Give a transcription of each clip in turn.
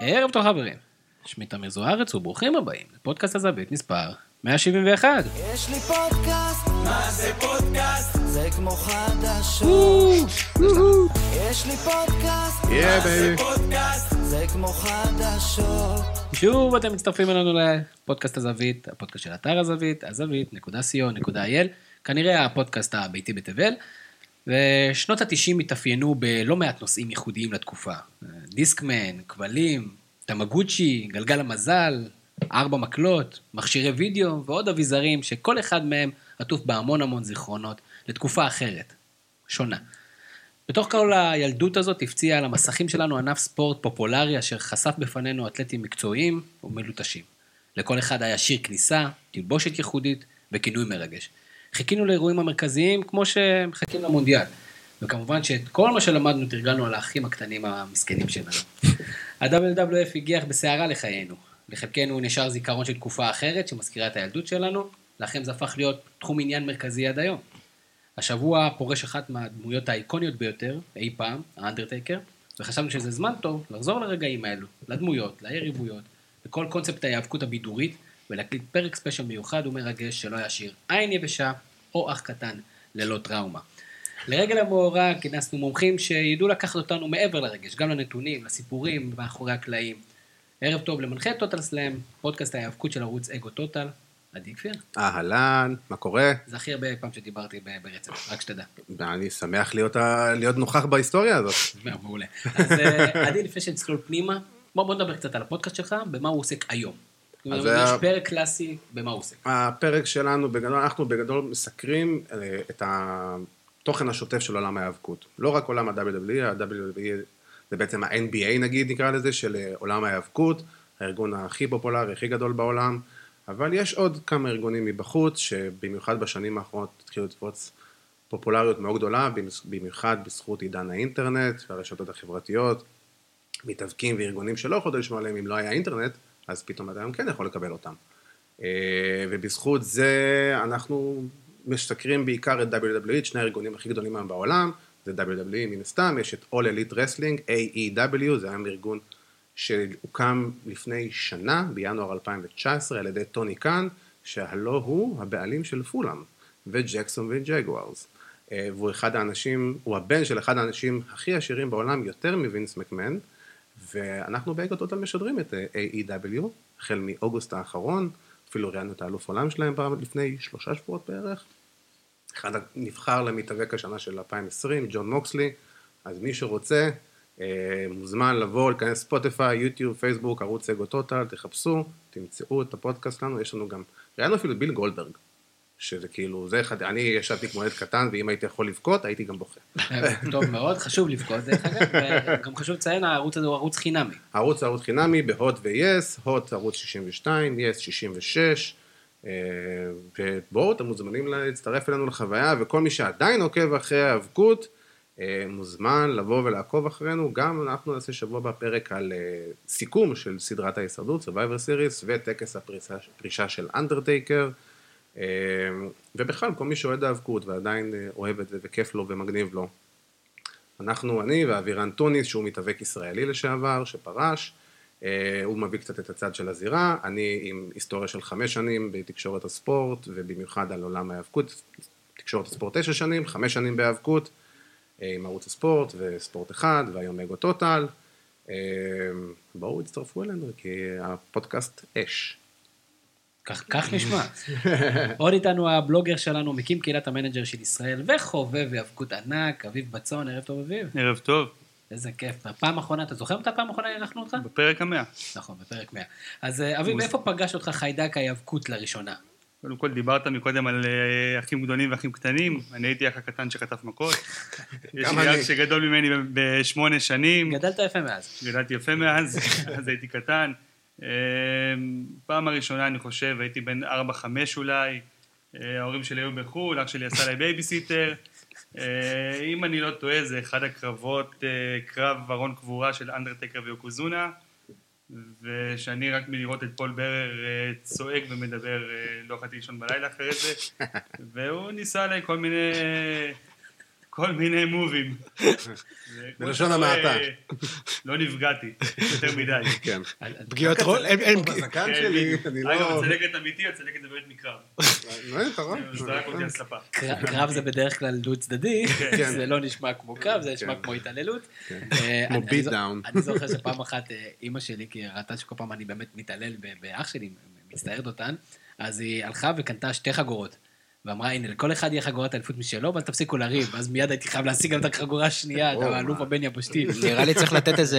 ערב טוב חברים, שמי תמיר זוארץ וברוכים הבאים לפודקאסט הזווית מספר 171. יש לי פודקאסט, מה זה פודקאסט? זה כמו חדשות. יש לי פודקאסט, מה זה. פודקאסט? זה כמו חדשות. שוב אתם מצטרפים אלינו לפודקאסט הזווית, הפודקאסט של אתר הזווית, הזווית.co.il, כנראה הפודקאסט הביתי בתבל. ושנות התשעים התאפיינו בלא מעט נושאים ייחודיים לתקופה. דיסקמן, כבלים, תמגוצ'י, גלגל המזל, ארבע מקלות, מכשירי וידאו ועוד אביזרים שכל אחד מהם עטוף בהמון המון זיכרונות לתקופה אחרת, שונה. בתוך כל הילדות הזאת הפציע על המסכים שלנו ענף ספורט פופולרי אשר חשף בפנינו אתלטים מקצועיים ומלוטשים. לכל אחד היה שיר כניסה, תלבושת ייחודית וכינוי מרגש. חיכינו לאירועים המרכזיים כמו שמחכים למונדיאל. וכמובן שאת כל מה שלמדנו תרגלנו על האחים הקטנים המסכנים שלנו. ה-WWF הגיח בסערה לחיינו. לחלקנו נשאר זיכרון של תקופה אחרת שמזכירה את הילדות שלנו, לכם זה הפך להיות תחום עניין מרכזי עד היום. השבוע פורש אחת מהדמויות האיקוניות ביותר, אי פעם, האנדרטייקר, וחשבנו שזה זמן טוב לחזור לרגעים האלו, לדמויות, ליריבויות, לכל קונספט ההיאבקות הבידורית, ולהקליט פרק ספיישל מיוחד ומרגש שלא ישאיר עין יבשה או אח קטן ללא טראומה. לרגל המאורע כינסנו מומחים שידעו לקחת אותנו מעבר לרגש, גם לנתונים, לסיפורים, מאחורי הקלעים. ערב טוב למנחה טוטל סלאם, פודקאסט ההיאבקות של ערוץ אגו טוטל, עדי כפיר. אהלן, מה קורה? זה הכי הרבה פעם שדיברתי ברצף, רק שתדע. אני שמח להיות, ה- להיות נוכח בהיסטוריה הזאת. מעולה. אז אה, עדי, לפני שנצלול פנימה, בוא בוא נדבר קצת על הפודקאסט שלך, במה הוא עוסק היום. אומרת, זה יש ה- פרק קלאסי במה הוא עוסק. הפרק שלנו, בגדול, אנחנו בגדול מסקרים אה, את התוכן השוטף של עולם ההיאבקות. לא רק עולם ה-WWE, ה-WWE זה בעצם ה-NBA נגיד, נקרא לזה, של אה, עולם ההיאבקות, הארגון הכי פופולרי, הכי גדול בעולם, אבל יש עוד כמה ארגונים מבחוץ, שבמיוחד בשנים האחרונות התחילו לתפוץ פופולריות מאוד גדולה, במיוחד בזכות עידן האינטרנט והרשתות החברתיות. מתאבקים וארגונים שלא יכולת לשמוע עליהם אם לא היה אינטרנט, אז פתאום אתה היום כן יכול לקבל אותם. אה, ובזכות זה אנחנו מסקרים בעיקר את WWE, שני הארגונים הכי גדולים היום בעולם, זה WWE מן הסתם, יש את All Elite Wrestling, AEW, זה היום ארגון שהוקם לפני שנה, בינואר 2019, על ידי טוני קאן, שהלא הוא הבעלים של פולאם, וג'קסון וג'גוארס. אה, והוא אחד האנשים, הוא הבן של אחד האנשים הכי עשירים בעולם, יותר מווינס מקמן, ואנחנו באגו טוטל משדרים את אה, AEW, החל מאוגוסט האחרון, אפילו ראיינו את האלוף עולם שלהם פעם לפני שלושה שבועות בערך. אחד נבחר למתאבק השנה של 2020, ג'ון מוקסלי, אז מי שרוצה, אה, מוזמן לבוא, להיכנס ספוטיפיי, יוטיוב, פייסבוק, ערוץ אגו טוטל, תחפשו, תמצאו את הפודקאסט שלנו, יש לנו גם, ראיינו אפילו ביל גולדברג, שזה כאילו, זה אחד, אני ישבתי כמו ילד קטן, ואם הייתי יכול לבכות, הייתי גם בוכה. טוב מאוד, חשוב לבכות דרך אגב, וגם חשוב לציין, הערוץ הזה הוא ערוץ חינמי. הערוץ ערוץ חינמי בהוט ו-yes, הוט ערוץ 62, yes 66, אה, ובואו, אתם מוזמנים להצטרף אלינו לחוויה, וכל מי שעדיין עוקב אחרי ההיאבקות, אה, מוזמן לבוא ולעקוב אחרינו, גם אנחנו נעשה שבוע הבא פרק על אה, סיכום של סדרת ההישרדות, Survivor Series, וטקס הפרישה, של אנדרטייקר, אה, ובכלל, כל מי שאוהד ההיאבקות ועדיין אה, אוהב את זה וכיף לו ומגניב לו, אנחנו, אני ואבירן טוניס, שהוא מתאבק ישראלי לשעבר, שפרש, אה, הוא מביא קצת את הצד של הזירה, אני עם היסטוריה של חמש שנים בתקשורת הספורט, ובמיוחד על עולם ההיאבקות, תקשורת הספורט תשע שנים, חמש שנים בהיאבקות, אה, עם ערוץ הספורט וספורט אחד, והיום אגו טוטל. אה, בואו הצטרפו אלינו, כי הפודקאסט אש. כך, כך נשמע. עוד איתנו הבלוגר שלנו, מקים קהילת המנג'ר של ישראל, וחובב היאבקות ענק, אביב בצון, ערב טוב אביב. ערב טוב, איזה כיף. בפעם האחרונה, אתה זוכר מתי הפעם האחרונה אירחנו אותך? בפרק המאה. נכון, בפרק 100. אז אה, אביב, איפה פגש אותך חיידק ההיאבקות לראשונה? קודם כל דיברת מקודם על אה, אחים גדולים ואחים קטנים, אני הייתי אח הקטן שחטף מכות. יש לי. אח שגדול ממני בשמונה שנים, גדלת יפה מאז. גדלתי יפה מאז, אז הייתי קטן. אה, פעם הראשונה אני חושב, הייתי בן 4-5 אולי, אה, ההורים שלי היו בחו"ל, אח שלי עשה לי בייביסיטר. אה, אם אני לא טועה זה אחד הקרבות, אה, קרב ארון קבורה של אנדרטקר ויוקוזונה. ושאני רק מלראות את פול בירר צועק ומדבר, לא יכולתי לישון בלילה אחרי זה, והוא ניסה עליי כל מיני, כל מיני מובים. בלשון המעטה. לא נפגעתי, יותר מדי. כן. פגיעות רול? אין- בזקן כן, שלי. אני אגב, לא... הצלקת אמיתי, הצלקת זה באמת מקרב. לא, אתה רואה? זה רק אותי קרב זה בדרך כלל דו צדדי, כן. זה לא נשמע כמו קרב, זה נשמע כן. כמו התעללות. אה, כמו אני- beat אני זוכר שפעם אחת אה, אימא שלי, כי ראתה שכל פעם אני באמת מתעלל באח שלי, מצטערת אותן, אז היא הלכה וקנתה שתי חגורות. ואמרה, הנה, לכל אחד יהיה חגורת אליפות משלו, אבל תפסיקו לריב. אז מיד הייתי חייב להשיג גם את החגורה השנייה, את האלוף. הבן יבשתי. נראה לי צריך לתת איזה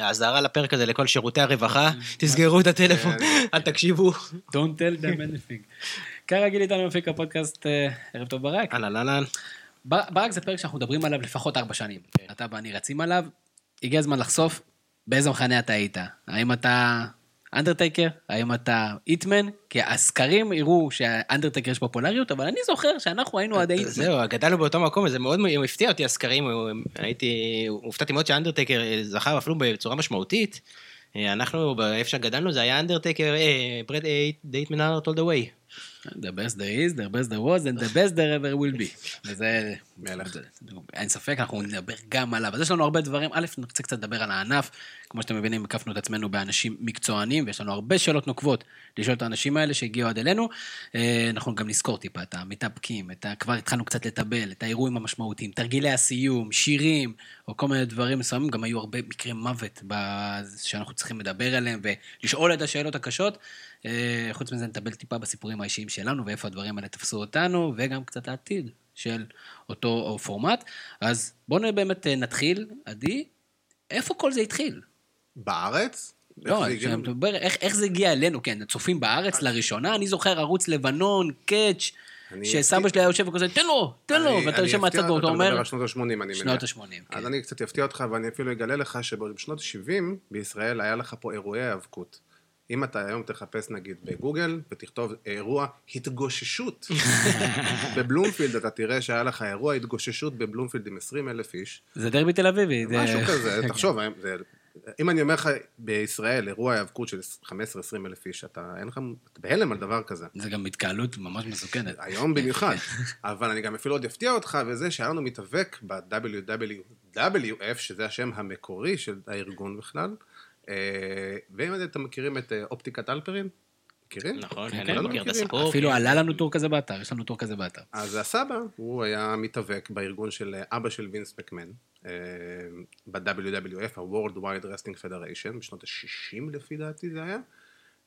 אה, אזהרה לפרק הזה לכל שירותי הרווחה. תסגרו את הטלפון, אל תקשיבו. Don't tell them anything. כרגיל איתנו מפיק הפודקאסט, אה, ערב טוב ברק. אהלן אהלן. בר- ברק זה פרק שאנחנו מדברים עליו לפחות ארבע שנים. אתה ואני רצים עליו, הגיע הזמן לחשוף באיזה מחנה אתה היית. האם אתה אנדרטייקר? האם אתה איטמן? כי הסקרים הראו שהאנדרטייקר יש פופולריות, אבל אני זוכר שאנחנו היינו עדי איטמן. זהו, גדלנו באותו מקום, וזה מאוד הפתיע אותי הסקרים, הייתי, הופתעתי מאוד שהאנדרטקר זכה אפילו בצורה משמעותית. אה, אנחנו, באיפה שגדלנו, זה היה אנדרטקר, ברד דייטמן ארט all the way. The best there is, the best there was, and the best there ever will be. וזה... אין ספק, אנחנו נדבר גם עליו. אז יש לנו הרבה דברים. א', נרצה קצת לדבר על הענף. כמו שאתם מבינים, הקפנו את עצמנו באנשים מקצוענים, ויש לנו הרבה שאלות נוקבות לשאול את האנשים האלה שהגיעו עד אלינו. אה, אנחנו גם נזכור טיפה את המתאפקים, את ה... כבר התחלנו קצת לטבל, את האירועים המשמעותיים, תרגילי הסיום, שירים, או כל מיני דברים מסוימים. גם היו הרבה מקרי מוות שאנחנו צריכים לדבר עליהם, ולשאול את השאלות הקשות. אה, חוץ מזה נטבל טיפה בסיפורים האישיים שלנו, ואיפה הדברים האלה תפסו אותנו, וגם קצת העתיד של אותו פורמט. אז בואו באמת אה, נתחיל. עדי, איפה כל זה התחיל? בארץ? לא, איך זה הגיע? כשאתה מדבר, איך, איך זה הגיע אלינו, כן, צופים בארץ לראשונה, אני זוכר ערוץ לבנון, קאץ', שסבא שלי היה יושב וכזה, תן לו, תן לו, ואתה יושב מהצד ואתה אתה מדבר אומר, על שנות ה-80, אני מניח. שנות ה-80, כן. אז אני קצת אפתיע אותך, ואני אפילו אגלה לך שבשנות ה-70 בישראל היה לך פה אירועי האבקות. אם אתה היום תחפש נגיד בגוגל ותכתוב אירוע התגוששות בבלומפילד, אתה תראה שהיה לך אירוע התגוששות בבלומפילד עם 20 אלף איש. זה דרבי תל אביבי. משהו כזה, תחשוב, זה- אם אני אומר לך בישראל אירוע היאבקות של 15-20 אלף איש, אתה אין לך, אתה בהלם על דבר כזה. זה גם התקהלות ממש מסוכנת. היום במיוחד. אבל אני גם אפילו עוד אפתיע אותך בזה שהיה לנו מתאבק ב-WWF, שזה השם המקורי של הארגון בכלל. אה, ואם אתם מכירים את אה, אופטיקת אלפרין? מכירים? נכון, כן, אני לא מכיר את. הסיפור. אפילו עלה לנו טור כזה באתר, יש לנו טור כזה באתר. אז הסבא, הוא היה מתאבק בארגון של אה, אבא של וינס מקמן, אה, ב-WWF, ה-World Wide Wrestling Federation, בשנות ה-60 לפי דעתי זה היה.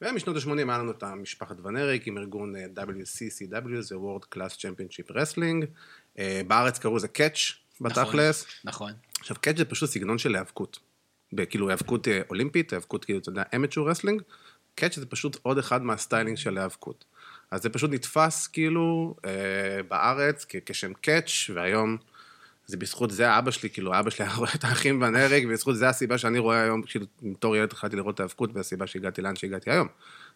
ומשנות ה-80 היה לנו את המשפחת וון אריק עם ארגון אה, WCCW, זה World Class Championship Wrestling. אה, בארץ קראו לזה קאץ' בתכלס. נכון. עכשיו, קאץ' זה פשוט סגנון של היאבקות. כאילו היאבקות אה, אולימפית, היאבקות כאילו, אתה יודע, amateur wrestling. קאץ' זה פשוט עוד אחד מה styling של היאבקות. אז זה פשוט נתפס כאילו אה, בארץ כ- כשם קאץ', והיום זה בזכות זה אבא שלי, כאילו אבא שלי היה רואה את האחים והנרק, ובזכות זה הסיבה שאני רואה היום, כאילו בתור ילד התחלתי לראות את ההיאבקות, והסיבה שהגעתי לאן שהגעתי היום.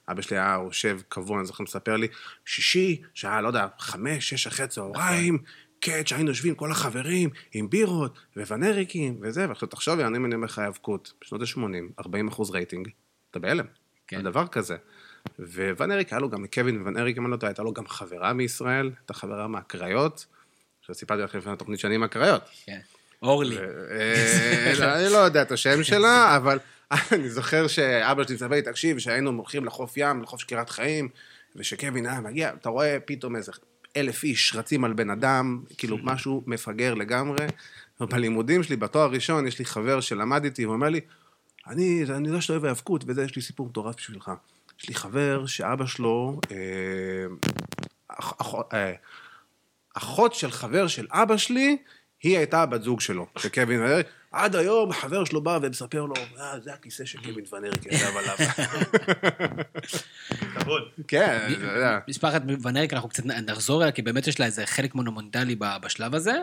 אבא שלי היה יושב קבוע, אני זוכר מספר לי, שישי, שעה, לא יודע, חמש, שש אחרי צהריים, קאץ', היינו יושבים כל החברים, עם בירות, וונריקים, וזה, ועכשיו תחשוב, אני אומר לך היאבקות, בשנות ה-80, 40 אחוז רייטינג, אתה בהלם, כן. כן. דבר כזה. וונריק, היה לו גם, קווין ונריק, אם אני לא טועה, הייתה לו גם חברה מישראל, הייתה חברה מהקריות, שסיפרתי לכם לפני התוכנית שאני מהקריות. כן. אורלי. אה, אני לא יודע את השם שלה, אבל אני זוכר שאבא שלי מספר לי, תקשיב, שהיינו הולכים לחוף ים, לחוף שקירת חיים, ושקווין היה מגיע, אתה רואה פתאום איזה אלף איש רצים על בן אדם, כאילו משהו מפגר לגמרי. ובלימודים שלי, בתואר הראשון, יש לי חבר שלמד איתי, ואומר לי, אני, אני יודע שאתה אוהב האבקות, וזה, יש לי סיפור מטורף בשבילך. יש לי חבר שאבא שלו, אה, אח, אח, אה, אחות של חבר של אבא שלי, היא הייתה הבת זוג שלו, של קווין ונריק. עד היום חבר שלו בא ומספר לו, אה, זה הכיסא שקווין ונריק ישב עליו. כבוד. כן, אתה יודע. משפחת ונריק, אנחנו קצת נחזור אליה, כי באמת יש לה איזה חלק מונומנטלי בשלב הזה.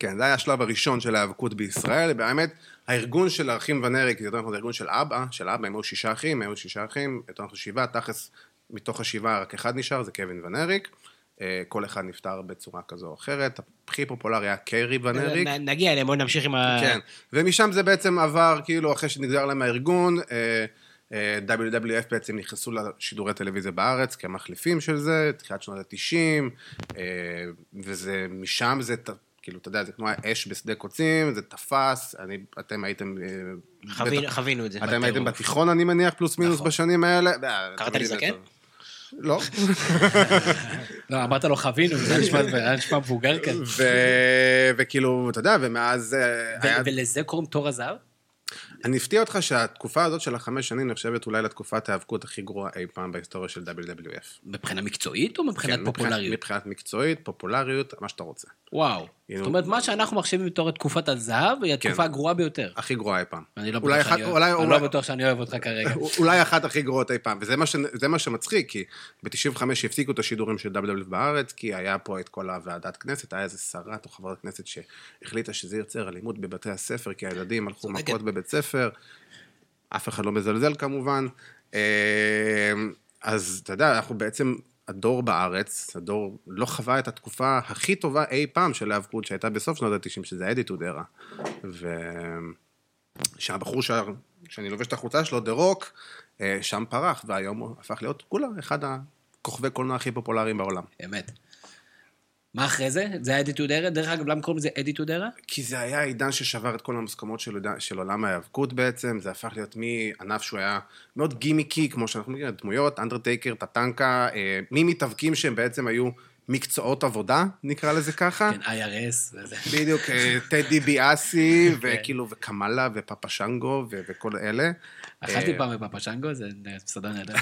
כן, זה היה השלב הראשון של ההיאבקות בישראל. באמת, הארגון של האחים ונריק, יותר נכון, זה ארגון של אבא, של אבא, הם היו שישה אחים, הם היו שישה אחים, יותר נכון שבעה, תכלס, מתוך השבעה רק אחד נשאר, זה קווין ונריק. אה, כל אחד נפטר בצורה כזו או אחרת. הכי פופולרי היה קיירי ונריק. נגיע אליהם, בואו נמשיך עם ה... כן, ומשם זה בעצם עבר, כאילו, אחרי שנגזר להם הארגון, אה, אה, WWF בעצם נכנסו לשידורי טלוויזיה בארץ כמחליפים של זה, תחילת שנות ה-90, וזה, משם זה כאילו, אתה יודע, זה כמו האש בשדה קוצים, זה תפס, אני, אתם הייתם... אה, חווי- בטח- חווינו את זה. אתם הייתם. בתיכון, אני מניח, פלוס מינוס נכון. בשנים האלה. קראת לי זקן? לא. לא, אמרת לו חווינו, זה היה נשמע- מבוגר כאן. וכאילו, אתה יודע, ומאז... אה, ולזה קוראים תור הזהב? אני אפתיע אותך שהתקופה הזאת של החמש שנים נחשבת אולי לתקופת ההיאבקות הכי גרועה אי פעם בהיסטוריה של WWF. מבחינה מקצועית או מבחינת כן, פופולריות? מבחינת מקצועית, פופולריות, מה שאתה רוצה. וואו. כאילו- זאת אומרת, מה שאנחנו מחשיבים בתור תקופת הזהב, היא התקופה כן. הגרועה ביותר. הכי גרועה אי פעם. אני לא בטוח שאני אוהב- לא בטוח שאני אוהב אותך כרגע. אולי אחת הכי גרועות אי פעם, וזה מה, שמצחיק, כי ב-95 הפסיקו את השידורים של WWF בארץ, כי היה פה את כל הוועדת כנסת, היה איזה שרת או חברת כנסת שהחליטה שזה יוצר אלימות בבתי הספר, כי הילדים הלכו. מכות בבית ספר, אף אחד לא מזלזל כמובן. אה, אז אתה יודע, אנחנו בעצם, הדור בארץ, הדור לא חווה את התקופה הכי טובה אי פעם של ההיאבקות שהייתה בסוף שנות ה-90, שזה האדיטוד ארה. ו... שהבחור ש... שאני לובש את החולצה שלו, דה רוק, אה, שם פרח, והיום הוא הפך להיות כולה אחד הכוכבי קולנוע הכי פופולריים בעולם. אמת. מה אחרי זה? זה היה אדיטוד ארה? דרך אגב, למה קוראים לזה אדיטוד ארה? כי זה היה עידן ששבר את כל המוסכמות של, של עולם ההיאבקות בעצם, זה הפך להיות מענף שהוא היה מאוד גימיקי, כמו שאנחנו מכירים, דמויות, אנדרטייקר, טטנקה, אה, ממתאבקים שהם בעצם היו מקצועות עבודה, נקרא לזה ככה. כן, IRS. בדיוק, אה, טדי ביאסי, כן. וכאילו, וקמאלה, ופאפה שנגו, ו- וכל אלה. אכלתי אה, פעם בפפשנגו, זה מסעדה נהדר.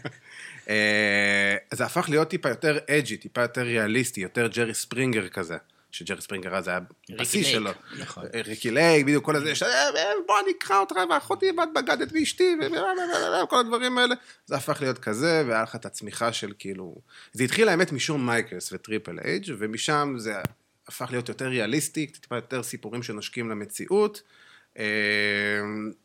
אה, זה הפך להיות טיפה יותר אג'י, טיפה יותר ריאליסטי, יותר ג'רי ספרינגר כזה. שג'רי ספרינגר אז היה בשיא שלו. נכון. אה, ריקי לייק, בדיוק כל הזה, אה, אה, בוא אני אקרא אותך, ואחותי ואת בגדת באשתי, וכל הדברים האלה. זה הפך להיות כזה, והיה לך את הצמיחה של כאילו... זה התחיל האמת משון מייקלס וטריפל אייג', ומשם זה הפך להיות יותר ריאליסטי, טיפה יותר סיפורים שנושקים למציאות.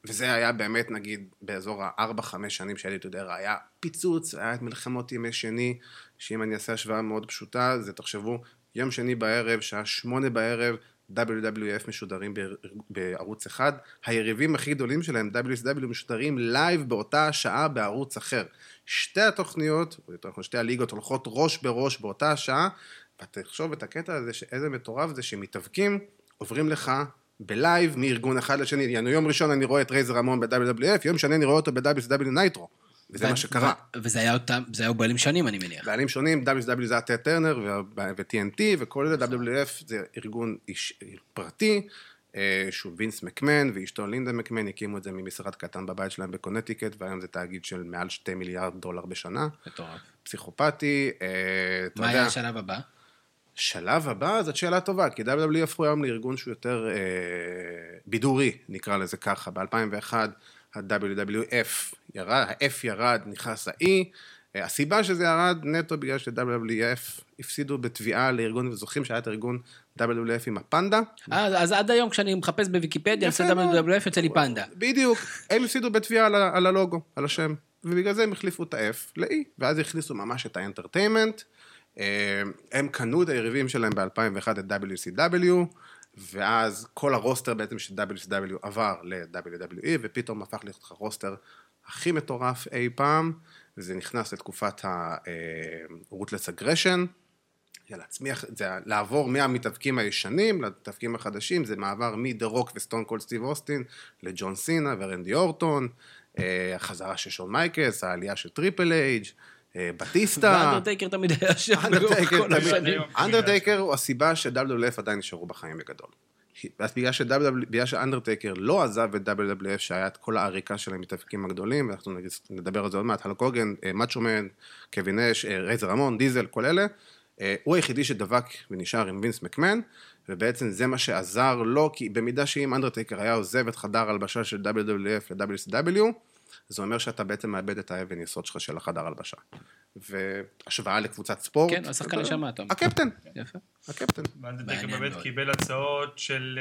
וזה היה באמת, נגיד, באזור ה-4-5 שנים שהייתי טודר, היה פיצוץ, היה את מלחמות ימי שני, שאם אני אעשה השוואה מאוד פשוטה, זה תחשבו, יום שני בערב, שעה שמונה בערב, WWF משודרים בערוץ אחד, היריבים הכי גדולים שלהם, WSW, משודרים live באותה השעה בערוץ אחר. שתי התוכניות, או יותר נכון שתי הליגות, הולכות ראש בראש באותה השעה, ותחשוב את הקטע הזה, שאיזה מטורף זה שמתאבקים, עוברים לך ב live מארגון אחד לשני. יום ראשון אני רואה את רייזר רמון ב-WWF, יום שני אני רואה אותו ב- WCW נייטרו. וזה מה שקרה. ו- וזה היה אותם, זה היה בעלים שנים, אני מניח. בעלים שונים, WCW זה היה טד טרנר ו-TNT וכל זה, WWF זה ארגון איש, פרטי, אה, שהוא וינס מקמן ואשתו לינדה מקמן, הקימו את זה ממשרד קטן בבית שלהם בקונטיקט, והיום זה תאגיד של מעל שתי מיליארד דולר בשנה, מטורף. פסיכופתי, אה, אתה מה יודע, היה השלב הבא? שלב הבא זאת שאלה טובה, כי WW הפכו היום לארגון שהוא יותר אה, בידורי, נקרא לזה ככה. ב-2001 ה-WWF ירד, ה-F ירד, נכנס ה-E. אה, הסיבה שזה ירד נטו בגלל ש-WWF הפסידו בתביעה לארגון, וזוכרים שהיה את ארגון WWF עם הפנדה? אז, אז עד היום כשאני מחפש בוויקיפדיה, מאוד. WWF, יוצא לי פנדה. בדיוק, הם הפסידו בתביעה על, על הלוגו, על השם, ובגלל זה הם החליפו את ה-F ל-E, ואז הכניסו ממש את האנטרטיימנט. אה, הם קנו את היריבים שלהם ב-2001 את WCW, ואז כל הרוסטר בעצם של WCW עבר ל-WWE, ופתאום הפך להיות הרוסטר הכי מטורף אי פעם, וזה נכנס לתקופת ה- Ruthless Aggression. של להצמיח, זה לעבור מהמתאבקים הישנים למתאבקים החדשים, זה מעבר מדה רוק וסטון קולד סטיב אוסטין לג'ון סינה ורנדי אורטון, אה, החזרה של שון מייקלס, העלייה של טריפל אייג', אה, בטיסטה. ואנדרטייקר תמיד היה שם כל השנים. אנדרטייקר הוא הסיבה ש-WWF עדיין נשארו בחיים בגדול. אז בגלל שאנדרטייקר לא עזב את WWF, שהיה את כל העריקה של המתאבקים הגדולים, ואנחנו נדבר על זה עוד מעט, הלוק הוגן, אה, מאצ'ו מן, קווין אש, אה, רייזר רמון, דיזל, כל אלה, אה, הוא היחידי שדבק ונשאר עם וינס מקמן, ובעצם זה מה שעזר לו, כי במידה שאם אנדרטייקר היה עוזב את חדר הלבשה של WWF ל-WCW, זה אומר שאתה בעצם מאבד את האבן יסוד שלך של החדר הלבשה. והשוואה לקבוצת ספורט. כן, השחקן נשמה, אתה אומר. הקפטן, יפה. הקפטן. ואנדרטייקר מעניין באמת. קיבל הצעות של...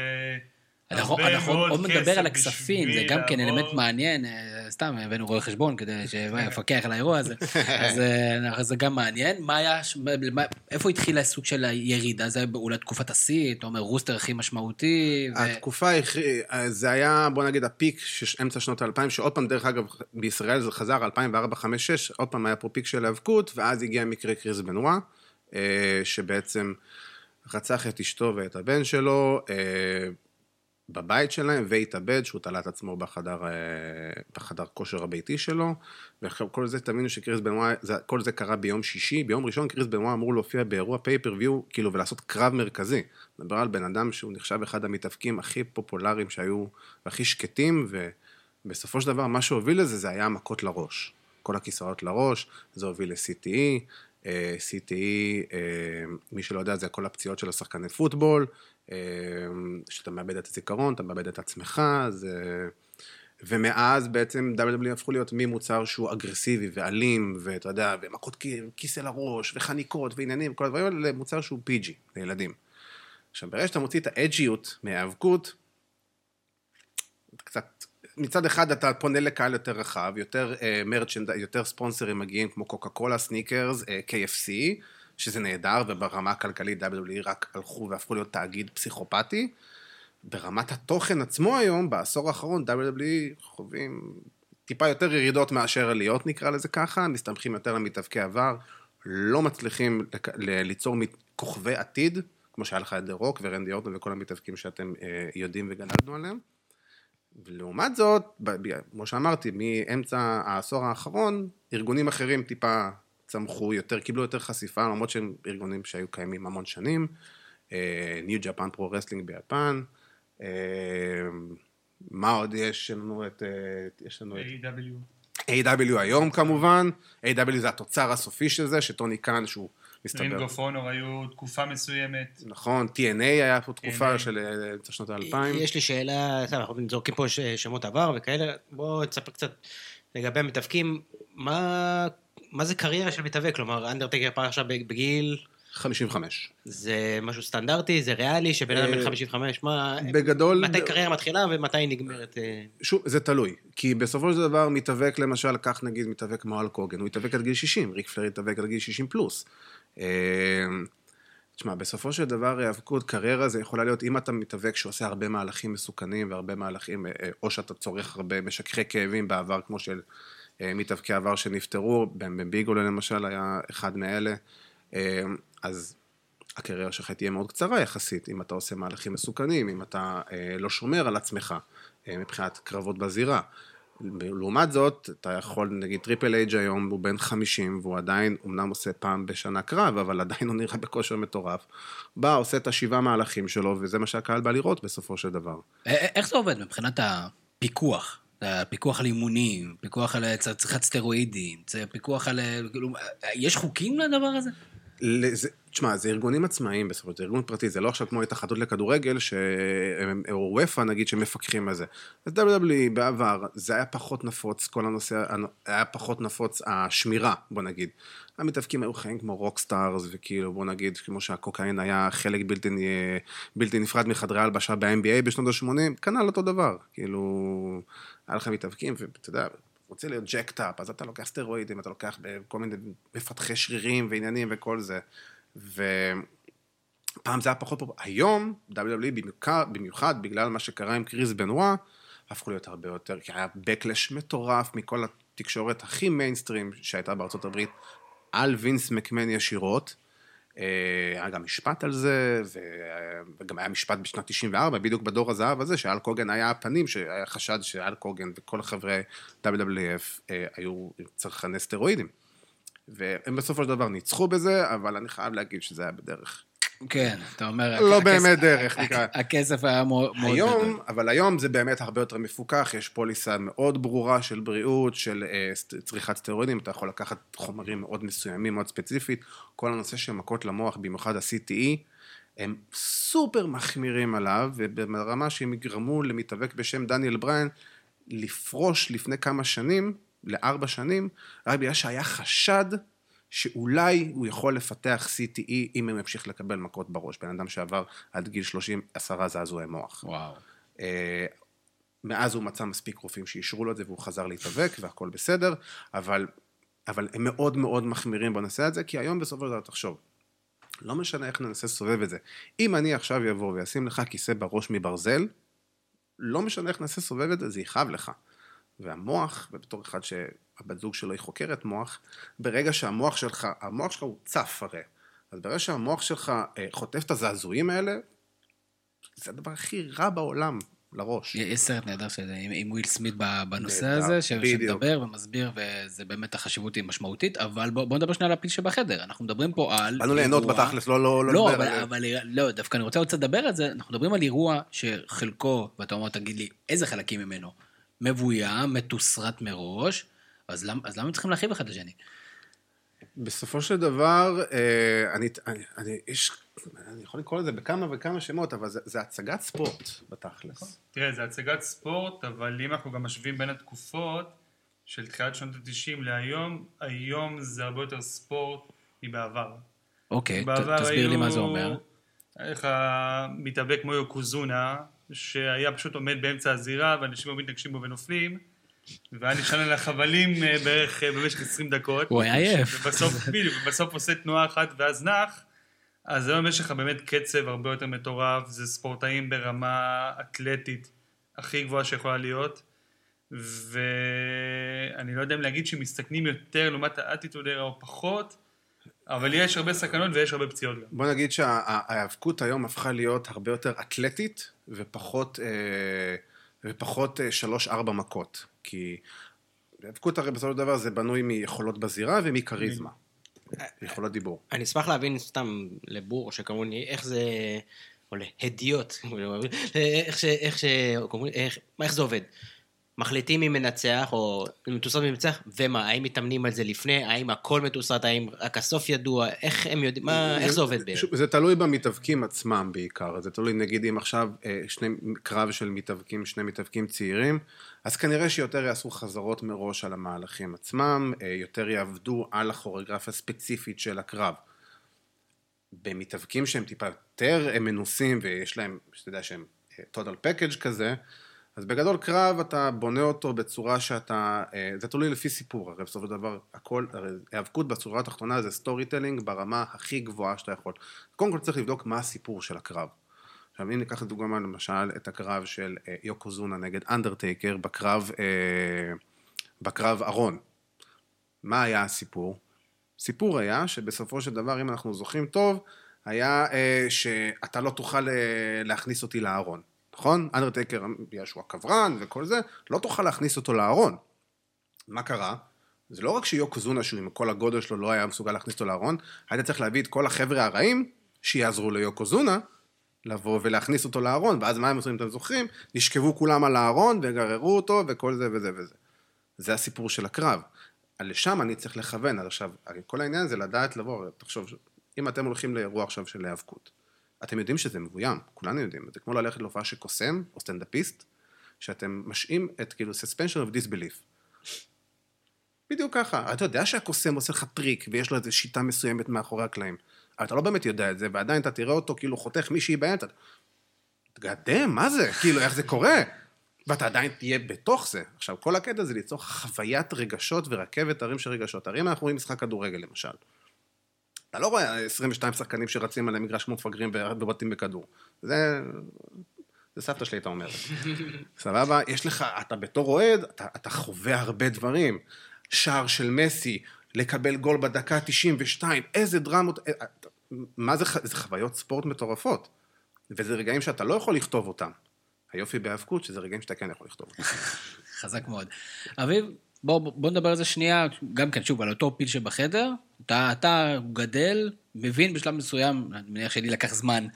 אה, אנחנו אנחנו עוד נדבר על הכספים, זה גם כן. אלמנט מעניין, אה, סתם הבאנו רואה חשבון כדי שיפקח על האירוע הזה, אז אה, זה גם מעניין. מה היה, איפה התחיל הסוג של הירידה? זה היה אולי תקופת השיא, אתה אומר רוסטר הכי משמעותי, ו- התקופה, הכי- זה היה, בוא נגיד, הפיק אמצע שנות האלפיים, שעוד פעם, דרך אגב, בישראל זה חזר, 2004, 2005, 2006, עוד פעם היה פה פיק של היאבקות, ואז הגיע מקרה קריס בנווה, אה, שבעצם רצח את אשתו ואת הבן שלו אה, בבית שלהם והתאבד, שהוא תלה את עצמו בחדר, אה, בחדר כושר הביתי שלו, וכל זה, תבינו שקריס בנואה, כל זה קרה ביום שישי, ביום ראשון קריס בנואה אמור להופיע באירוע פייפריוויו, כאילו, ולעשות קרב מרכזי. מדבר על בן אדם שהוא נחשב אחד המתאבקים הכי פופולריים שהיו, והכי שקטים, ובסופו של דבר, מה שהוביל לזה, זה היה המכות לראש. כל הכיסאות לראש, זה הוביל ל-CTE, אה, CTE, אה, מי שלא יודע, זה כל הפציעות של השחקני פוטבול, שאתה מאבד את הזיכרון, אתה מאבד את עצמך, זה... ומאז בעצם WWE הפכו להיות ממוצר שהוא אגרסיבי ואלים, ואתה יודע, ומכות כיס אל הראש, וחניקות, ועניינים, כל הדברים האלה, למוצר שהוא PG, לילדים. עכשיו, ברגע שאתה מוציא את האג'יות מהיאבקות, קצת מצד אחד אתה פונה לקהל יותר רחב, יותר מרצ'נד, uh, יותר ספונסרים מגיעים כמו קוקה קולה, סניקרס, uh, KFC, שזה נהדר, וברמה הכלכלית WWE רק הלכו והפכו להיות תאגיד פסיכופתי. ברמת התוכן עצמו היום, בעשור האחרון, WWE חווים טיפה יותר ירידות מאשר עליות, נקרא לזה ככה, מסתמכים יותר על מתאבקי עבר, לא מצליחים ליצור כוכבי עתיד, כמו שהיה לך את דה רוק ורנדי אורטון וכל המתאבקים שאתם uh, יודעים וגדלנו עליהם. ולעומת זאת, כמו שאמרתי, מאמצע העשור האחרון, ארגונים אחרים טיפה צמחו יותר, קיבלו יותר חשיפה, למרות שהם ארגונים שהיו קיימים המון שנים. ניו ג'פן פרו רסלינג ביפן. אה, מה עוד יש לנו את... אה, יש לנו את... AEW. AEW היום כמובן. AEW זה התוצר הסופי של זה, שטוני קאן שהוא מסתבר. רינג אוף אונור היו תקופה מסוימת. נכון, TNA היה פה תקופה של אמצע שנות האלפיים. יש לי שאלה, אנחנו זורקים פה שמות עבר וכאלה, בוא תספר קצת לגבי המתאבקים, מה, מה זה קריירה של מתאבק? כלומר, אנדרטקר פעם עכשיו בגיל... 55. זה משהו סטנדרטי, זה ריאלי, שבן אדם בן 55, מה... בגדול... מתי קריירה מתחילה ומתי היא נגמרת? שוב, זה תלוי. כי בסופו של דבר מתאבק, למשל, קח נגיד מתאבק כמו האלק הוגאן, הוא התאבק עד גיל 60, ריק פלר התאבק עד גיל 60 פלוס. תשמע, בסופו של דבר היאבקות, קריירה זה יכולה להיות, אם אתה מתאבק שעושה הרבה מהלכים מסוכנים והרבה מהלכים, או שאתה צורך הרבה משככי כאבים בעבר, כמו של מתאבקי עבר שנפטרו, באם באם ביגלו למשל היה אחד מאלה, אז הקריירה שלך תהיה מאוד קצרה יחסית, אם אתה עושה מהלכים מסוכנים, אם אתה לא שומר על עצמך מבחינת קרבות בזירה. לעומת זאת, אתה יכול, נגיד טריפל אייג' היום הוא בן 50 והוא עדיין, אמנם עושה פעם בשנה קרב, אבל עדיין הוא נראה בכושר מטורף. בא, עושה את השבעה מהלכים שלו, וזה מה שהקהל בא לראות בסופו של דבר. איך זה עובד מבחינת הפיקוח? פיקוח על אימונים, פיקוח על צריכת סטרואידים, פיקוח על... כאילו, יש חוקים לדבר הזה? תשמע, זה ארגונים עצמאיים בסופו של דבר, ארגון פרטי, זה לא עכשיו כמו התאחדות לכדורגל, ש... או וופא נגיד, שמפקחים על זה. אז WWE בעבר, זה היה פחות נפוץ, כל הנושא, היה פחות נפוץ השמירה, בוא נגיד. המתאבקים היו חיים כמו rockstars, וכאילו, בוא נגיד, כמו שהקוקאין היה חלק בלתי, בלתי נפרד מחדרי הלבשה ב-NBA בשנות ה-80, כנ"ל אותו דבר. כאילו, היה לך מתאבקים, ואתה יודע, רוצה להיות jacked up, אז אתה לוקח סטרואידים, אתה לוקח כל מיני מפתחי שרירים ועניינים וכל זה. ופעם זה היה פחות פופולרי. היום, WWE במיוחד, במיוחד בגלל מה שקרה עם קריס בנואה, הפכו להיות הרבה יותר, כי היה backlash מטורף מכל התקשורת הכי מיינסטרים שהייתה בארצות הברית, על וינס מקמן ישירות. היה גם משפט על זה, וגם היה משפט בשנת 94, בדיוק בדור הזהב הזה, שאל קוגן היה הפנים, שהיה חשד שאל קוגן וכל חברי WWF היו צרכני סטרואידים. והם בסופו של דבר ניצחו בזה, אבל אני חייב להגיד שזה היה בדרך. כן, אתה אומר... לא באמת דרך, נקרא. הכסף היה מאוד גדול. אבל היום זה באמת הרבה יותר מפוקח, יש פוליסה מאוד ברורה של בריאות, של צריכת סטרואידים, אתה יכול לקחת חומרים מאוד מסוימים, מאוד ספציפית. כל הנושא של מכות למוח, במיוחד ה-CTE, הם סופר מחמירים עליו, וברמה שהם יגרמו למתאבק בשם דניאל בריין לפרוש לפני כמה שנים, לארבע שנים, רק בגלל שהיה חשד שאולי הוא יכול לפתח CTE אם הוא ימשיך לקבל מכות בראש. בן אדם שעבר עד גיל 30 עשרה זעזועי מוח. וואו. אה, מאז הוא מצא מספיק רופאים שאישרו לו את זה והוא חזר להתאבק והכל בסדר, אבל, אבל הם מאוד מאוד מחמירים בנושא הזה, כי היום בסופו של דבר תחשוב, לא משנה איך ננסה לסובב את זה. אם אני עכשיו אבוא ואשים לך כיסא בראש מברזל, לא משנה איך ננסה לסובב את זה, זה יכאב לך. והמוח, ובתור אחד שהבת זוג שלו היא חוקרת מוח, ברגע שהמוח שלך, המוח שלך הוא צף הרי, אז ברגע שהמוח שלך אה, חוטף את הזעזועים האלה, זה הדבר הכי רע בעולם לראש. יש סרט נהדר של עם, עם וויל סמית בנושא נהדר, הזה, ש-. שמדבר ומסביר, וזה באמת החשיבות היא משמעותית, אבל בוא, בוא נדבר שנייה על הפיל שבחדר. אנחנו מדברים פה על... באנו ליהנות בתכלס, לא לא לא, לדבר אבל, על- אבל לא, דווקא אני רוצה עוד קצת לדבר על זה, אנחנו מדברים על אירוע שחלקו, ואתה אומר, תגיד לי, איזה חלקים ממנו? מבוים, מתוסרט מראש, אז למה, אז למה הם צריכים להרחיב אחד לשני? בסופו של דבר, אה, אני, אני, אני, יש, אני יכול לקרוא לזה בכמה וכמה שמות, אבל זה, זה הצגת ספורט בתכלס. תראה, זה הצגת ספורט, אבל אם אנחנו גם משווים בין התקופות של תחילת שנות ה-90 להיום, היום זה הרבה יותר ספורט מבעבר. אוקיי, ת, בעבר תסביר לי היו- מה זה אומר. היה לך מתאבק כמו יוקוזונה, שהיה פשוט עומד באמצע הזירה, ואנשים היו מתנגשים בו ונופלים, והיה נשען על החבלים אה, בערך אה, במשך 20 דקות. הוא היה עייף. ובסוף, בדיוק, ובסוף עושה תנועה אחת ואז נח, אז היום יש לך באמת קצב הרבה יותר מטורף, זה ספורטאים ברמה אתלטית הכי גבוהה שיכולה להיות, ואני לא יודע אם להגיד שמסתכנים יותר לעומת האטיטודרה או פחות, אבל יש הרבה סכנות ויש הרבה פציעות גם. בוא נגיד שההיאבקות היום הפכה להיות הרבה יותר אתלטית ופחות, אה, ופחות שלוש-ארבע מכות. כי היאבקות הרי בסופו של דבר זה בנוי מיכולות בזירה ומכריזמה. יכולות דיבור. אני אשמח להבין סתם לבור שכמוני, איך זה, או להדיוט, איך ש... איך ש... איך, איך זה עובד? מחליטים מי מנצח, או מתוסרט מי מנצח, ומה, האם מתאמנים על זה לפני, האם הכל מתוסרט, האם רק הסוף ידוע, איך הם יודעים, מה, איך זה עובד בערך? זה תלוי במתאבקים עצמם בעיקר, זה תלוי נגיד אם עכשיו אה, שני קרב של מתאבקים, שני מתאבקים צעירים, אז כנראה שיותר יעשו חזרות מראש על המהלכים עצמם, אה, יותר יעבדו על הכוריאוגרפיה הספציפית של הקרב. במתאבקים שהם טיפה יותר מנוסים ויש להם, שאתה יודע שהם אה, total package כזה, אז בגדול קרב אתה בונה אותו בצורה שאתה, אה, זה תלוי לפי סיפור, הרי בסופו של דבר הכל, הרי היאבקות בצורה התחתונה זה storytelling ברמה הכי גבוהה שאתה יכול. קודם כל צריך לבדוק מה הסיפור של הקרב. עכשיו אם ניקח לדוגמה למשל את הקרב של אה, יוקוזונה נגד אנדרטייקר בקרב, אה, בקרב ארון. מה היה הסיפור? סיפור היה שבסופו של דבר, אם אנחנו זוכרים טוב, היה שאתה לא תוכל להכניס אותי לארון, נכון? אנדרטייקר, בגלל שהוא הקברן וכל זה, לא תוכל להכניס אותו לארון. מה קרה? זה לא רק שיוקוזונה, שהוא עם כל הגודל שלו לא היה מסוגל להכניס אותו לארון, היית צריך להביא את כל החבר'ה הרעים שיעזרו ליוקוזונה לבוא ולהכניס אותו לארון, ואז מה הם עושים, אתם זוכרים? נשכבו כולם על הארון וגררו אותו וכל זה וזה וזה. זה הסיפור של הקרב. לשם אני צריך לכוון, אז עכשיו, כל העניין זה לדעת לבוא, תחשוב, אם אתם הולכים לאירוע עכשיו של היאבקות, אתם יודעים שזה מבוים, כולנו יודעים, זה כמו ללכת להופעה של קוסם או סטנדאפיסט, שאתם משעים את כאילו suspension of disbelief. בדיוק ככה, אתה יודע שהקוסם עושה לך טריק ויש לו איזו שיטה מסוימת מאחורי הקלעים, אבל אתה לא באמת יודע את זה, ועדיין אתה תראה אותו כאילו חותך מישהי באמצע. תגדם, מה זה? כאילו, איך זה קורה? ואתה עדיין תהיה בתוך זה. עכשיו, כל הקטע זה ליצור חוויית רגשות ורכבת הרים של רגשות. הרי אם אנחנו רואים משחק כדורגל, למשל, אתה לא רואה 22 שחקנים שרצים על המגרש כמו מפגרים ובועטים בכדור. זה... זה סבתא שלי הייתה אומרת. סבבה? יש לך, אתה בתור אוהד, אתה, אתה חווה הרבה דברים. שער של מסי, לקבל גול בדקה 92, איזה דרמות, אה, מה זה, זה חוויות ספורט מטורפות. וזה רגעים שאתה לא יכול לכתוב אותם. היופי בהיאבקות, שזה רגעים שאתה כן יכול לכתוב אותם. חזק מאוד. אביב, בוא, בוא נדבר על זה שנייה, גם כן, שוב, על אותו פיל שבחדר. אתה, אתה גדל, מבין בשלב מסוים, אני מניח שלי לקח זמן,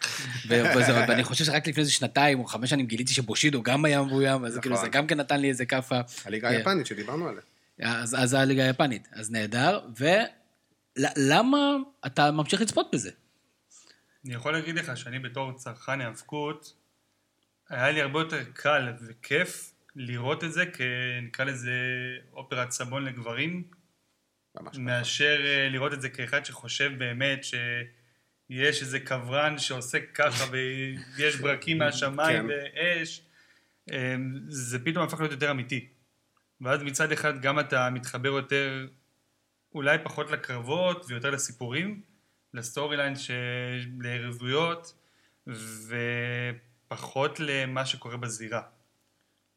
וזה, ואני חושב שרק לפני איזה שנתיים או חמש שנים גיליתי שבושידו גם היה מבוים, אז כאילו נכון. זה גם כן נתן לי איזה כאפה. הליגה כן. היפנית שדיברנו עליה. אז, אז הליגה היפנית, אז נהדר, ולמה אתה ממשיך לצפות בזה? אני יכול להגיד לך שאני בתור צרכן היאבקות, היה לי הרבה יותר קל וכיף לראות את זה כנקרא לזה אופרת סבון לגברים. מאשר אה, לראות את זה כאחד שחושב באמת שיש איזה קברן שעושה ככה ויש ברקים מהשמיים כן. ואש, אה, זה פתאום הפך להיות יותר אמיתי. ואז מצד אחד גם אתה מתחבר יותר, אולי פחות לקרבות ויותר לסיפורים, לסטורי ליין, לערבויות, ופחות למה שקורה בזירה.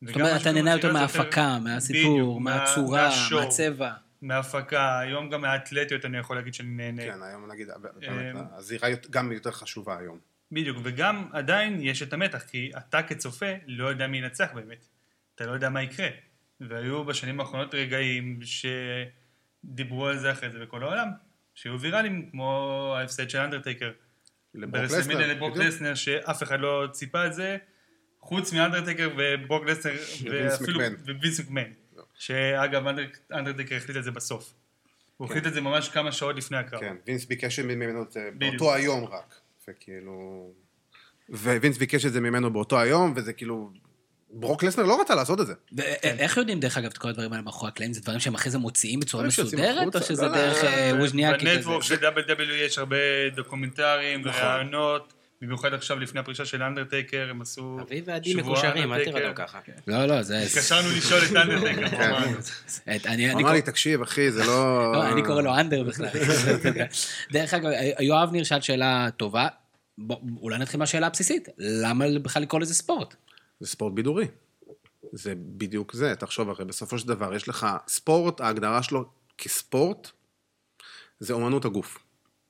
זאת אומרת, אתה נהנה יותר מההפקה, מהסיפור, מהצורה. מהצבע. מההפקה, היום גם מהאתלטיות אני יכול להגיד שאני נהנה. כן, היום נגיד, באמת, אמ, הזירה גם יותר חשובה היום. בדיוק, וגם עדיין יש את המתח, כי אתה כצופה לא יודע מי ינצח באמת. אתה לא יודע מה יקרה. והיו בשנים האחרונות רגעים שדיברו על זה אחרי זה בכל העולם, שהיו ויראליים, כמו ההפסד של אנדרטייקר. לברוק לסנר, לברוק. לסנר, שאף אחד לא ציפה את זה, חוץ מאנדרטייקר וברוק לסנר, ואפילו, מקמן. ווינס מקמן. שאגב, אנדר- אנדרטייקר החליט את זה בסוף. הוא החליט את זה ממש כמה שעות לפני הקרב. כן, וינס ביקש ממנו את זה. באותו היום רק. וכאילו... ווינס ביקש את זה ממנו באותו היום, וזה כאילו... ברוק לזנר לא רצה לעשות את זה. ואיך יודעים, דרך אגב, את כל הדברים האלה מאחורי הקלעים? זה דברים שהם אחרי זה מוציאים בצורה מסודרת, או? שזה דרך אה, ווז'ניאקי כזה? ב network של WWE יש הרבה דוקומנטרים נכון. במיוחד עכשיו לפני הפרישה של אנדרטייקר, הם עשו אביב ועדי שבוע מקושרים, אל תראה אנדרטייקר. אותם ככה. לא, לא, זה... התקשרנו לשאול את אנדרטייקר, כן. הוא אמר לי, תקשיב, אחי, זה לא... לא, אני קורא לו אנדר בכלל. דרך אגב, יואב ניר שאל שאלה טובה. אולי נתחיל מהשאלה הבסיסית. למה בכלל לקרוא לזה ספורט? זה ספורט בידורי. זה בדיוק זה, תחשוב, הרי בסופו של דבר יש לך ספורט, ההגדרה שלו כספורט, זה אומנות הגוף.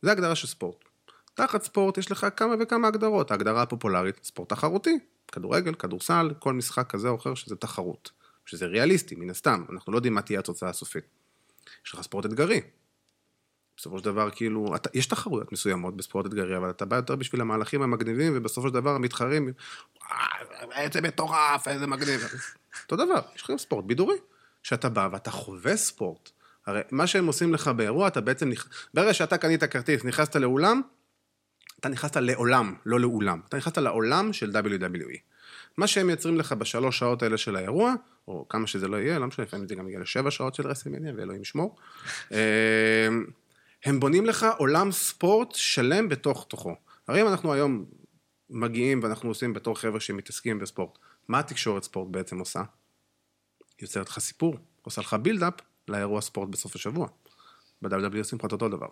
זה הגדרה של ספורט. תחת ספורט יש לך כמה וכמה הגדרות. ההגדרה הפופולרית, ספורט תחרותי, כדורגל, כדורסל, כל משחק כזה או אחר שזה תחרות. שזה ריאליסטי, מן הסתם, אנחנו לא יודעים מה תהיה התוצאה הסופית. יש לך ספורט אתגרי. בסופו של דבר, כאילו, אתה, יש תחרויות מסוימות בספורט אתגרי, אבל אתה בא יותר בשביל המהלכים המגניבים, ובסופו של דבר המתחרים, "וואי, איזה מטורף, איזה מגניב. אותו דבר, יש לך ספורט בידורי, שאתה בא ואתה חווה ספורט. הרי מה שהם עושים לך באירוע, אתה בעצם, נכ... ברגע שאתה קנית כרטיס, נכנסת לאולם, אתה נכנסת לעולם, לא לאולם. אתה נכנסת לעולם של WWE. מה שהם מייצרים לך בשלוש שעות האלה של האירוע, או כמה שזה לא יהיה, לא משנה, לפעמים זה גם יגיע לשבע שעות של רסלמניה, ואלוהים ישמור. אה, הם בונים לך עולם ספורט שלם בתוך תוכו. הרי אם אנחנו היום מגיעים ואנחנו עושים בתור חבר'ה שמתעסקים בספורט, מה התקשורת ספורט בעצם עושה? יוצרת לך סיפור, עושה לך build-up לאירוע ספורט בסוף השבוע. ב-WWE עושים לך את אותו דבר.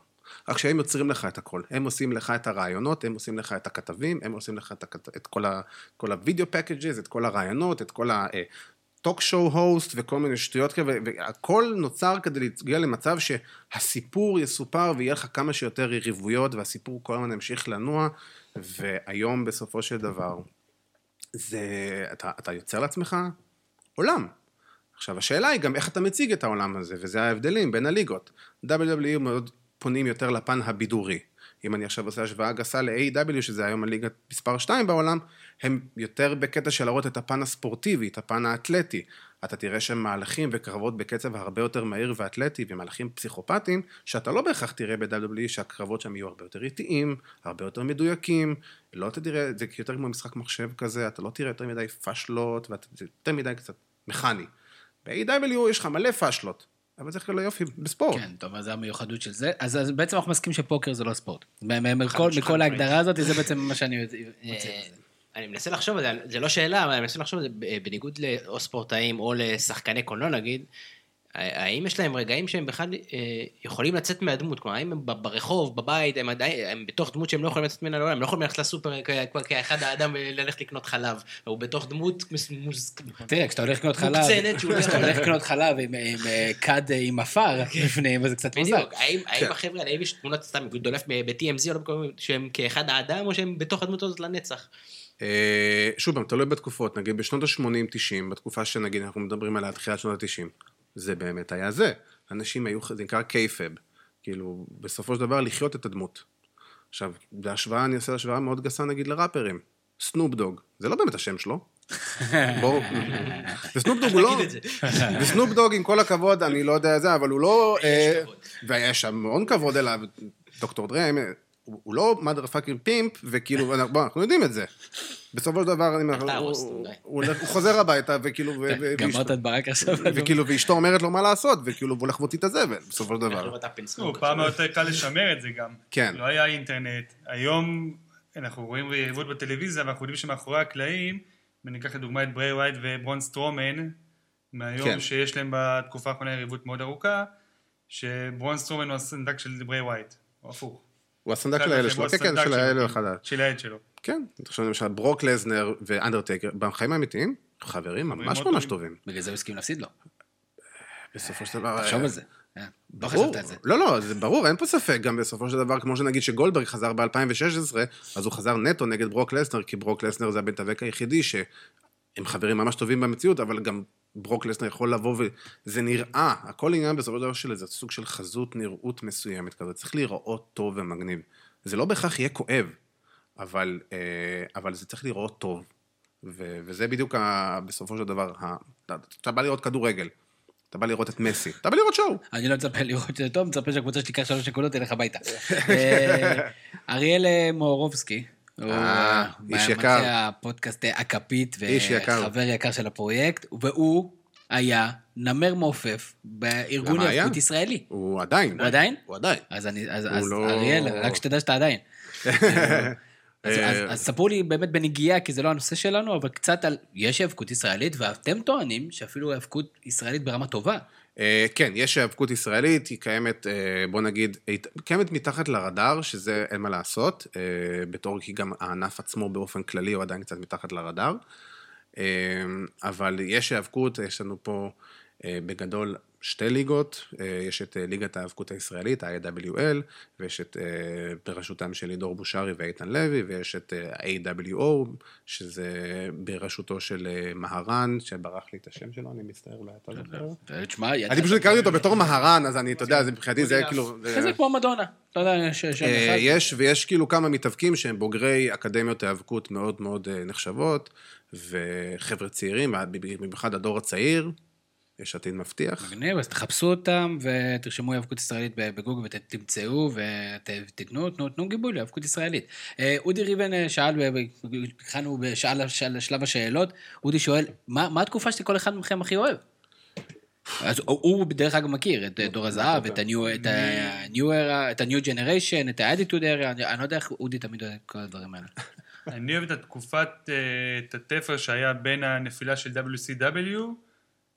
רק שהם יוצרים לך את הכל. הם עושים לך את הרעיונות, הם עושים לך את הכתבים, הם עושים לך את, הכת... את כל, ה... כל הווידאו פקג'ס, את כל הרעיונות, את כל הטוק שואו הוסט וכל מיני שטויות כאלה, והכל נוצר כדי להגיע למצב שהסיפור יסופר ויהיה לך כמה שיותר יריבויות, והסיפור כל הזמן ימשיך לנוע, והיום בסופו של דבר, זה, אתה, אתה יוצר לעצמך עולם. עכשיו, השאלה היא גם איך אתה מציג את העולם הזה, וזה ההבדלים בין הליגות. WWE מאוד פונים יותר לפן הבידורי. אם אני עכשיו עושה השוואה גסה ל-AW, שזה היום הליגה מספר 2 בעולם, הם יותר בקטע של להראות את הפן הספורטיבי, את הפן האתלטי. אתה תראה שם מהלכים וקרבות בקצב הרבה יותר מהיר ואתלטי, ומהלכים פסיכופטיים, שאתה לא בהכרח תראה ב-WWE, שהקרבות שם יהיו הרבה יותר איטיים, הרבה יותר מדויקים, לא תראה, זה יותר כמו משחק מחשב כזה, אתה לא תראה יותר מדי פאשלות, וזה יותר מדי קצת מכני. ב-AW יש לך מלא פאשלות, אבל זה כאילו יופי בספורט. כן, טוב, אז זה המיוחדות של זה. אז אז בעצם אנחנו מסכימים שפוקר זה לא ספורט. מכל- מכל. ההגדרה הזאת, זה בעצם מה שאני מוצא. אה, אני מנסה לחשוב על זה, זה לא שאלה, אבל אני מנסה לחשוב על זה, בניגוד לאו ספורטאים או לשחקני קולנוע נגיד, האם יש להם רגעים שהם בכלל אה, יכולים לצאת מהדמות? כלומר, האם הם ב- ברחוב, בבית, הם עדיין, הם בתוך דמות שהם לא יכולים לצאת ממנה לעולם, הם לא יכולים ללכת לסופר כ- כבר כאחד האדם וללכת לקנות חלב, הוא בתוך דמות מוס- תראה, כשאתה הולך לקנות חלב, לא כשאתה הולך לקנות חלב עם- עם אה, כד אה, עם עפר בפנים, זה קצת מוזר. בדיוק, האם האם החבר'ה האלה, האם יש תמונות סתם דולף ב-TMZ או לא במקום שהם כאחד האדם, או שהם בתוך הדמות הזאת לנצח? אה, שוב פעם, תלוי בתקופות, נגיד בשנות ה-80-90, בתקופה שנגיד אנחנו מדברים עליה תחילת שנות ה-90, זה באמת היה זה. אנשים היו, זה נקרא קייפב, כאילו, בסופו של דבר לחיות את הדמות. עכשיו, בהשוואה, אני אעשה השוואה מאוד גסה נגיד לראפרים. סנופ דוג, זה לא באמת השם שלו. בואו, וסנופ דוג הוא לא. וסנופ דוג עם כל הכבוד, אני לא יודע זה, אבל הוא לא... אה. ויש שם המון כבוד אליו, דוקטור דרי, הוא הוא לא mother fucking pimp, וכאילו, בוא, אנחנו יודעים את זה. בסופו של דבר, אני אומר, הוא- הוא-. הוא הולך- הוא חוזר הביתה, וכאילו, ו- ו- גמרת את ברק עכשיו. וכאילו, ואשתו אומרת לו מה לעשות, וכאילו, הוא הולך ומוציא את הזבל, בסופו של דבר. נו, פעם היה יותר קל לשמר את זה גם. כן. לא היה אינטרנט. היום אנחנו רואים יריבות בטלוויזיה ואנחנו יודעים שמאחורי הקלעים, וניקח לדוגמה את ברי ווייט וברון סטרומן, מהיום כן. שיש להם בתקופה האחרונה יריבות מאוד ארוכה, שברון סטרומן הוא הסנדק של ברי ווייט, או הפוך. הוא הסנדק של האלה שלו, כן, כן, של האלה כאילו, החדש. של העד שלו. כן, עכשיו למשל ברוק לזנר ואנדרטייקר, בחיים האמיתיים, חברים ממש ממש טובים. בגלל זה הוא הסכים להפסיד לו. בסופו של דבר... תחשוב אה, על זה. אה, לא ברור. לא, לא, זה ברור, אין פה ספק. גם בסופו של דבר, כמו שנגיד שגולדברג חזר ב-2016, אז הוא חזר נטו נגד ברוק לסנר, כי ברוק לסנר זה המתאבק היחידי שהם חברים ממש טובים במציאות, אבל גם ברוק לסנר יכול לבוא וזה נראה, הכל עניין בסופו של דבר של איזה סוג של חזות נראות מסוימת כזאת. צריך להיראות טוב ומגניב. זה לא בהכרח יהיה כואב, אבל, אה, אבל זה צריך להיראות טוב. ו- וזה בדיוק ה- בסופו של דבר, ה- אתה- בא לראות כדורגל, אתה בא לראות את מסי, אתה בא לראות שואו. אני לא מצפה לראות את זה טוב, מצפה שהקבוצה שלי תיקח שלוש נקודות, תלך הביתה. אה, אריאל אה, מורובסקי. הוא, אה, אה, איש מנחה יקר. הפודקאסט אה, הכפית, איש יקר. וחבר יקר של הפרויקט, והוא היה נמר מעופף בארגון? יפקות ישראלי. הוא עדיין. הוא עדיין? הוא עדיין. אז אני, אז, הוא לא- אריאל, רק שתדע שאתה עדיין. אה, אז ספרו לי באמת בנגיעה, כי זה לא הנושא שלנו, אבל קצת על, יש היאבקות ישראלית, ואתם טוענים שאפילו היאבקות ישראלית ברמה טובה. אה, כן, יש היאבקות ישראלית, היא קיימת, אה, בוא נגיד, היא קיימת מתחת לרדאר, שזה אין מה לעשות, אה, בתור כי גם הענף עצמו באופן כללי הוא עדיין קצת מתחת לרדאר. אבל יש היאבקות, יש לנו פה בגדול שתי ליגות, אה, יש את אה, ליגת ההיאבקות הישראלית, ה-AWL, ויש את, אה, בראשותם של לידור בושרי ואיתן לוי, ויש את ה-AWO, שזה בראשותו של מהרן, שברח לי את השם שלו, אני מצטער, אולי אתה זוכר? תשמע, אני פשוט הכרתי אותו בתור מהרן, אז אני, אתה יודע, מבחינתי זה כאילו... זה- כמו מדונה. אתה יודע. יש, ויש כאילו כמה מתאבקים שהם בוגרי אקדמיות היאבקות מאוד מאוד נחשבות, וחבר'ה צעירים, במיוחד הדור הצעיר, יש עתיד מבטיח. מגניב, אז תחפשו אותם ותרשמו היאבקות ישראלית בגוגל ותמצאו ותיתנו, תנו, תנו גיבוי להיאבקות ישראלית. אה, אודי ריבן אה, שאל, ב- ב- התחלנו בשאל של- שלב השאלות, אודי שואל, מה, מה התקופה שכל אחד מכם הכי אוהב? אז הוא, בדרך אגב מכיר את אה, דור הזהב, את ה-new era, את ה-new generation, את ה-attitude era, אני, לא יודע איך אודי תמיד אוהב את כל הדברים האלה. אני אוהב את התקופת, את התפר שהיה בין הנפילה של WCW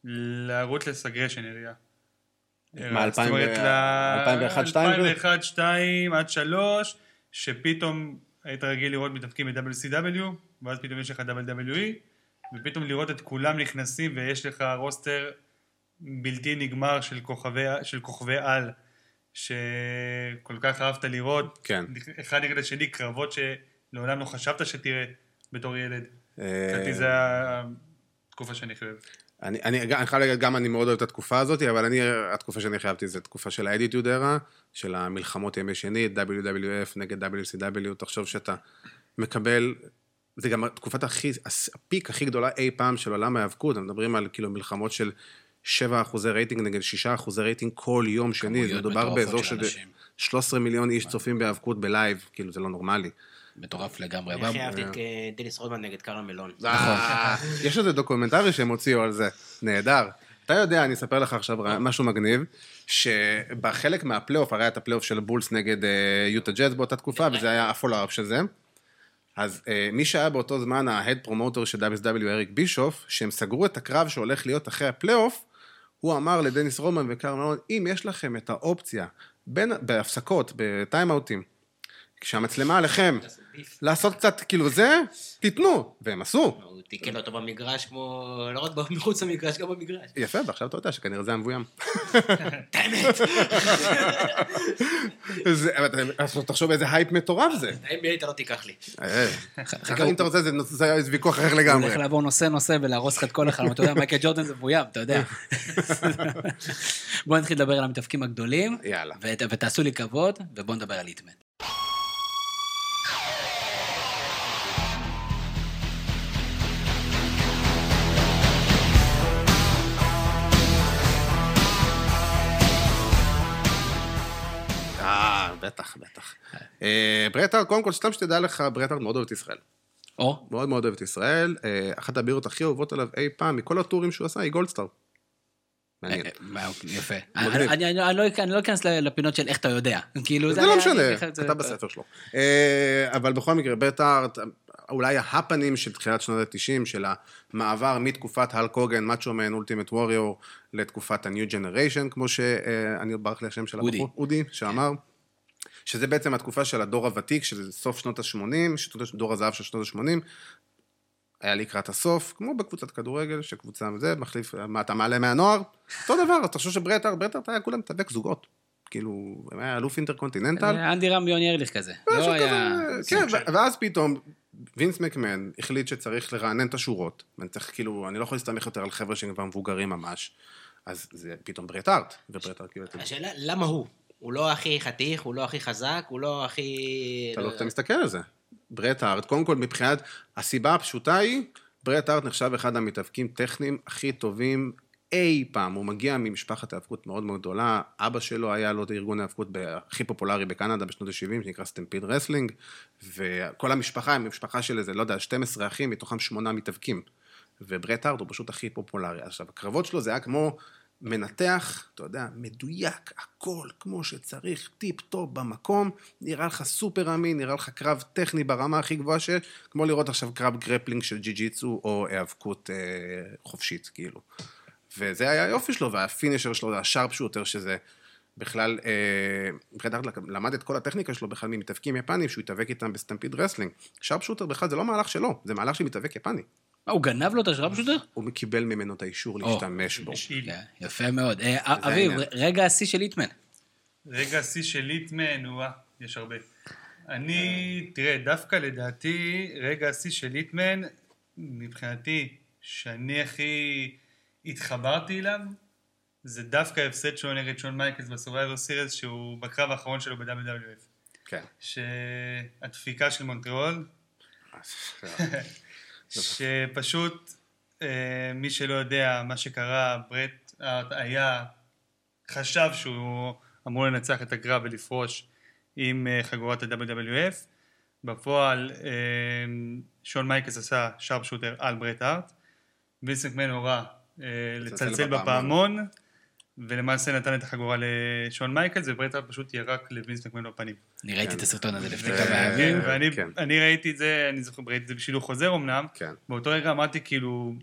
ל Ruthless Aggression Era. מה, זאת אומרת, 2001, 2002? 2001, 2002 עד 3, שפתאום היית רגיל לראות מתאבקים ב-WCW, ואז פתאום יש לך WWE, ופתאום לראות את כולם נכנסים ויש לך roster בלתי נגמר של כוכבי, של כוכבי על, שכל כך אהבת לראות, כן. אחד נגד השני, קרבות שלעולם לא חשבת שתראה בתור ילד. אה, לדעתי זה התקופה שאני הכי אוהב. אני, אני, אני חייב להגיד, גם אני מאוד אוהב את התקופה הזאת, אבל אני, התקופה שאני הכי אהבתי זה תקופה של ה Attitude Era, של המלחמות ימי שני, WWF נגד WCW, תחשוב שאתה מקבל, זה גם תקופת הכי, ה peak הכי גדולה אי פעם של עולם ההיאבקות, אנחנו מדברים על כאילו מלחמות של 7 אחוזי רייטינג נגד 6 אחוזי רייטינג כל יום שני, זה מדובר באזור של של אנשים. 13 מיליון איש צופים בהיאבקות בלייב, כאילו זה לא נורמלי. מטורף לגמרי. אני הכי אהבתי את אה, דניס רודמן נגד קרל מלון. אה, יש איזה דוקומנטרי שהם הוציאו על זה, נהדר. אתה יודע, אני אספר לך עכשיו משהו מגניב, שבחלק מהפלייאוף, הרי היה את הפלייאוף של בולס נגד אה, יוטה ג'אז באותה תקופה, וזה היה ה follow-up של זה. אז אה, מי שהיה באותו זמן ה head promoter של WCW, אריק בישוף, שהם סגרו את הקרב שהולך להיות אחרי הפלייאוף, הוא אמר לדניס רודמן וקרל מלון, אם יש לכם את האופציה, בין, בהפסקות, בטיימאוטים, כשהמצלמה עליכם, לעשות קצת כאילו זה, תיתנו, והם עשו. הוא תיקן אותו במגרש כמו, לא רק מחוץ למגרש, גם במגרש. יפה, ועכשיו אתה יודע שכנראה זה המבוים. האמת. אבל אתה- עכשיו תחשוב איזה הייפ מטורף זה. האמת, אתה לא תיקח לי. אה, אם אתה רוצה, זה ויכוח אחר לגמרי. הולך לעבור נושא נושא ולהרוס לך את כל החלום. אתה יודע, מייקל ג'ורדן זה מבוים, אתה יודע. בואו נתחיל לדבר על המתאבקים הגדולים. יאללה. ות- ותעשו לי כבוד, ובואו נדבר על היטמן. בטח, בטח. אה, ברטהרד, קודם כל, סתם שתדע לך, ברטהרד מאוד אוהב את ישראל. או, מאוד מאוד אוהב את ישראל. אה, אחת הבירות הכי אוהבות עליו אי פעם, מכל הטורים שהוא עשה, היא גולדסטאר. מעניין. יפה. אני- לא אכנס לפינות של איך אתה יודע. כאילו, זה לא משנה, כתב בספר שלו. אה, אבל בכל מקרה, ברט הארט, אולי ההפנים של תחילת שנות ה-90, של המעבר מתקופת הלק הוגן, מאצ'ו מן, אולטימט ווריור, לתקופת ה-New Generation, כמו שאני ברח לי השם של. הבחור, אודי, שאמר. שזה בעצם התקופה של הדור הוותיק, שזה סוף שנות ה-80, דור הזהב של שנות ה-80. היה לקראת הסוף, כמו בקבוצת כדורגל, שקבוצה זה, מחליף, מה אתה מעלה מהנוער? אותו דבר, אתה חושב שברט הארט, ברט הארט היה כולם מתאבק זוגות. כאילו, הוא היה אלוף אינטרקונטיננטל. אנדי רם יוני ארליך כזה. לא היה... כן, ואז פתאום וינס מקמן החליט שצריך לרענן את השורות. ואני צריך, כאילו, אני לא יכול להסתמך יותר על חבר'ה שהם כבר מבוגרים ממש. אז זה פתאום ברט הארט, וברט הארט כאילו, השאלה, למה הוא? הוא לא הכי חתיך, הוא לא הכי חזק, הוא לא הכי... לא אתה מסתכל על זה. ברט הארט, קודם כל מבחינת, הסיבה הפשוטה היא, ברט הארט נחשב אחד המתאבקים טכניים הכי טובים אי פעם. הוא מגיע ממשפחת האבקות מאוד מאוד גדולה, אבא שלו היה לו את ארגון האבקות הכי פופולרי בקנדה בשנות ה-70, שנקרא Stampede Wrestling, וכל המשפחה היא משפחה של איזה, לא יודע, 12 אחים, מתוכם שמונה מתאבקים. וברט הארט הוא פשוט הכי פופולרי. עכשיו, הקרבות שלו זה היה כמו מנתח, אתה יודע, מדויק, הכל כמו שצריך, tip top במקום, נראה לך סופר אמין, נראה לך קרב טכני ברמה הכי גבוהה שיש, כמו לראות עכשיו קרב grappling של ג'יו ג'יטסו או היאבקות אה, חופשית, כאילו. וזה היה היופי שלו, וה finisher שלו זה ה sharpshooter, שזה בכלל, אה, מבחינת הארט למד את כל הטכניקה שלו בכלל ממתאבקים יפנים, שהוא התאבק איתם ב Stampede Wrestling. sharpshooter בכלל זה לא מהלך שלו, זה מהלך של מתאבק יפני. מה, הוא גנב לו את ה sharpshooter? הוא קיבל ממנו את האישור להשתמש בו. כן, יפה מאוד. אה, אביב, העניין. רגע השיא של היטמן. רגע השיא של היטמן, וואה, יש הרבה. אני, תראה, דווקא לדעתי, רגע השיא של היטמן, מבחינתי, שאני הכי התחברתי אליו, זה דווקא ההפסד שלו נגד שון מייקלס ב Survivor Series, שהוא בקרב האחרון שלו ב-WWF. כן. שהדפיקה של מונטריאול, שפשוט, אה, מי שלא יודע מה שקרה, ברט הארט היה, חשב שהוא אמור לנצח את הקרב ולפרוש עם אה, חגורת ה-WWF. בפועל אה, שון מייקלס עשה sharpshooter על ברט הארט. וינסנט מקמן הורה אה, לצלצל לצלצל בפעמון. ולמעשה נתן את החגורה לשון מייקלס, וברט הארט פשוט ירק לווינס מקמן בפנים. אני ראיתי כן. את הסרטון הזה לפני כמה כן, ימים. ואני כן. ראיתי את זה, אני זוכר, ראיתי את זה בשידור חוזר אמנם, כן. באותו רגע אמרתי כאילו,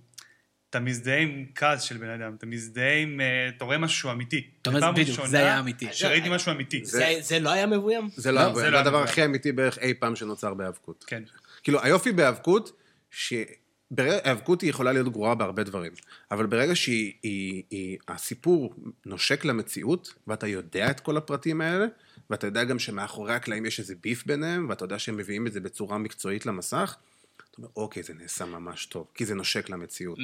אתה מזדהה עם כעס של בן אדם, אתה מזדהה עם, אה, אתה רואה משהו אמיתי. אתה אומר, בדיוק, זה היה אמיתי. שראיתי משהו אמיתי. זה- זה לא היה מבוים? זה לא, לא, זה זה לא הדבר. הכי אמיתי בערך אי פעם שנוצר בהיאבקות. כן. כאילו, היופי בהיאבקות, שהיאבקות היא יכולה להיות גרועה בהרבה דברים, אבל ברגע שהיא, היא, היא, הסיפור נושק למציאות, ואתה יודע את כל הפרטים האלה, ואתה יודע גם שמאחורי הקלעים יש איזה ביף ביניהם, ואתה יודע שהם מביאים את זה בצורה מקצועית למסך, אתה אומר, אוקיי, זה נעשה ממש טוב, כי זה נושק למציאות.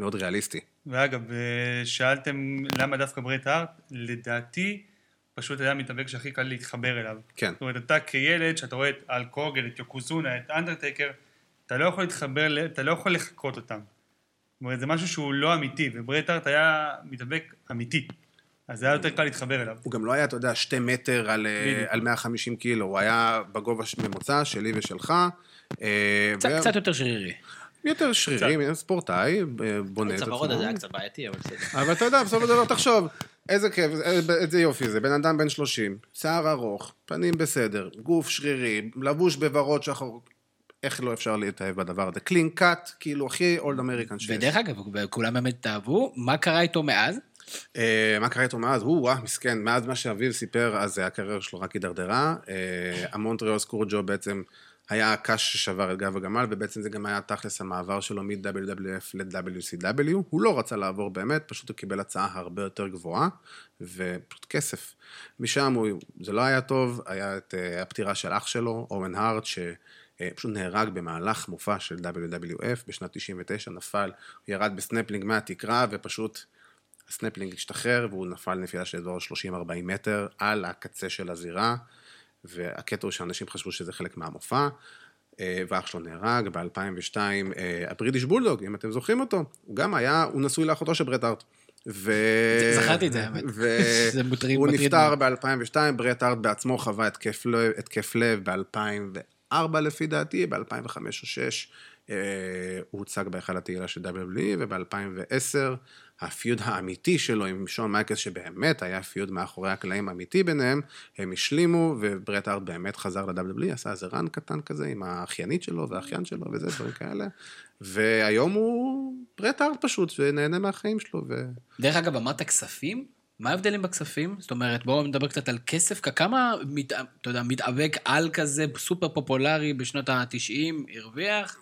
מאוד ריאליסטי. ואגב, אה, שאלתם למה דווקא ברט הארט, לדעתי, פשוט היה המתאבק שהכי קל להתחבר אליו. כן. זאת אומרת, אתה כילד, שאתה רואה את אל קוגל, את יוקוזונה, את אנדרטייקר, אתה לא יכול להתחבר, אתה לא יכול לחקות אותם. זאת אומרת, זה משהו שהוא לא אמיתי, וברט הארט היה מתאבק אמיתי. אז זה היה יותר קל להתחבר אליו. הוא גם לא היה, אתה יודע, שתי מטר על, אה. על 150 קילו, הוא היה בגובה ממוצע שלי ושלך. אה, קצת ו- קצת יותר שרירי. יותר שרירים, ספורטאי, אה, בונה את הצווארון הזה היה עצמו. קצת בעייתי, אבל בסדר. אבל אתה יודע, בסופו של דבר, תחשוב, איזה כיף, איזה- איזה יופי זה, בן אדם בן 30, שיער ארוך, פנים בסדר, גוף שרירי, לבוש בוורוד שחור, איך לא אפשר להתאהב בדבר הזה? קלין קאט, כאילו הכי אולד אמריקן שיש. ודרך אגב, וכולם באמת אהבו, מה קרה איתו מאז? אה, מה קרה איתו מאז? הוא, וואה, מסכן, מאז מה שאביב סיפר, אז הקריירה שלו רק הידרדרה. אה, המונטריאל סקורג'ו בעצם היה הקש ששבר את גב הגמל, ובעצם זה גם היה תכלס המעבר שלו מ-WWF ל-WCW. הוא לא רצה לעבור באמת, פשוט הוא קיבל הצעה הרבה יותר גבוהה, ופשוט כסף. משם הוא, זה לא היה טוב, היה את אה, הפטירה של אח שלו, אורן הארט, ש... אה, פשוט נהרג במהלך מופע של WWF בשנת 99, נפל, הוא ירד בסנפלינג מהתקרה ופשוט הסנפלינג השתחרר והוא נפל נפילה של אזור 30-40 מטר על הקצה של הזירה, והקטע הוא שאנשים חשבו שזה חלק מהמופע, אה, ואח שלו נהרג ב-2002, הבריטיש בולדוג, אם אתם זוכרים אותו, הוא גם היה, הוא נשוי לאחותו של ברט הארט. ו... זכרתי את זה, האמת. והוא נפטר מאוד. ב-2002, ברט הארט בעצמו חווה התקף לב, התקף לב ב-2004 לפי דעתי, ב-2005 או 2006 אה, הוא הוצג בהיכל התהילה של WWE, וב-2010 ה feud האמיתי שלו עם שון מייקלס, שבאמת היה feud מאחורי הקלעים אמיתי ביניהם, הם השלימו, וברט הארט באמת חזר ל-WWE, עשה איזה run קטן כזה עם האחיינית שלו והאחיין שלו וזה, דברים כאלה. והיום הוא ברט הארט פשוט, ונהנה מהחיים שלו. ו... דרך אגב, אמרת כספים? מה ההבדלים בכספים? זאת אומרת, בואו נדבר קצת על כסף, כמה, מת- אתה יודע, מתאבק על כזה סופר פופולרי בשנות ה-90 הרוויח?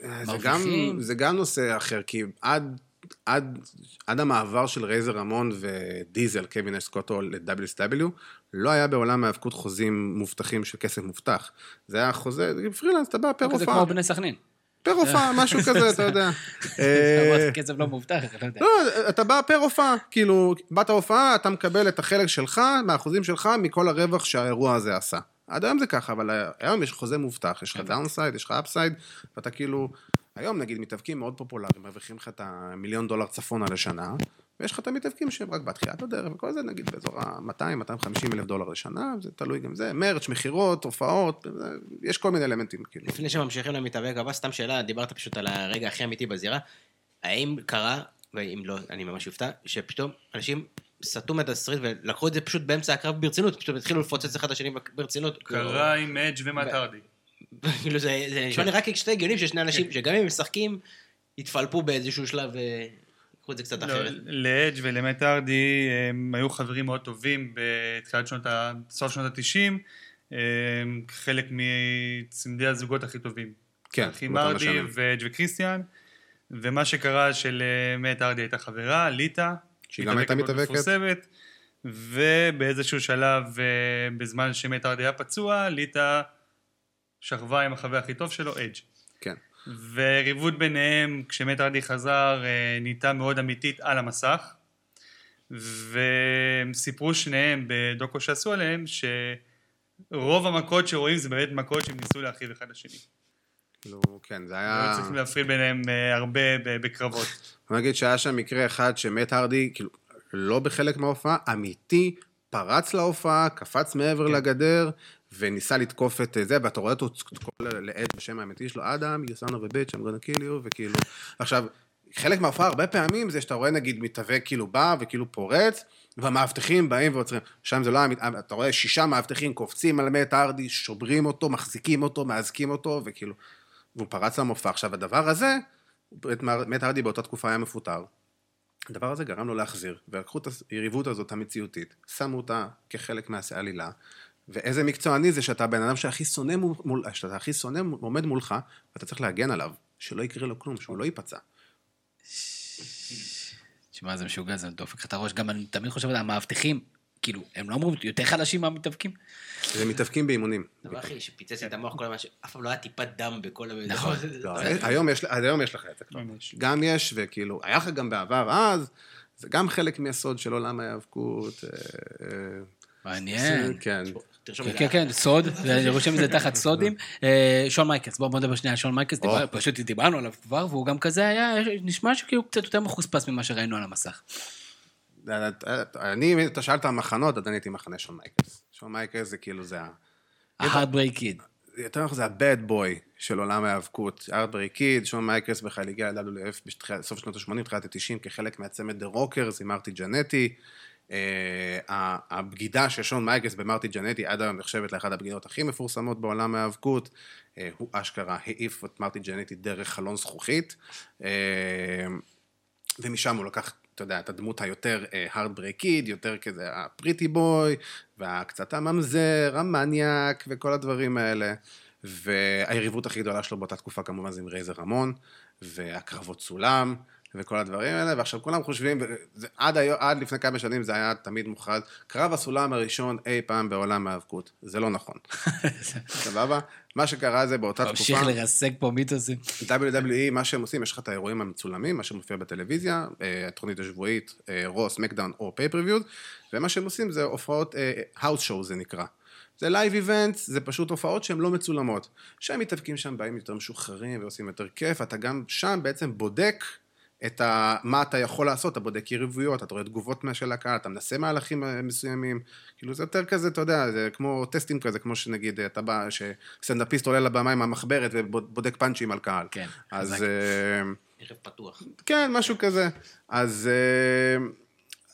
זה מרוויחים. גם, זה גם נושא אחר, כי עד, עד, עד המעבר של רייזר רמון ודיזל, קווין וסקוט, ל-WCW, לא היה בעולם ההאבקות חוזים מובטחים של כסף מובטח. זה היה חוזה, פרילנס, אתה בא פר כזה הופעה, כמו בני סכנין. פר הופעה, משהו כזה, אתה יודע. אה, אמרת, כסף לא מובטח, אני לא יודע. לא, אתה בא פר הופעה, כאילו, באת הופעה, אתה מקבל את החלק שלך, מהאחוזים שלך, מכל הרווח שהאירוע הזה עשה. עד היום זה ככה, אבל היום יש חוזה מובטח, יש לך downside, יש לך upside, ואתה כאילו, היום נגיד מתאבקים מאוד פופולריים, מרוויחים לך את המיליון דולר צפונה לשנה, ויש לך את המתאבקים שהם רק בתחילת הדרך, וכל זה נגיד באזור ה-200-250 אלף דולר לשנה, זה תלוי גם זה, merch, מכירות, הופעות, יש כל מיני אלמנטים, כאילו. לפני שממשיכים למתאבק הבא, סתם שאלה, דיברת פשוט על הרגע הכי אמיתי בזירה. האם קרה, ואם לא, אני ממש אופתע, שפתאום אנשים סטו מהתסריט ולקחו את זה פשוט באמצע הקרב ברצינות, פשוט התחילו לפוצץ אחד את השני ברצינות. קרה עם אדג' ומאט הרדי. כאילו זה זה נשמע לי רק שתי הגיונים של שני אנשים, שגם אם הם משחקים, יתפלפו באיזשהו שלב ויקחו את זה קצת לא, אחרת. לאדג' ולמט הרדי הם היו חברים מאוד טובים בתחילת שנות ה... סוף שנות התשעים, חלק מצמדי הזוגות הכי טובים. כן, אחים השנים. ואדג' וקריסטיאן, ומה שקרה שלמט הרדי הייתה חברה, ליטה, שהיא גם הייתה מתאבקת. מפורסמת, ובאיזשהו שלב, אה, בזמן שמט הרדי היה פצוע, ליטה שכבה עם החבר הכי טוב שלו, אדג'. כן. וריבות ביניהם, כשמת הרדי חזר, אה, נהייתה מאוד אמיתית על המסך. והם סיפרו שניהם בדוקו שעשו עליהם, שרוב המכות שרואים זה באמת מכות שהם ניסו להכאיב אחד לשני. כאילו, כן, זה היו היה... צריכים להפריד ביניהם אה, הרבה בקרבות. אני אגיד שהיה שם מקרה אחד שמת הרדי, כאילו, לא בחלק מההופעה, אמיתי, פרץ להופעה, קפץ מעבר כן. לגדר, וניסה לתקוף את זה, ואתה רואה אותו קורא לעד בשם האמיתי שלו, אדם, you son of a bitch, I'm gonna kill you, וכאילו... עכשיו, חלק מההופעה, הרבה פעמים, זה שאתה רואה נגיד מתאבק כאילו בא וכאילו פורץ, והמאבטחים באים ועוצרים. שם זה לא היה, מת- אתה רואה שישה מאבטחים קופצים על מת הרדי, שוברים אותו, מחזיקים אותו, מאזקים אותו, וכאילו... והוא פרץ למופע. עכשיו, הדבר הזה, מת הרדי באותה תקופה היה מפוטר. הדבר הזה גרם לו להחזיר, ולקחו את היריבות הזאת המציאותית, שמו אותה כחלק מהעלילה, ואיזה מקצועני זה שאתה הבן אדם שהכי שונא מול, שאתה הכי שונא עומד מולך, ואתה צריך להגן עליו, שלא יקרה לו כלום, שהוא לא ייפצע. תשמע, זה משוגע, זה דופק לך את הראש. גם אני תמיד חושב על המאבטחים, כאילו, הם לא אמורים יותר חלשים מהמתאבקים? זה מתאבקים באימונים. הדבר הכי שפיצץ לי את המוח כל הזמן, שאף פעם לא היה טיפת דם בכל ה... נכון. לא, היום, יש, היום יש לך את זה כבר. גם יש, וכאילו, היה לך גם בעבר אז, זה גם חלק מהסוד של עולם ההיאבקות. אה, אה, מעניין. כן. תרשום כן, את כן, זה. כן, סוד, ואני רושם את זה תחת סודים. אה, שון מייקלס, בואו בוא נדבר שנייה על שון מייקלס, פשוט דיברנו עליו כבר, והוא גם כזה היה, נשמע שכאילו קצת יותר מחוספס ממה שראינו על המסך. אני, אם אתה שאלת על מחנות, אז אני הייתי מחנה שון מייקלס. שון מייקלס זה כאילו, זה ה... ה-heartbreak kid. יותר נכון זה ה-bad boy של עולם ההיאבקות. Heartbreak Kid, שון מייקלס בכלל הגיע ל-WWF בסוף שנות ה-80, תחילת ה-90, כחלק מהצמד The Rockers עם מרטי ג'נטי. ה- הבגידה של שון מייקלס במרטי ג'נטי עד היום נחשבת לאחת הבגידות הכי מפורסמות בעולם ההיאבקות. אה, הוא אשכרה העיף את מרטי ג'נטי דרך חלון זכוכית. אה, ומשם הוא לקח, אתה יודע, את הדמות היותר הארדברק קיד, יותר כזה הפריטי בוי, והקצת הממזר, המניאק, וכל הדברים האלה. והיריבות הכי גדולה שלו באותה תקופה כמובן זה עם רייזר רמון, והקרבות סולם, וכל הדברים האלה, ועכשיו כולם חושבים, וזה, עד, היום, עד לפני כמה שנים זה היה תמיד מוכרז, קרב הסולם הראשון אי פעם בעולם ההאבקות. זה לא נכון. סבבה? מה שקרה זה באותה תקופה... ממשיך לרסק פה מיתוסים. WWE, מה שהם עושים, יש לך את האירועים המצולמים, מה שמופיע בטלוויזיה, אה, התוכנית השבועית, רו, סמאקדאון או pay-per-views, ומה שהם עושים זה הופעות, האוס שואו זה נקרא. זה live events, זה פשוט הופעות שהן לא מצולמות. שהם מתאבקים שם, באים יותר משוחררים ועושים יותר כיף, אתה גם שם בעצם בודק את ה... מה אתה יכול לעשות, אתה בודק יריבויות, אתה רואה תגובות של הקהל, אתה מנסה מהלכים אה, מסוימים, כאילו זה יותר כזה, אתה יודע, זה כמו טסטים כזה, כמו שנגיד, אה, אתה בא, שסטנדאפיסט עולה לבמה עם המחברת ובודק פאנצ'ים על קהל. כן, אז חזק. אה, ערב פתוח. כן, משהו כזה. אז,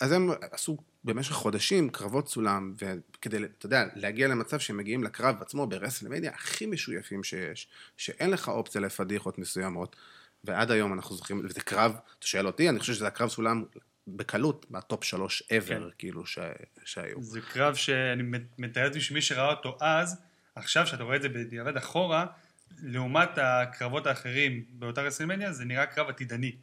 אז הם עשו במשך חודשים קרבות סולם, וכדי, אתה יודע, להגיע למצב שהם מגיעים לקרב עצמו ברסלמדיה הכי משויפים שיש, שאין לך אופציה לפדיחות מסוימות, ועד היום אנחנו זוכרים, וזה קרב, אתה שואל אותי, אני חושב שזה הקרב סולם בקלות, מה top שלוש ever, כן. כאילו, ש, שהיו. זה קרב שאני מתאר לעצמי שמי שראה אותו אז, עכשיו שאתה רואה את זה בדיעבד אחורה, לעומת הקרבות האחרים באותה רסלמניה, זה נראה קרב עתידני.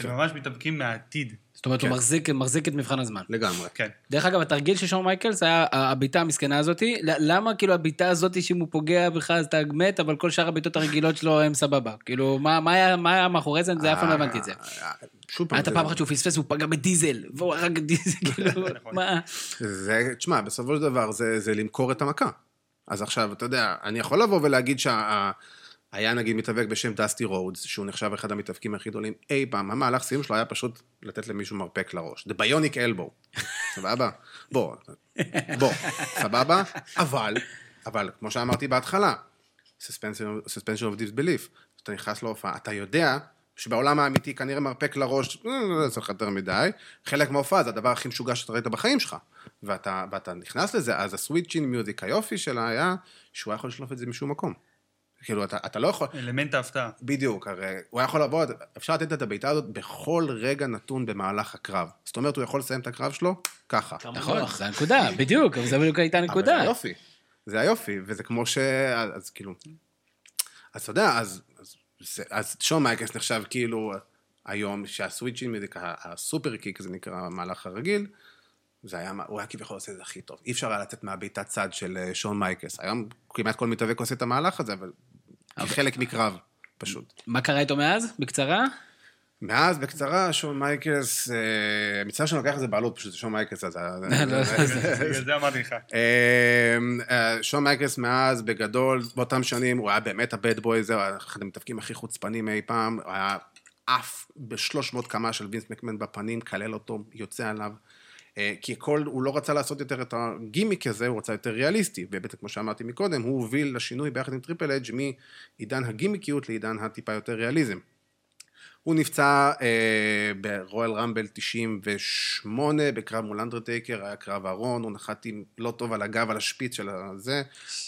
שממש מתאבקים מהעתיד. זאת אומרת, הוא כן. מחזיק- מחזיק את מבחן הזמן. לגמרי. כן. דרך אגב, התרגיל של שון מייקלס היה הבעיטה המסכנה הזאתי. למה כאילו הבעיטה הזאתי, שאם הוא פוגע בך אז אתה מת, אבל כל שאר הבעיטות הרגילות שלו הם סבבה. כאילו, מה מה היה מה היה מאחורי זה? זה אף פעם לא הבנתי את זה. שוב פעם, היה את זה- הפעם אחת שהוא פספס, הוא פגע בדיזל, והוא הרג דיזל, כאילו, נכון. מה? זה, תשמע, בסופו של דבר זה, זה למכור את המכה. אז עכשיו, אתה יודע, אני יכול לבוא ולהגיד שהיה נגיד מתאבק בשם דסטי רודס, שהוא נחשב אחד המתאבקים הכי גדולים אי פעם, המהלך סיום שלו היה פשוט לתת למישהו מרפק לראש. The Bionic Elbow. סבבה? בוא, בוא, סבבה? אבל, אבל, כמו שאמרתי בהתחלה, suspension of disbelief. אתה נכנס להופעה, אתה יודע שבעולם האמיתי כנראה מרפק לראש, אה, לא צריך יותר מדי. חלק מההופעה זה הדבר הכי משוגע שאתה ראית בחיים שלך. ואתה, ואתה נכנס לזה, אז הסוויצ'ין מיוזיק היופי שלה היה שהוא היה יכול לשלוף את זה משום מקום. כאילו, אתה, אתה לא יכול... אלמנט ההפתעה. בדיוק, הרי הוא היה יכול לבוא, אפשר לתת את הבעיטה הזאת בכל רגע נתון במהלך הקרב. זאת אומרת, הוא יכול לסיים את הקרב שלו ככה. נכון, זה הנקודה, בדיוק, אבל זה בדיוק הייתה אבל זה הנקודה. היופי. זה היופי, וזה כמו ש... אז, אז כאילו... אז אתה יודע, אז, אז, זה- אז שון מייקלס נחשב כאילו היום ה- ה super kick, זה נקרא המהלך הרגיל, זה היה, הוא היה כביכול עושה את זה הכי טוב. אי אפשר היה לצאת מהבעיטת צד של אה, שון מייקלס. היום כמעט כל מתאבק עושה את המהלך הזה, אבל כחלק מקרב, פשוט. מה קרה איתו מאז? בקצרה? מאז, בקצרה, שון מייקלס, אה, מצטער שאני לוקח את זה בעלות, פשוט שון מייקלס, אז... לא, לא, זה- בגלל זה אמרתי לך. אה, שון מייקלס מאז, בגדול, באותם שנים, הוא היה באמת ה bad boy, זהו, היה אחד המתאבקים הכי חוצפנים אי פעם, הוא היה עף ב-300 קמה של וינס מקמן בפנים, קילל אותו, יוצא עליו. אה, כי הכל, הוא לא רצה לעשות יותר את הגימיק הזה, הוא רצה יותר ריאליסטי. ובאמת, כמו שאמרתי מקודם, הוא הוביל לשינוי ביחד עם טריפל אייץ' מעידן הגימיקיות לעידן הטיפה יותר ריאליזם. הוא נפצע אה, ברואל רמבל 98, בקרב מול אנדרטייקר, היה קרב ארון, הוא נחת עם לא טוב על הגב, על השפיץ של הזה,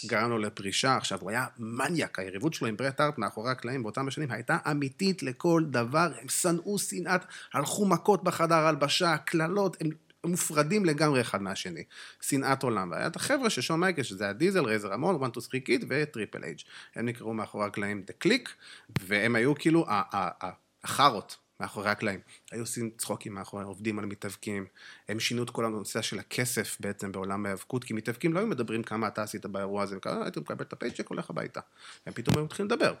גרם לו לפרישה. עכשיו, הוא היה מניאק, היריבות שלו עם ברט הארט מאחורי הקלעים באותם השנים הייתה אמיתית לכל דבר, הם שנאו שנאת, הלכו מכות בחדר הלבשה, קללות. הם מופרדים לגמרי אחד מהשני. שנאת עולם. והיה את החבר'ה של שון מייקל, שזה היה דיזל, רייזר רמון, 1, 2, 3 קיד וטריפל אייץ'. הם נקראו מאחורי הקלעים The Kliq, והם היו כאילו החארות מאחורי הקלעים. היו עושים צחוקים מאחורי, עובדים על מתאבקים. הם שינו את כל הנושא של הכסף בעצם בעולם ההיאבקות, כי מתאבקים לא היו מדברים כמה אתה עשית באירוע הזה, וכמה היית מקבל את הפייצ'ק, הולך הביתה. הם פתאום היו מתחילים לדבר.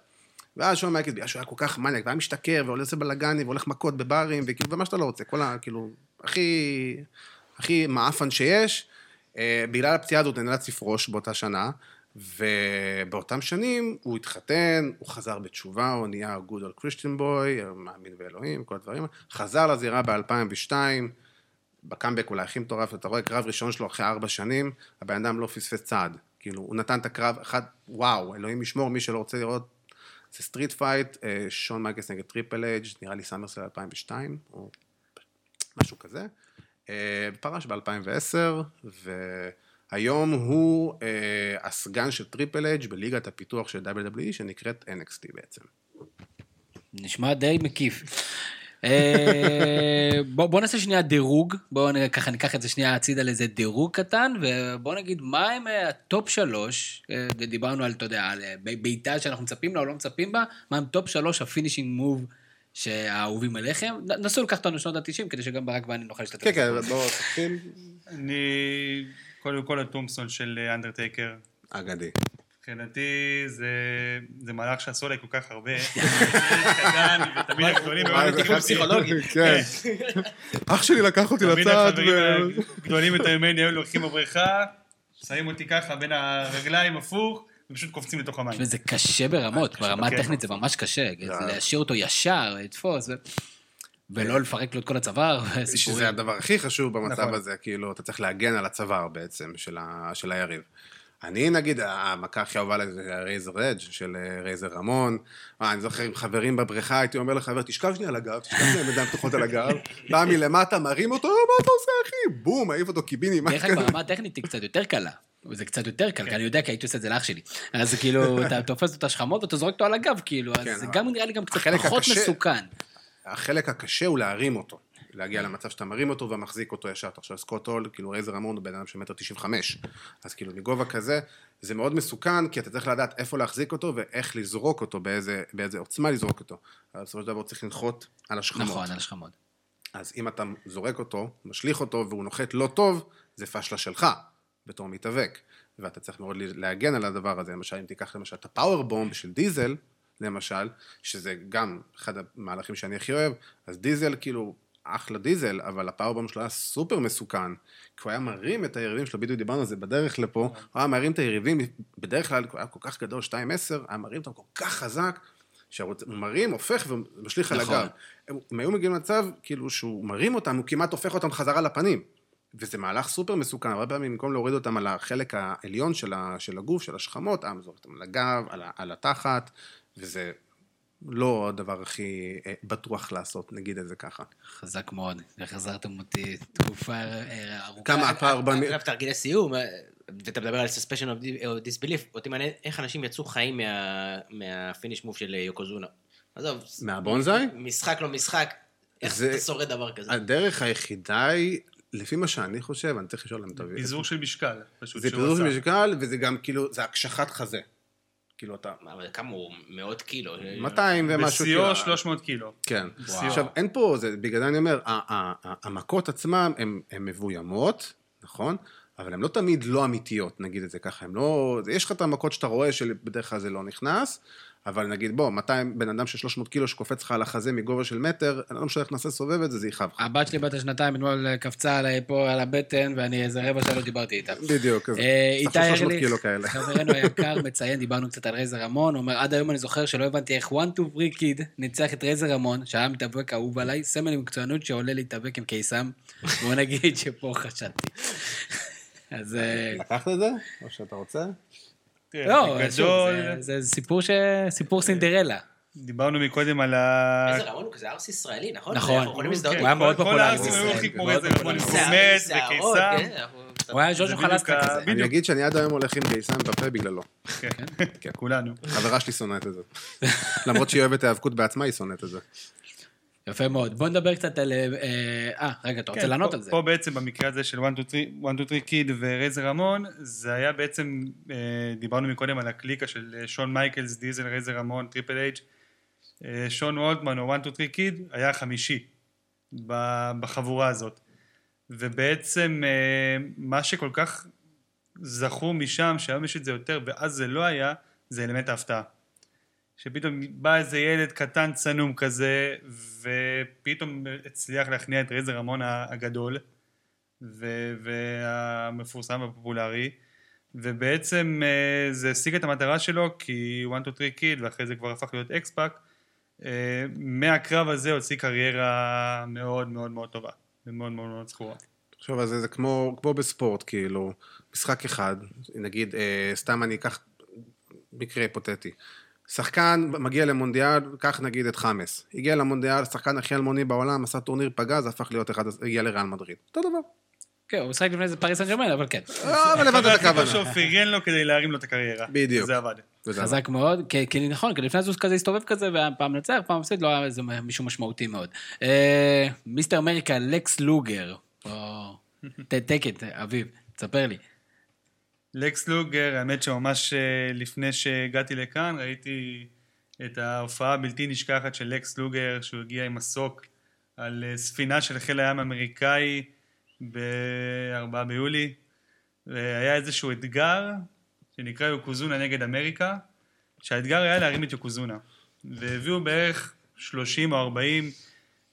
ואז שון מייקל, בגלל שהוא היה כל כך מניאק, והיה משתכר, ועושה בלאגנים, והולך מכות בברים, וכאילו, ומה שאתה לא רוצה, כל ה... כאילו, הכי... הכי מעפן שיש. אה, בגלל הפציעה הזאת נאלץ לפרוש באותה שנה, ובאותם שנים הוא התחתן, הוא חזר בתשובה, הוא נהיה good old Christian boy, מאמין באלוהים, כל הדברים. חזר לזירה ב-2002, בקאמבק אולי הכי מטורף, אתה רואה קרב ראשון שלו אחרי ארבע שנים, הבן אדם לא פספס צעד. כאילו, הוא נתן את הקרב, אחד, וואו, אלוהים ישמור, מי שלא רוצה לראות, זה street fight, שון מייקלס נגד טריפל אייץ', נראה לי סאמרסלאם 2002, או משהו כזה. אה, פרש ב-2010, והיום הוא אה, הסגן של טריפל אייץ' בליגת הפיתוח של WWE, שנקראת NXT בעצם. נשמע די מקיף. אה, בוא בוא נעשה שנייה דירוג, בואו ככה ניקח את זה שנייה הצידה לאיזה דירוג קטן, ובואו נגיד מה הם אה, הטופ שלוש, אה, דיברנו על, אתה יודע, על בעיטה שאנחנו מצפים לה או לא מצפים בה, מה הם טופ שלוש ה finishing move שהאהובים עליכם, נסו לקחת אותנו לשנות ה-90 כדי שגם ברק ואני נוכל להשתתף. כן, כן, בואו תתחיל. אני... קודם כל הטומבסטון של אנדרטייקר. אגדי. מבחינתי זה, זה מהלך שעשו עליי כל כך הרבה. קטן, ותמיד הגדולים מאוד טיפול פסיכולוגי. כן. אח שלי לקח אותי תמיד לצד, החברים ו... הגדולים יותר ממני היו לוקחים בבריכה, שמים אותי ככה בין הרגליים הפוך, ופשוט קופצים לתוך המים. זה קשה ברמות, ברמה כן. הטכנית זה ממש קשה, זה- להשאיר אותו ישר, לתפוס, ולא לפרק לו את כל הצוואר, שזה. הדבר הכי חשוב במצב נכון. הזה, כאילו, אתה צריך להגן על הצוואר בעצם של היריב. אני נגיד, המכה הכי אהובה עליי זה ה Razor's Edge של רייזר רמון. אה, אני זוכר עם חברים בבריכה, הייתי אומר לחבר, תשכב שנייה על הגב, תשכב שנייה עם ידיים פתוחות על הגב, בא מלמטה, מרים אותו, "אה, מה אתה עושה אחי? בום, מעיף אותו קיבינימט. דרך אגב, ברמה הטכנית היא קצת יותר קלה. זה קצת יותר קל, כי אני יודע, כי הייתי עושה את זה לאח שלי. אז כאילו, אתה תופס את השכמות ואתה זורק אותו על הגב, כאילו, כן, אז זה אבל- גם נראה לי גם קצת פחות מסוכן. החלק הקשה הוא להרים אותו. להגיע למצב שאתה מרים אותו ומחזיק אותו ישר. עכשיו סקוט הול, כאילו רייזר רמון הוא בן אדם של מטר תשעים וחמש. אז כאילו מגובה כזה, זה מאוד מסוכן, כי אתה צריך לדעת איפה להחזיק אותו ואיך לזרוק אותו, באיזה, באיזה עוצמה לזרוק אותו. אבל בסופו של דבר צריך לנחות על השכמות. נכון, על השכמות. אז אם אתה זורק אותו, משליך אותו, והוא נוחת לא טוב, זה פשלה שלך, בתור מתאבק. ואתה צריך מאוד להגן על הדבר הזה. למשל, אם תיקח למשל את הפאוור בומב של דיזל, למשל, שזה גם אחד המהלכים שאני הכי אוהב, אז דיזל כאילו, אחלה דיזל, אבל הפאוור בומב שלו היה סופר מסוכן, כי הוא היה מרים את היריבים שלו, בדיוק דיברנו על זה בדרך לפה, הוא היה מרים את היריבים, בדרך כלל הוא היה כל כך גדול, 2-10, היה מרים אותם כל כך חזק, שהוא מרים, הופך ומשליך על נכון. הגב. הם, הם היו מגיעים למצב, כאילו, שהוא מרים אותם, הוא כמעט הופך אותם חזרה לפנים. וזה מהלך סופר מסוכן, הרבה פעמים במקום להוריד אותם על החלק העליון של, ה, של הגוף, של השכמות, אה, זורק אותם על הגב, על התחת, וזה לא הדבר הכי אה, בטוח לעשות, נגיד את זה ככה. חזק מאוד. החזרתם אותי תקופה אה, ארוכה. כמה הפער ב... אגב, תרגילי סיום, אה, ואתה מדבר על suspension of di- of disbelief, אותי מעניין איך אנשים יצאו חיים מה- מהפיניש מוב של אה, יוקוזונה. עזוב, מהבונזאי? משחק לא משחק, איך זה- אתה שורד דבר כזה? הדרך היחידה היא, לפי מה שאני חושב, אני צריך לשאול להם את הווידאו. פיזור של משקל, פשוט. זה פיזור של. משקל, וזה גם כאילו, זה הקשחת חזה. כאילו אתה... אבל כמה הוא? מאות קילו. 200 ומשהו. בשיאו כאילו, 300 קילו. כן. וואו. עכשיו, אין פה, זה, בגלל זה אני אומר, המכות עצמן הן מבוימות, נכון? אבל הן לא תמיד לא אמיתיות, נגיד את זה ככה. הן לא... יש לך את המכות שאתה רואה שבדרך כלל זה לא נכנס, אבל נגיד, בוא, 200, בן אדם של 300 קילו שקופץ לך על החזה מגובה של מטר, אני לא משנה איך נעשה סובב את זה, זה יכאב לך. הבת שלי בת השנתיים אתמול קפצה עליי פה על הבטן, ואני איזה רבע שעה לא דיברתי איתה. בדיוק, אז אה, סך איתי הכל 300 ארליך, קילו כאלה. חברנו היקר, מציין, דיברנו קצת על רייזר רמון, הוא אומר, עד היום אני זוכר שלא הבנתי איך one to free kid ניצח את רייזר רמון, שהיה מתאבק אהוב עליי, סמל למקצוענות שעולה להתאבק עם קיסם, בוא נגיד שפה חשדתי. אז אה, לקחת את זה? או שאתה רוצה? תראה, לא, בגדול, זה- זה סיפור ש- סיפור סינדרלה. דיברנו מקודם על ה... איזה הוא כזה ארס ישראלי, נכון? נכון. להזדהות הוא היה כל- מאוד כל פופולרי הארסים היו הכי כמו מאוד רייזר רמון, פופולרי. חומץ. כן, אנחנו- הוא היה ז'וז'ו זה בדיוק חלסקה ה- כזה. אני אגיד שאני עד היום הולך עם גייסן בפה בגללו. כן, כולנו. חברה שלי שונאת את זה. למרות שהיא אוהבת היאבקות בעצמה, היא שונאת את זה. יפה מאוד. בוא נדבר קצת על... אה, אה, רגע, אתה רוצה כן, לענות פה- על זה? פה בעצם במקרה הזה של 1, 2, 3 קיד ורייזר רמון, זה היה בעצם, אה, דיברנו מקודם על הקליקה של אה, שון מייקלס, דיזל, רייזר רמון, טריפל אייץ'. שון וולטמן או 1, 2, 3 קיד היה החמישי בחבורה הזאת. ובעצם מה שכל כך זכור משם, שהיום יש את זה יותר ואז זה לא היה, זה אלמנט ההפתעה. שפתאום בא איזה ילד קטן צנום כזה, ופתאום הצליח להכניע את רייזר רמון הגדול, ו- והמפורסם והפופולרי, ובעצם אה, זה השיג את המטרה שלו, כי 1, 2, 3 קיד, ואחרי זה כבר הפך להיות אקס-פאק, אה, מהקרב הזה הוציא קריירה מאוד מאוד מאוד טובה, ומאוד מאוד מאוד זכורה. תחשוב על זה, זה כמו, כמו בספורט, כאילו, משחק אחד, נגיד, אה, סתם אני אקח מקרה היפותטי. שחקן מגיע למונדיאל, קח נגיד את חאמס. הגיע למונדיאל, שחקן הכי אלמוני בעולם, עשה טורניר פגז, הפך להיות אחד, הגיע לריאל מדריד. אותו דבר. כן, הוא משחק לפני זה פריז סן ז'רמן, אבל כן. אה, אבל הבנת את הכוונה. שהוא פרגן לו כדי להרים לו את הקריירה. בדיוק. זה עבד. חזק מאוד, כי, כי נכון, כי לפני זה הוא כזה הסתובב כזה, ופעם ניצח, פעם הפסיד, לא היה איזה מישהו משמעותי מאוד. אה, מיסטר אמריקה, לקס לוגר. או... take it, אביב, תספר לי. לקס לוגר, האמת שממש אה, לפני שהגעתי לכאן, ראיתי את ההופעה הבלתי נשכחת של לקס לוגר, שהוא הגיע עם מסוק על אה, ספינה של חיל הים האמריקאי ב-4 ביולי, והיה איזשהו אתגר שנקרא יוקוזונה נגד אמריקה, שהאתגר היה להרים את יוקוזונה. והביאו בערך 30 או 40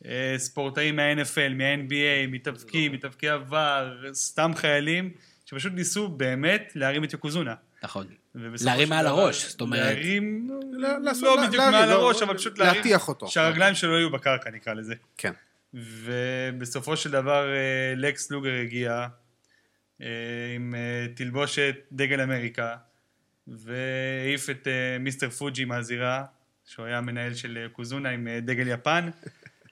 אה, ספורטאים מה-NFL, מה-NBA, מתאבקים, מתאבקי עבר, סתם חיילים, שפשוט ניסו באמת להרים את יוקוזונה. נכון. להרים מעל הראש, זאת אומרת- להרים, לא בדיוק מעל לא, הראש, אבל פשוט להרים, להטיח אותו. שהרגליים שלו יהיו בקרקע נקרא לזה. כן. ובסופו של דבר אה, לקס לוגר הגיע אה, עם אה, תלבושת דגל אמריקה, והעיף את מיסטר פוג'י מהזירה, שהוא היה המנהל של קוזונה עם דגל יפן.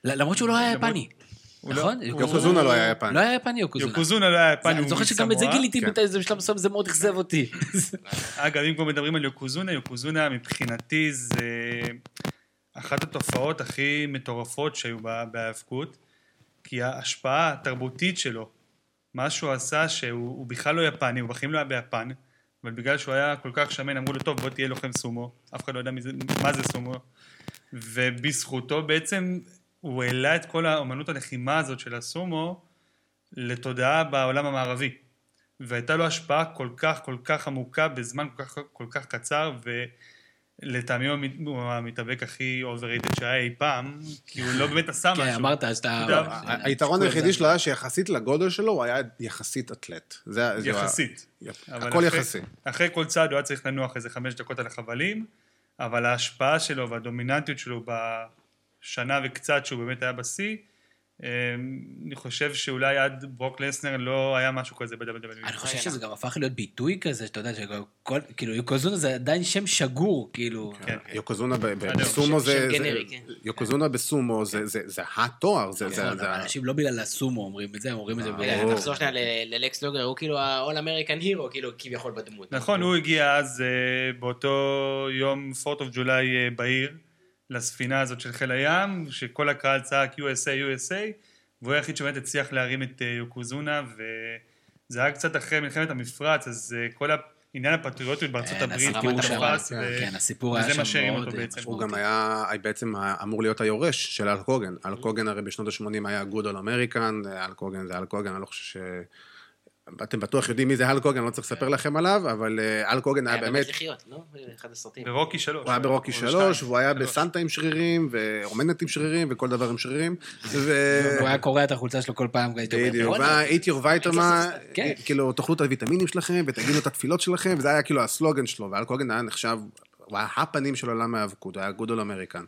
למרות שהוא לא היה למרות- יפני. לא- נכון? יוקוזונה לא היה יפני. לא היה יפני יוקוזונה. יוקוזונה לא היה יפני, אני זוכר שגם את זה מסמואה. גיליתי כן. באיזה בשלב מסוים, זה מאוד אכזב אותי. אגב, אם כבר מדברים על יוקוזונה, יוקוזונה מבחינתי זה אחת התופעות הכי מטורפות שהיו בה- בהיאבקות. כי ההשפעה התרבותית שלו, מה שהוא עשה, שהוא הוא בכלל לא יפני, הוא בחיים לא היה ביפן, אבל בגלל שהוא היה כל כך שמן, אמרו לו, טוב, בוא תהיה לוחם סומו, אף אחד לא יודע מה זה סומו, ובזכותו בעצם הוא העלה את כל האמנות הלחימה הזאת של הסומו לתודעה בעולם המערבי. והייתה לו השפעה כל כך כל כך עמוקה בזמן כל כך כל כך קצר, ולטעמי הוא המת- הוא המתאבק הכי overrated שהיה אי פעם, כי הוא לא באמת עשה משהו. כן, אמרת, אז אתה... היתרון היחידי שלו היה שיחסית לגודל שלו, הוא היה יחסית אתלט. זה- זה- יחסית. הכל אחרי- יחסי. אחרי כל צעד הוא היה צריך לנוח איזה חמש דקות על החבלים, אבל ההשפעה שלו והדומיננטיות שלו בשנה וקצת שהוא באמת היה בשיא, אה, אני חושב שאולי עד ברוק לסנר לא היה משהו כזה ב-WWE. אני חושב שזה גם הפך להיות ביטוי כזה, שאתה יודע, שכל, כאילו, יוקוזונה זה עדיין שם שגור, כאילו. כן. יוקוזונה. בסומו זה... כן. יוקוזונה בסומו זה- זה זה התואר, זה... זה- זה- אבל אנשים לא בגלל הסומו אומרים את זה, הם אומרים את זה בגלל... נחזור שנייה ללקס לוגר, הוא כאילו ה-all American hero, כאילו, כביכול בדמות. נכון, הוא הגיע אז אה, באותו יום 4th of July בעיר, לספינה הזאת של חיל הים, שכל הקהל צעק USA, USA, והוא היחיד שבאמת הצליח להרים את אה, יוקוזונה, וזה היה קצת אחרי מלחמת המפרץ, אז אה, כל העניין הפטריוטיות בארצות כן, הברית, אז הוא תפס, כן, ו- כן, הסיפור היה וזה מה שם שהרים מאוד אותו אה, בעצם. הוא. גם היה בעצם אמור להיות היורש של האלק הוגן. האלק הוגן הרי בשנות ה-80 היה good American, האלק הוגן זה האלק הוגן, אני לא חושב ש... אתם בטוח יודעים מי זה אלק הוגן, אני לא צריך לספר לכם עליו, אבל אה, אלק הוגן היה היה באמת... באמת לחיות, לא? אחד הסרטים. ברוקי שלוש. הוא היה ברוקי שלוש. והוא היה. בסנטה עם שרירים, ואומנת עם שרירים, וכל דבר עם שרירים. הוא היה קורע את החולצה שלו כל פעם, והייתי אומר, בדיוק, "בואנה, והיה eat your vitamin, כן. כאילו, תאכלו את הוויטמינים שלכם ותגידו את התפילות שלכם, וזה היה כאילו הסלוגן שלו, ואלק הוגן היה נחשב, הוא היה הפנים של עולם ההיאבקות, הוא היה גודל אמריקן.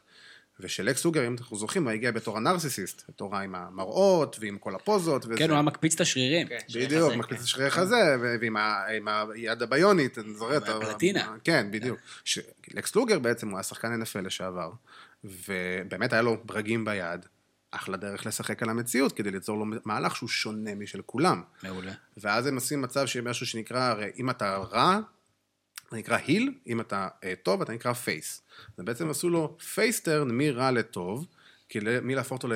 ושלקס לוגר, אם אנחנו זוכרים, הוא הגיע בתור הנרסיסיסט, בתור עם המראות ועם כל הפוזות. וזה. כן, הוא היה מקפיץ את השרירים. כן, בדיוק, חזה, מקפיץ כן. את שרירי חזה, ו- ועם ה- עם היד הביונית, אני זוכר. והפלטינה. כן, בדיוק. ש- לקס לוגר בעצם הוא היה שחקן NFL לשעבר, ובאמת היה לו ברגים ביד, אחלה דרך לשחק על המציאות, כדי ליצור לו מהלך שהוא שונה משל כולם. מעולה. ואז הם עושים מצב שיהיה משהו שנקרא, הרי אם אתה רע, זה נקרא heel, אם אתה uh, טוב, אתה נקרא face. אז בעצם עשו לו face turn מרע לטוב, כאילו מלהפוך אותו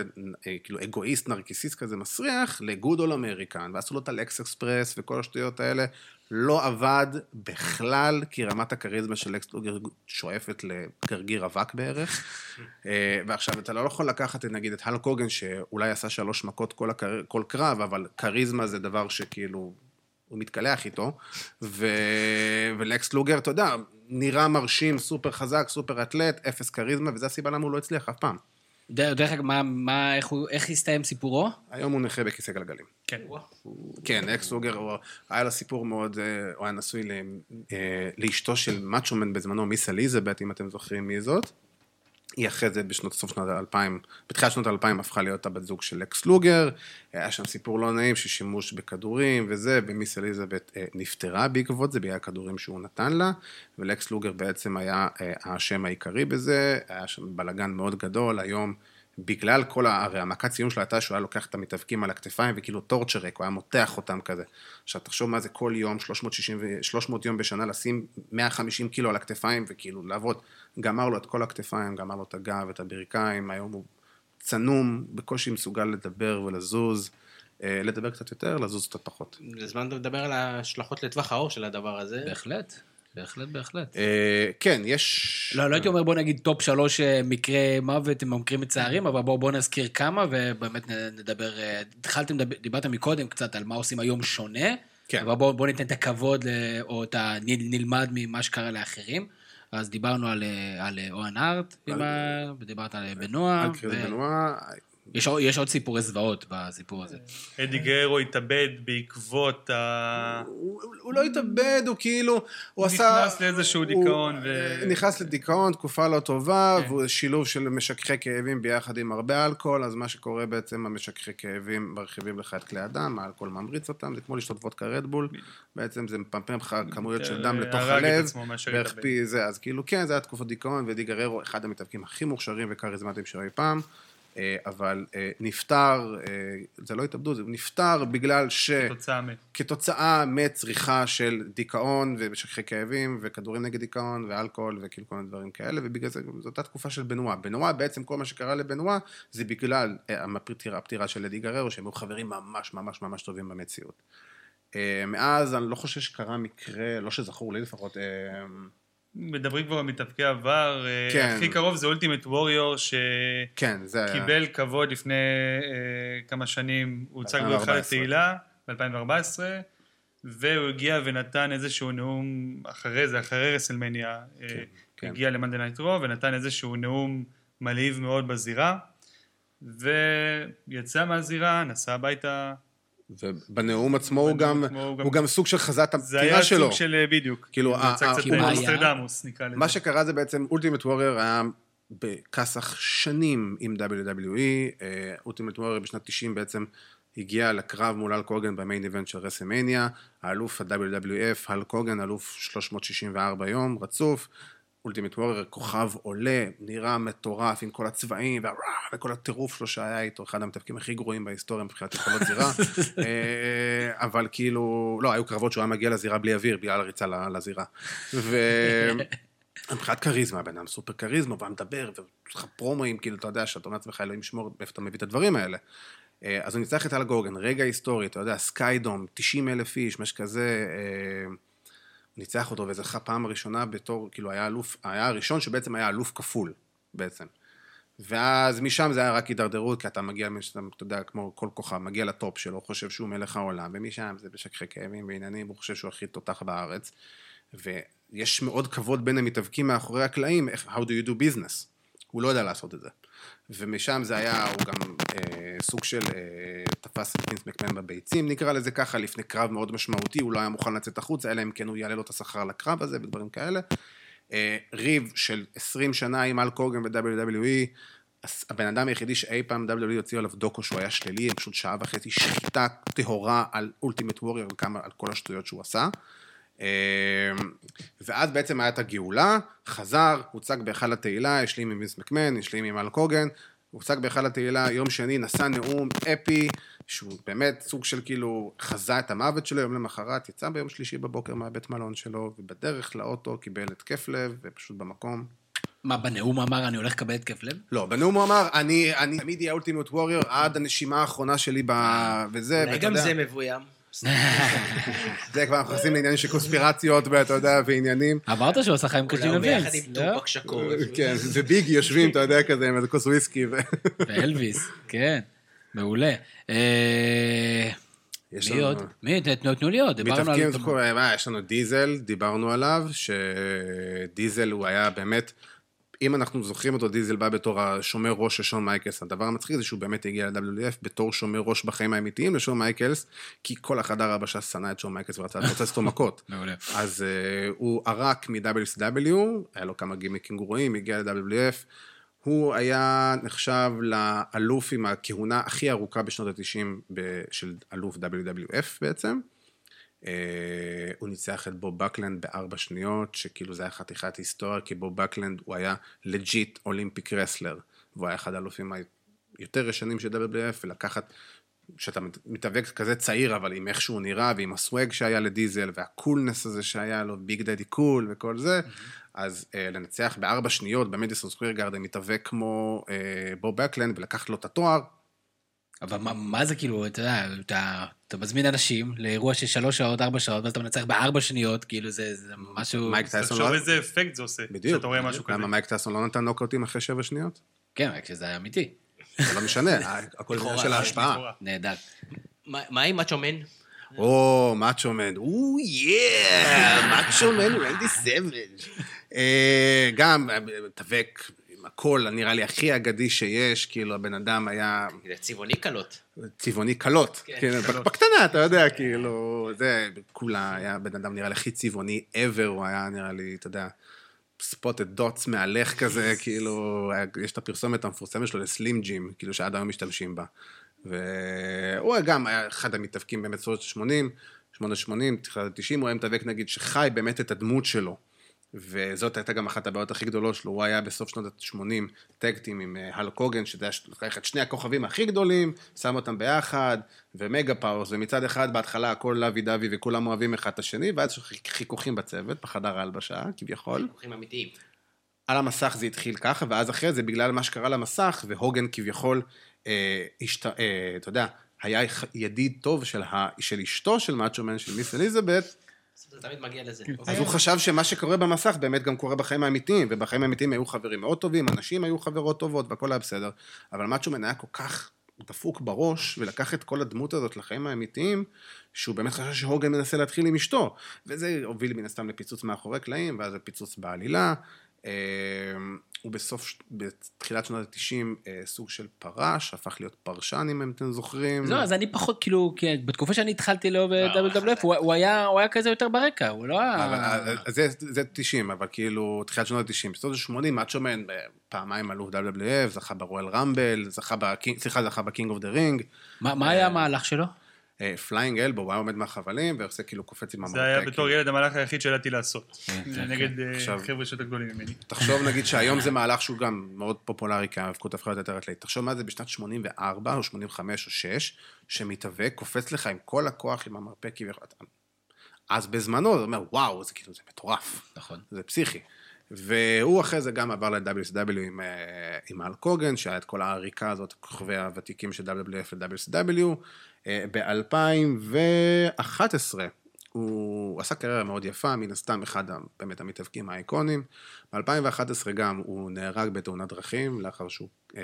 לכאילו אגואיסט, נרקיסיסט כזה מסריח, ל good all American, ועשו לו את הלקס אקספרס וכל השטויות האלה. לא עבד בכלל, כי רמת הכריזמה של לקס לוגר שואפת לגרגיר אבק בערך. אה, ועכשיו, אתה לא יכול לקחת, נגיד, את הלק הוגן, שאולי עשה שלוש מכות כל, הקר... כל קרב, אבל כריזמה זה דבר שכאילו, הוא מתקלח איתו. ו... ולקס לוגר, אתה יודע, נראה מרשים, סופר חזק, סופר אתלט, אפס כריזמה, וזו הסיבה למה הוא לא הצליח אף פעם. דרך אגב, מה- מה- איך הוא- איך הסתיים סיפורו? היום הוא נכה בכיסא גלגלים. כן. כן, לקס לוגר, הוא- היה לו סיפור מאוד, אה, הוא היה נשוי ל- אה, לאשתו של מאצ'ומן בזמנו, מיס אליזבת, אם אתם זוכרים מי זאת. היא אחרי זה בשנות, סוף שנות האלפיים, בתחילת שנות האלפיים הפכה להיות הבת זוג של לקס לוגר, היה שם סיפור לא נעים של שימוש בכדורים וזה, ומיס אליזבת אה, נפטרה בעקבות זה, בגלל הכדורים שהוא נתן לה, ולקס לוגר בעצם היה אה, האשם העיקרי בזה, היה שם בלאגן מאוד גדול, היום בגלל כל, ה- הרי המכת סיום שלו הייתה שהוא היה לוקח את המתאבקים על הכתפיים וכאילו torture rack, הוא היה מותח אותם כזה. עכשיו תחשוב מה זה כל יום, 360, ו- 300 יום בשנה, לשים 150 קילו על הכתפיים וכאילו לעבוד. גמר לו את כל הכתפיים, גמר לו את הגב, את הברכיים, היום הוא צנום, בקושי מסוגל לדבר ולזוז. אה, לדבר קצת יותר, לזוז קצת פחות. זה זמן לדבר על ההשלכות לטווח הארוך של הדבר הזה. בהחלט, בהחלט, בהחלט. אה, כן, יש... לא, לא הייתי אומר בוא נגיד טופ שלוש אה, מקרי מוות עם מקרים מצערים, אבל בואו בוא נזכיר כמה ובאמת נדבר, אה, התחלתם, לדבר- דיברת מקודם קצת על מה עושים היום שונה, כן. אבל בואו בוא ניתן את הכבוד ל- או את ה... נלמד ממה שקרה לאחרים. אז דיברנו על, אה, על אה, אוהן הארט, עם ה- ודיברת על אה, בנועה, על קריס ו- בנועה, יש עוד- יש עוד סיפורי זוועות בסיפור הזה. אדי גררו התאבד בעקבות ה... הוא, הוא לא התאבד, הוא כאילו, הוא הוא עשה... נכנס לאיזשהו דיכאון אה, ו- נכנס לדיכאון, תקופה לא טובה, כן. והוא שילוב של משככי כאבים ביחד עם הרבה אלכוהול, אז מה שקורה בעצם, המשככי כאבים מרחיבים לך את כלי הדם, האלכוהול ממריץ אותם, זה כמו לשתות וודקה רדבול, בעצם זה מפמפם לך כמויות של דם לתוך הלב, בערך. פי זה, אז כאילו כן, זה היה תקופות דיכאון, ודי גררו, אחד המתאבקים הכי מוכשרים וכריזמטיים שהיו פעם. אה, אבל אה, נפטר, אה, זה לא התאבדות, זה נפטר בגלל ש... תוצאה מ... כתוצאה מצריכה של דיכאון ומשככי כאבים וכדורים נגד דיכאון ואלכוהול וכאילו כל מיני דברים כאלה ובגלל זה זו אותה תקופה של בנואה. בנואה בעצם כל מה שקרה לבנואה זה בגלל הפטירה, הפטירה של אדי גררו שהם היו חברים ממש ממש ממש טובים במציאות. מאז אני לא חושב שקרה מקרה, לא שזכור לי לפחות, מדברים כבר על מתאבקי עבר, אה, כן. הכי קרוב זה אולטימט ווריור, כן שקיבל כבוד לפני אה, כמה שנים, הוא הוצג 2014. התהילה, ב-2014, והוא הגיע ונתן איזשהו נאום אחרי זה, אחרי רסלמניה, אה, כן. הגיע למאנדיי נייט רו ונתן איזשהו נאום מלהיב מאוד בזירה, ויצא מהזירה, נסע הביתה, ובנאום עצמו הוא גם, הוא גם- הוא גם סוג של חזה את זה הפטירה היה שלו. סוג של אה, בדיוק, כאילו, הוא ה- קצת מה היה? נוסטרדמוס נקרא לזה. מה שקרה זה בעצם, אולטימט ווריור היה בכסח שנים עם WWE, אולטימט ווריור בשנת 90 בעצם הגיע לקרב מול האלק הוגן ב main event של רסלמניה, האלוף ה-WWF, האלק הוגן, אלוף 364 יום רצוף, אולטימט ווריור כוכב עולה, נראה מטורף עם כל הצבעים וכל הטירוף שלו שהיה איתו, אחד המתאבקים הכי גרועים בהיסטוריה מבחינת יכולות זירה, אה, אבל כאילו, לא, היו קרבות שהוא היה מגיע לזירה בלי אוויר, בגלל הריצה לזירה. ו... מבחינת כריזמה, הבן אדם סופר כריזמה, והוא היה מדבר, ויש לך פרומואים, כאילו, אתה יודע, שאתה אומר לעצמך, אלוהים ישמור, מאיפה אתה מביא את הדברים האלה. אה, אז הוא ניצח את אל גורגן, רגע היסטורי, אתה יודע, סקיידום, 90 אלף איש, משהו כזה, אה, ניצח אותו, וזה זכה פעם ראשונה בתור, כאילו, היה אלוף, היה הראשון שבעצם היה אלוף כפול, בעצם. ואז משם זה היה רק הידרדרות, כי אתה מגיע, אתה יודע, כמו כל כוכב, מגיע לטופ שלו, חושב שהוא מלך העולם, ומשם זה בשככי כאבים ועניינים, הוא חושב שהוא הכי תותח בארץ. ויש מאוד כבוד בין המתאבקים מאחורי הקלעים, איך, how do you do business. הוא לא יודע לעשות את זה. ומשם זה היה, הוא גם אה, סוג של אה, תפס את פינס מקמן בביצים, נקרא לזה ככה, לפני קרב מאוד משמעותי, הוא לא היה מוכן לצאת החוצה, אלא אם כן הוא יעלה לו את השכר לקרב הזה ודברים כאלה. אה, ריב של 20 שנה עם אל קוגן ב-WWE, הבן אדם היחידי שאי פעם WWE הוציאו עליו דוקו שהוא היה שלילי, הם פשוט שעה וחצי שחיטה טהורה על אולטימט ווריור על כל השטויות שהוא עשה. אה, ואז בעצם היה את הגאולה, חזר, הוצג בהיכל התהילה, השלים עם וינס מקמן, השלים עם אל קוגן, הוצג בהיכל התהילה, יום שני נשא נאום אפי, שהוא באמת סוג של כאילו חזה את המוות שלו, יום למחרת יצא ביום שלישי בבוקר מהבית מלון שלו, ובדרך לאוטו קיבל התקף לב, ופשוט במקום. מה, בנאום הוא אמר, אני הולך לקבל התקף לב? לא, בנאום הוא אמר, אני, אני תמיד אהיה אולטימוט ווריור עד הנשימה האחרונה שלי ב... וזה, אולי ואתה גם יודע, זה מבוים. זה כבר אנחנו נכנסים לעניינים של קונספירציות, ואתה יודע, ועניינים. אמרת שהוא עשה חיים קשים אולי הוא ביחד עם לא? טופק שקור. כן, וביגי יושבים, אתה יודע, כזה, עם איזה כוס וויסקי. ואלוויס, כן, מעולה. אה, יש מי עוד? מי? תנו תנו לי עוד, דיברנו על... מה, יש לנו דיזל, דיברנו עליו, שדיזל הוא היה באמת, אם אנחנו זוכרים אותו, דיזל בא בתור השומר ראש של שון מייקלס. הדבר המצחיק זה שהוא באמת הגיע ל-WWF בתור שומר ראש בחיים האמיתיים לשון מייקלס, כי כל החדר הלבשה שנא את שון מייקלס ורצה לפוצץ אותו מכות. מעולה. אז uh, הוא ערק מ-WCW, היה לו כמה גימיקים גרועים, הגיע ל-WWF. הוא היה נחשב לאלוף עם הכהונה הכי ארוכה בשנות ה-90 של אלוף WWF בעצם. Uh, הוא ניצח את בוב בקלונד בארבע שניות, שכאילו זה היה חתיכת היסטוריה, כי בוב בקלונד הוא היה legit Olympic wrestler, והוא היה אחד האלופים היותר ישנים של WWF, ולקחת, שאתה מתאבק כזה צעיר, אבל עם איך שהוא נראה, ועם ה swag שהיה לדיזל, וה coolness הזה שהיה לו, ביג דדי קול וכל זה, אז uh, לנצח בארבע שניות במדיסון סקוויר גארדן, מתאבק כמו uh, בוב בקלונד, ולקחת לו את התואר, אבל מה, מה זה כאילו, אתה יודע, אתה, אתה מזמין אנשים לאירוע של שלוש שעות, ארבע שעות, ואז אתה מנצח בארבע שניות, כאילו זה, זה משהו... מייק טייסון תחשוב לא... איזה אפקט זה עושה, בדיוק. כשאתה רואה משהו כזה. למה מייק טייסון לא נתן נוקאוטים אחרי שבע שניות? כן, רק שזה היה אמיתי. זה לא משנה, הכל לכאורה, של ההשפעה. נהדר. מה עם מאצ'ומן? או, מאצ'ו מן, או יא, מאצ'ו מן רנדי סבג'. אה, גם אה, מתאבק עם הכל, נראה לי הכי אגדי שיש, כאילו הבן אדם היה זה צבעוני קלות. צבעוני קלות, כן, כן, קלות. בקטנה, אתה יודע, כאילו, זה, כולה היה בן אדם נראה לי הכי צבעוני ever, הוא היה נראה לי, אתה יודע, ספוטד דוטס מהלך כזה, כאילו, היה- יש את הפרסומת המפורסמת שלו לסלים ג'ים, כאילו שעד היום משתמשים בה. והוא גם היה אחד המתאבקים באמת שנות ה-80, 80, תחילת ה-90, הוא היה מתאבק נגיד שחי באמת את הדמות שלו. וזאת הייתה גם אחת הבעיות הכי גדולות שלו, הוא היה בסוף שנות ה-80 טאג טים עם אה, האלק הוגן, שזה היה לקח את שני הכוכבים הכי גדולים, שם אותם ביחד, ו Mega Powers, ומצד אחד בהתחלה הכל lovey dovey וכולם אוהבים אחד את השני, ואז חיכוכים בצוות, בחדר ההלבשה, כביכול. חיכוכים אמיתיים. על המסך זה התחיל ככה, ואז אחרי זה, בגלל מה שקרה למסך, והוגן כביכול, אה, השת... אה, אתה יודע, היה ידיד טוב של, ה... של אשתו של מאצ'ו מן, של מיס אליזבת, זה תמיד מגיע לזה. אז הוא חשב שמה שקורה במסך באמת גם קורה בחיים האמיתיים, ובחיים האמיתיים היו חברים מאוד טובים, אנשים היו חברות טובות והכל היה בסדר, אבל מאצ'ו מן היה כל כך דפוק בראש, ולקח את כל הדמות הזאת לחיים האמיתיים, שהוא באמת חשב שהוגאן מנסה להתחיל עם אשתו, וזה הוביל מן הסתם לפיצוץ מאחורי קלעים, ואז לפיצוץ בעלילה. אה, הוא בסוף, בתחילת שנות ה-90 סוג של פרש, הפך להיות פרשן אם אתם זוכרים. לא, אז אני פחות, כאילו, כי בתקופה שאני התחלתי לראות ב-WWF, הוא היה הוא היה כזה יותר ברקע, הוא לא היה... אבל, זה, זה 90, אבל כאילו, תחילת שנות ה-90. בשנות ה-80, מאצ'ומן פעמיים אלוף WWF, זכה ב Royal Rumble, זכה ב King of the Ring. מה היה המהלך שלו? Flying elbow, הוא היה עומד מהחבלים ועושה כאילו קופץ עם המרפק. זה היה בתור ילד המהלך היחיד שידעתי לעשות. כן, נגד אה, עכשיו- חבר'ה שיותר גדולים ממני. תחשוב נגיד שהיום זה מהלך שהוא גם מאוד פופולרי, כי ההאבקות הפכה להיות יותר אתלטית. תחשוב מה זה בשנת 84 או 85 או 6, שמתאבק, קופץ לך עם כל הכוח עם המרפק אז בזמנו, זה אומר, וואו, זה כאילו, זה מטורף. נכון. זה פסיכי. והוא אחרי זה גם עבר ל-WCW עם, אה, עם האלק הוגן, שהיה את כל העריקה הזאת, כוכבי הוותיקים של WWF ל-WCW. ב-2011 הוא עשה קריירה מאוד יפה, מן הסתם אחד באמת המתאבקים האיקונים. ב-2011 גם הוא נהרג בתאונת דרכים, לאחר שהוא אה,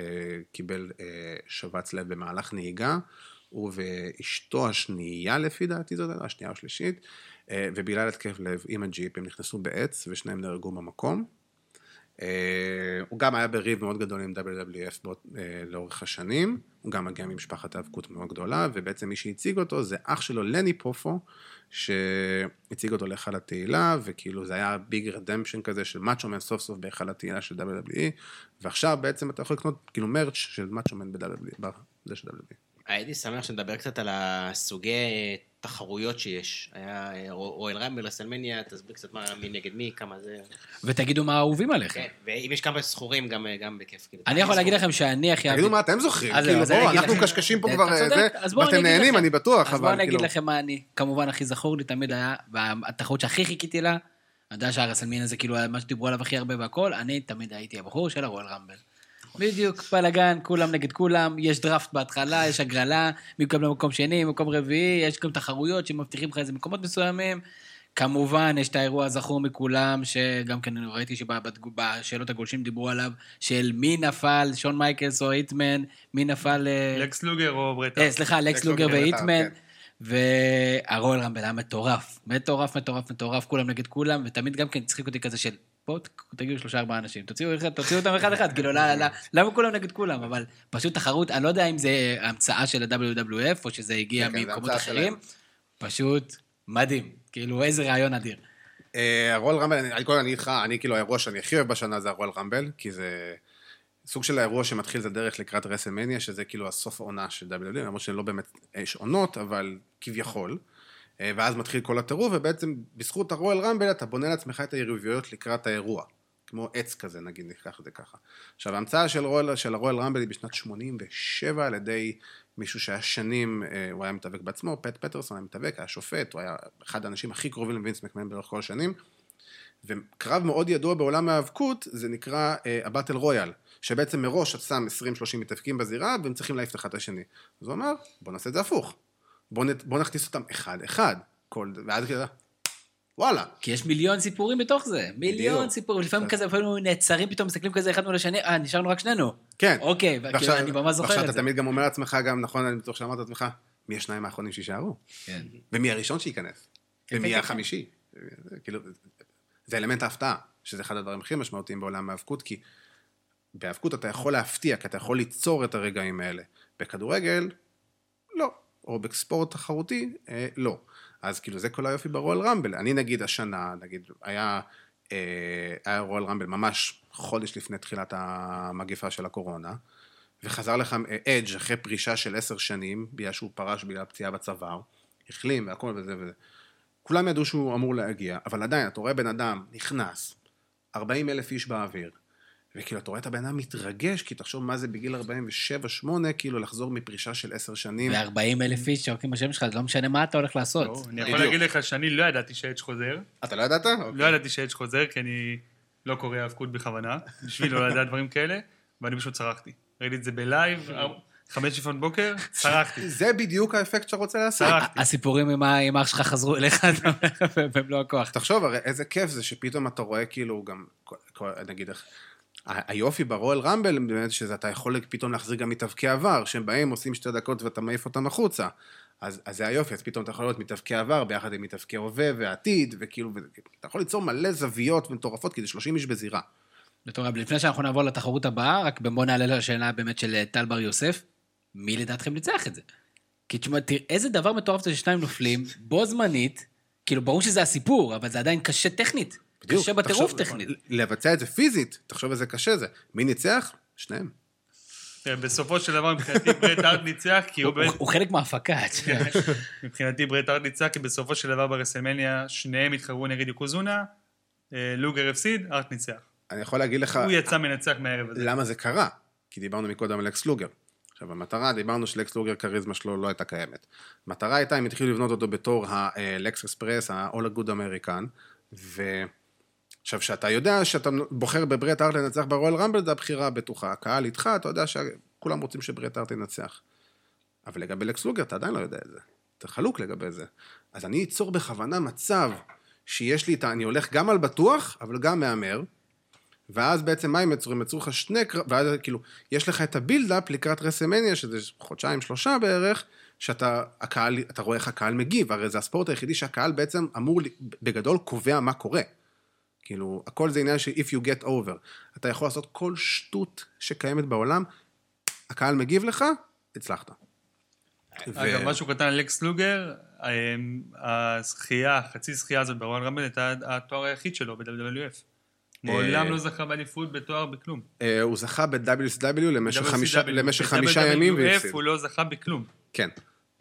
קיבל אה, שבץ לב במהלך נהיגה. הוא ואשתו השנייה לפי דעתי זאת, השנייה או השלישית, אה, ובגלל התקף לב עם הג'יפ הם נכנסו בעץ ושניהם נהרגו במקום. הוא גם היה בריב מאוד גדול עם WWF באות- אה, לאורך השנים, הוא גם מגיע ממשפחת האבקות מאוד גדולה, ובעצם מי שהציג אותו זה אח שלו לני פופו, שהציג אותו להיכל התהילה, וכאילו זה היה big redemption כזה של מאצ'ו מן סוף סוף בהיכל התהילה של WWE, ועכשיו בעצם אתה יכול לקנות כאילו merch של מאצ'ו מן ב-WWE, בזה של WWE. הייתי שמח שנדבר קצת על הסוגי תחרויות שיש. היה אה, Royal Rumble, WrestleMania, תסביר קצת מה, מי נגד מי, כמה זה... ותגידו מה האהובים עליכם. כן, ואם יש כמה זכורים, גם גם בכיף. כאילו. אני יכול להגיד לכם שאני הכי תגידו מה אתם זוכרים, כאילו בואו, אנחנו לכם- קשקשים פה אתה כבר, ואתם אני אגיד נהנים, לכם. אני בטוח, אז בואו אני אגיד כאילו, לכם מה אני, כמובן הכי זכור לי תמיד היה, והתחרות שהכי חיכיתי לה, אני יודע שהרסלמין הזה כאילו היה מה שדיברו עליו הכי הרבה והכל, אני תמיד הייתי הבחור של הרואל רמבל. בדיוק, בלאגן, כולם נגד כולם, יש דראפט בהתחלה, יש הגרלה, מי מקבל מקום שני, מקום רביעי, יש גם תחרויות שמבטיחים לך איזה מקומות מסוימים. כמובן, יש את האירוע הזכור מכולם, שגם כן אני ראיתי שבשאלות הגולשים דיברו עליו, של מי נפל, שון מייקלס או היטמן, מי נפל... אה, לקס לוגר או ברט אה. סליחה, לקס לוגר והיטמן. כן. והרואל רמבל היה מטורף, מטורף, מטורף, מטורף, כולם נגד כולם, ותמיד גם כן הצחיק אותי כזה של, בואו תגיעו שלושה ארבעה אנשים, תוציאו תוציאו אותם אחד אחד, כאילו, לא- לא- למה כולם נגד כולם, אבל פשוט תחרות, אני לא יודע אם זה המצאה של ה-WWF, או שזה הגיע כן, כן, ממקומות אחרים. פשוט מדהים, כאילו, איזה רעיון אדיר. אה, הרול רמבל, אני- אני קודם אני איתך, אני כאילו האירוע שאני הכי אוהב בשנה זה הרול רמבל, כי זה סוג של האירוע שמתחיל את הדרך לקראת רסלמניה, שזה כאילו הסוף העונה של WWE, למרות שלא באמת יש עונות, אבל כביכול. אה, ואז מתחיל כל הטירוף, ובעצם בזכות הרואל רמבל אתה בונה לעצמך את היריבויות לקראת האירוע. כמו עץ כזה, נגיד, ניקח את זה ככה. עכשיו, ההמצאה של, של הרואל רמבל היא בשנת 87 על ידי מישהו שהיה שנים, אה, הוא היה מתאבק בעצמו, פט פטרסון היה מתאבק, היה שופט, הוא היה אחד האנשים הכי קרובים לווינס מקמן לאורך כל השנים. וקרב מאוד ידוע בעולם ההיאבקות, זה נקרא אה, הבטל רויאל, שבעצם מראש אתה שם 20-30 מתאבקים בזירה, והם צריכים להעיף אחד את השני. אז הוא אמר, בוא נעשה את זה הפוך. בוא, נ, בוא נכניס אותם אחד-אחד. כל, ואז כזה, וואלה. כי יש מיליון סיפורים בתוך זה, מיליון בדיוק. סיפורים, לפעמים כזה, לפעמים נעצרים פתאום, מסתכלים כזה אחד מול השני, אה, נשארנו רק שנינו. כן. אוקיי, וכאילו, אני ממש זוכר ועכשיו את אתה זה. תמיד גם אומר לעצמך, גם נכון, אני בטוח שאמרת לעצמך, מי השניים האחרונים שיישארו? כן. ומי הראשון שייכנס? כן, ומי כן, החמישי? זה כאילו, זה אלמנט ההפתעה, שזה אחד הדברים הכי משמעותיים בעולם ההאבקות, כי בהאבקות אתה יכול להפתיע, כי אתה יכול ליצור את הרגעים האלה. בכדורגל, לא. או בספורט תחרותי, אה, לא. אז כאילו זה כל היופי ברואל רמבל. אני נגיד השנה, נגיד, היה, אה, היה רואל רמבל ממש חודש לפני תחילת המגפה של הקורונה, וחזר לך אדג' אחרי פרישה של עשר שנים, בגלל שהוא פרש בגלל פציעה בצוואר, החלים והכל וזה וזה. כולם ידעו שהוא אמור להגיע, אבל עדיין, אתה רואה בן אדם נכנס, 40 אלף איש באוויר. וכאילו, אתה רואה את הבן אדם מתרגש, כי תחשוב מה זה בגיל 47-8, כאילו לחזור מפרישה של 10 שנים. ו-40 אלף איש שרקים בשם שלך, זה לא משנה מה אתה הולך לעשות. לא, אני יכול בדיוק. להגיד לך שאני לא ידעתי שאדג' חוזר. אתה לא ידעת? לא ידעתי שאדג' חוזר, כי אני לא קורא האבקות בכוונה, בשביל לא לדעת דברים כאלה, ואני פשוט צרחתי. ראיתי את זה בלייב, חמש לפנות בוקר, צרחתי. זה בדיוק האפקט שאתה רוצה לעשות. צרחתי. הסיפורים עם ה- עם אח שלך חזרו אליך אתה אומר, במלוא הכוח. תחשוב, הרי איזה כיף זה שפתאום אתה רואה כאילו גם, נגיד, איך- היופי ברואל רמבל, באמת שאתה יכול פתאום להחזיר גם מתאבקי עבר, שהם באים, עושים שתי דקות ואתה מעיף אותם החוצה. אז, אז זה היופי, אז פתאום אתה יכול לראות מתאבקי עבר ביחד עם מתאבקי הווה ועתיד, וכאילו, אתה יכול ליצור מלא זוויות מטורפות, כי זה 30 איש בזירה. מטורף. לפני שאנחנו נעבור לתחרות הבאה, רק בוא נעלה לשאלה באמת של אה, טל בר יוסף, מי לדעתכם ניצח את זה? כי תשמע, תראה, איזה דבר מטורף זה ששניים נופלים, בו זמנית, כאילו, ברור שזה הסיפור, אבל זה עדיין קשה טכנית. בדיוק. קשה בטירוף טכנית. לבצע את זה פיזית, תחשוב איזה קשה זה. מי ניצח? שניהם. תראה, בסופו של דבר מבחינתי ברט הארט ניצח, כי הוא הוא- באמת... הוא חלק מההפקה. מבחינתי ברט הארט ניצח, כי בסופו של דבר ברסלמניה שניהם התחרו נגד יוקוזונה, אה, לוגר הפסיד, הארט ניצח. אני יכול להגיד לך... הוא יצא מנצח מהערב הזה. למה זה קרה? כי דיברנו מקודם על אקס לוגר. עכשיו, המטרה, דיברנו שלקס לוגר, כריזמה שלו לא הייתה קיימת. המטרה הייתה, הם התחילו לבנות אותו בתור הלקס אקספרס, ה-all a good American, ו... עכשיו, כשאתה יודע שאתה בוחר בברט ארט לנצח ברואל רמבל, זו הבחירה הבטוחה. הקהל איתך, אתה יודע שכולם רוצים שברט ארט ינצח. אבל לגבי לקס לוגר, אתה עדיין לא יודע את זה. אתה חלוק לגבי זה. אז אני אצור בכוונה מצב שיש לי את ה... אני הולך גם על בטוח, אבל גם מהמר. ואז בעצם מה הם יצרו? הם יצרו לך שני קרב... ואז כאילו, יש לך את הבילדאפ לקראת רסמניה, שזה חודשיים, שלושה בערך, שאתה הקהל, אתה רואה איך הקהל מגיב, הרי זה הספורט היחידי שהקהל בעצם אמור, בגדול, קובע מה קורה. כאילו, הכל זה עניין של if you get over. אתה יכול לעשות כל שטות שקיימת בעולם, הקהל מגיב לך, הצלחת. אגב, משהו קטן על לקס לוגר, אה, הזכייה, חצי זכייה הזאת ברואל רמבל הייתה התואר היחיד שלו. מעולם אה, לא זכה באליפות בתואר בכלום. אה, הוא זכה ב-WCW למשך. חמישה- ימים והפסיד. הוא לא זכה בכלום. כן,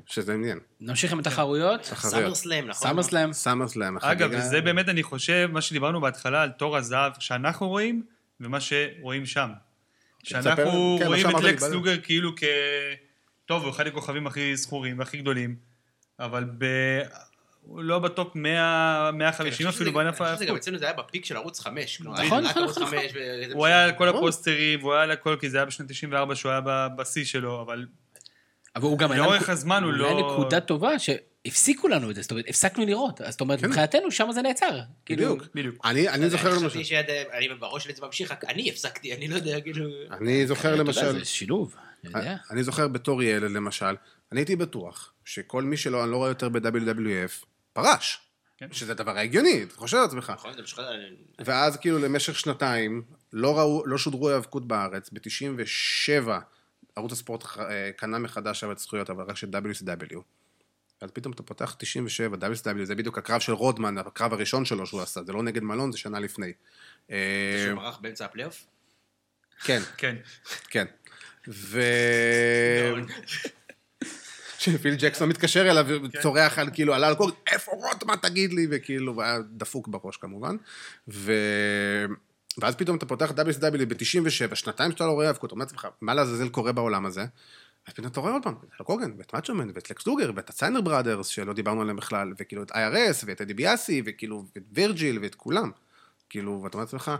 שזה עניין. נמשיך עם התחרויות. תחרויות. סאמר סלאם, נכון? סאמר סלאם. סאמר סלאם. אגב, וזה באמת, אני חושב, מה שדיברנו בהתחלה על תור הזהב שאנחנו רואים, ומה שרואים שם. שאנחנו תספר, כן, רואים את לקס. לוגר כאילו כ... טוב, הוא אחד הכוכבים הכי זכורים והכי גדולים, אבל ב... הוא לא בטופ 100, 150 אפילו בענף אני חושב שזה גם. אצלנו זה היה בפיק של ערוץ 5. כלומר, נכון, נכון, נכון. 5, וזה הוא היה על כל. הפוסטרים, והוא היה על הכל, כי זה היה בשנת 94 שהוא היה ב- בשיא שלו, אבל אבל הוא גם היה... לאורך הזמן הוא היה לא- נקודה טובה שהפסיקו לנו את זה, זאת אומרת, הפסקנו לראות. אז זאת אומרת, כן. מבחינתנו, שם זה נעצר. כאילו, בדיוק. בדיוק. אני אני זוכר אני למשל, חשבתי שעד... אני בראש שלי זה ממשיך, רק אני הפסקתי, אני לא יודע, כאילו... אני זוכר למשל, זה שילוב. אני יודע. אני זוכר בתור ילד למשל, אני הייתי בטוח שכל מי שלא, אני לא רואה יותר ב-WWF, פרש. כן. שזה הדבר ההגיוני, אתה חושב על עצמך. נכון, זה משחק... ואז כאילו למשך שנתיים לא, ראו, לא שודרו היאבקות בארץ, ב-97 ערוץ הספורט אה, קנה מחדש את הזכויות, אבל רק של WCW. אז פתאום אתה פותח 97, WCW, זה בדיוק הקרב של רודמן, הקרב הראשון שלו שהוא עשה, זה לא נגד מלון, זה שנה לפני. אה, שהוא ברח באמצע הפלייאוף? כן, כן. כן. ו... שפיל ג'קסון מתקשר אליו וצורח על כאילו על אלכוהול, איפה רוטמן תגיד לי, וכאילו, הוא היה דפוק בראש כמובן. ו... ואז פתאום אתה פותח WSW ב-97, שנתיים שאתה לא רואה האבקות, אתה אומר לעצמך, מה לעזאזל קורה בעולם הזה? אז פתאום אתה רואה עוד פעם, את האלק הוגן, ואת מאצ'ומן, ואת לקס לוגר, ואת ה Steiner Brothers, שלא דיברנו עליהם בכלל, וכאילו את IRS, ואת טד דיביאסי, וכאילו, ואת וירג'יל, ואת כולם. כאילו, ואתה אומר לעצמך,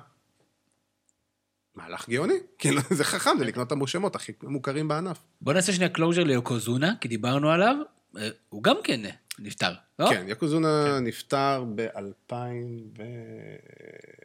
מהלך גאוני, כאילו, זה חכם, זה לקנות את השמות הכי מוכרים בענף. בוא נעשה שנייה closure ליוקוזונה, כי דיברנו עליו. אה, הוא גם כן אה, נפטר, לא? כן, יוקוזונה נפטר ב-2000 ו...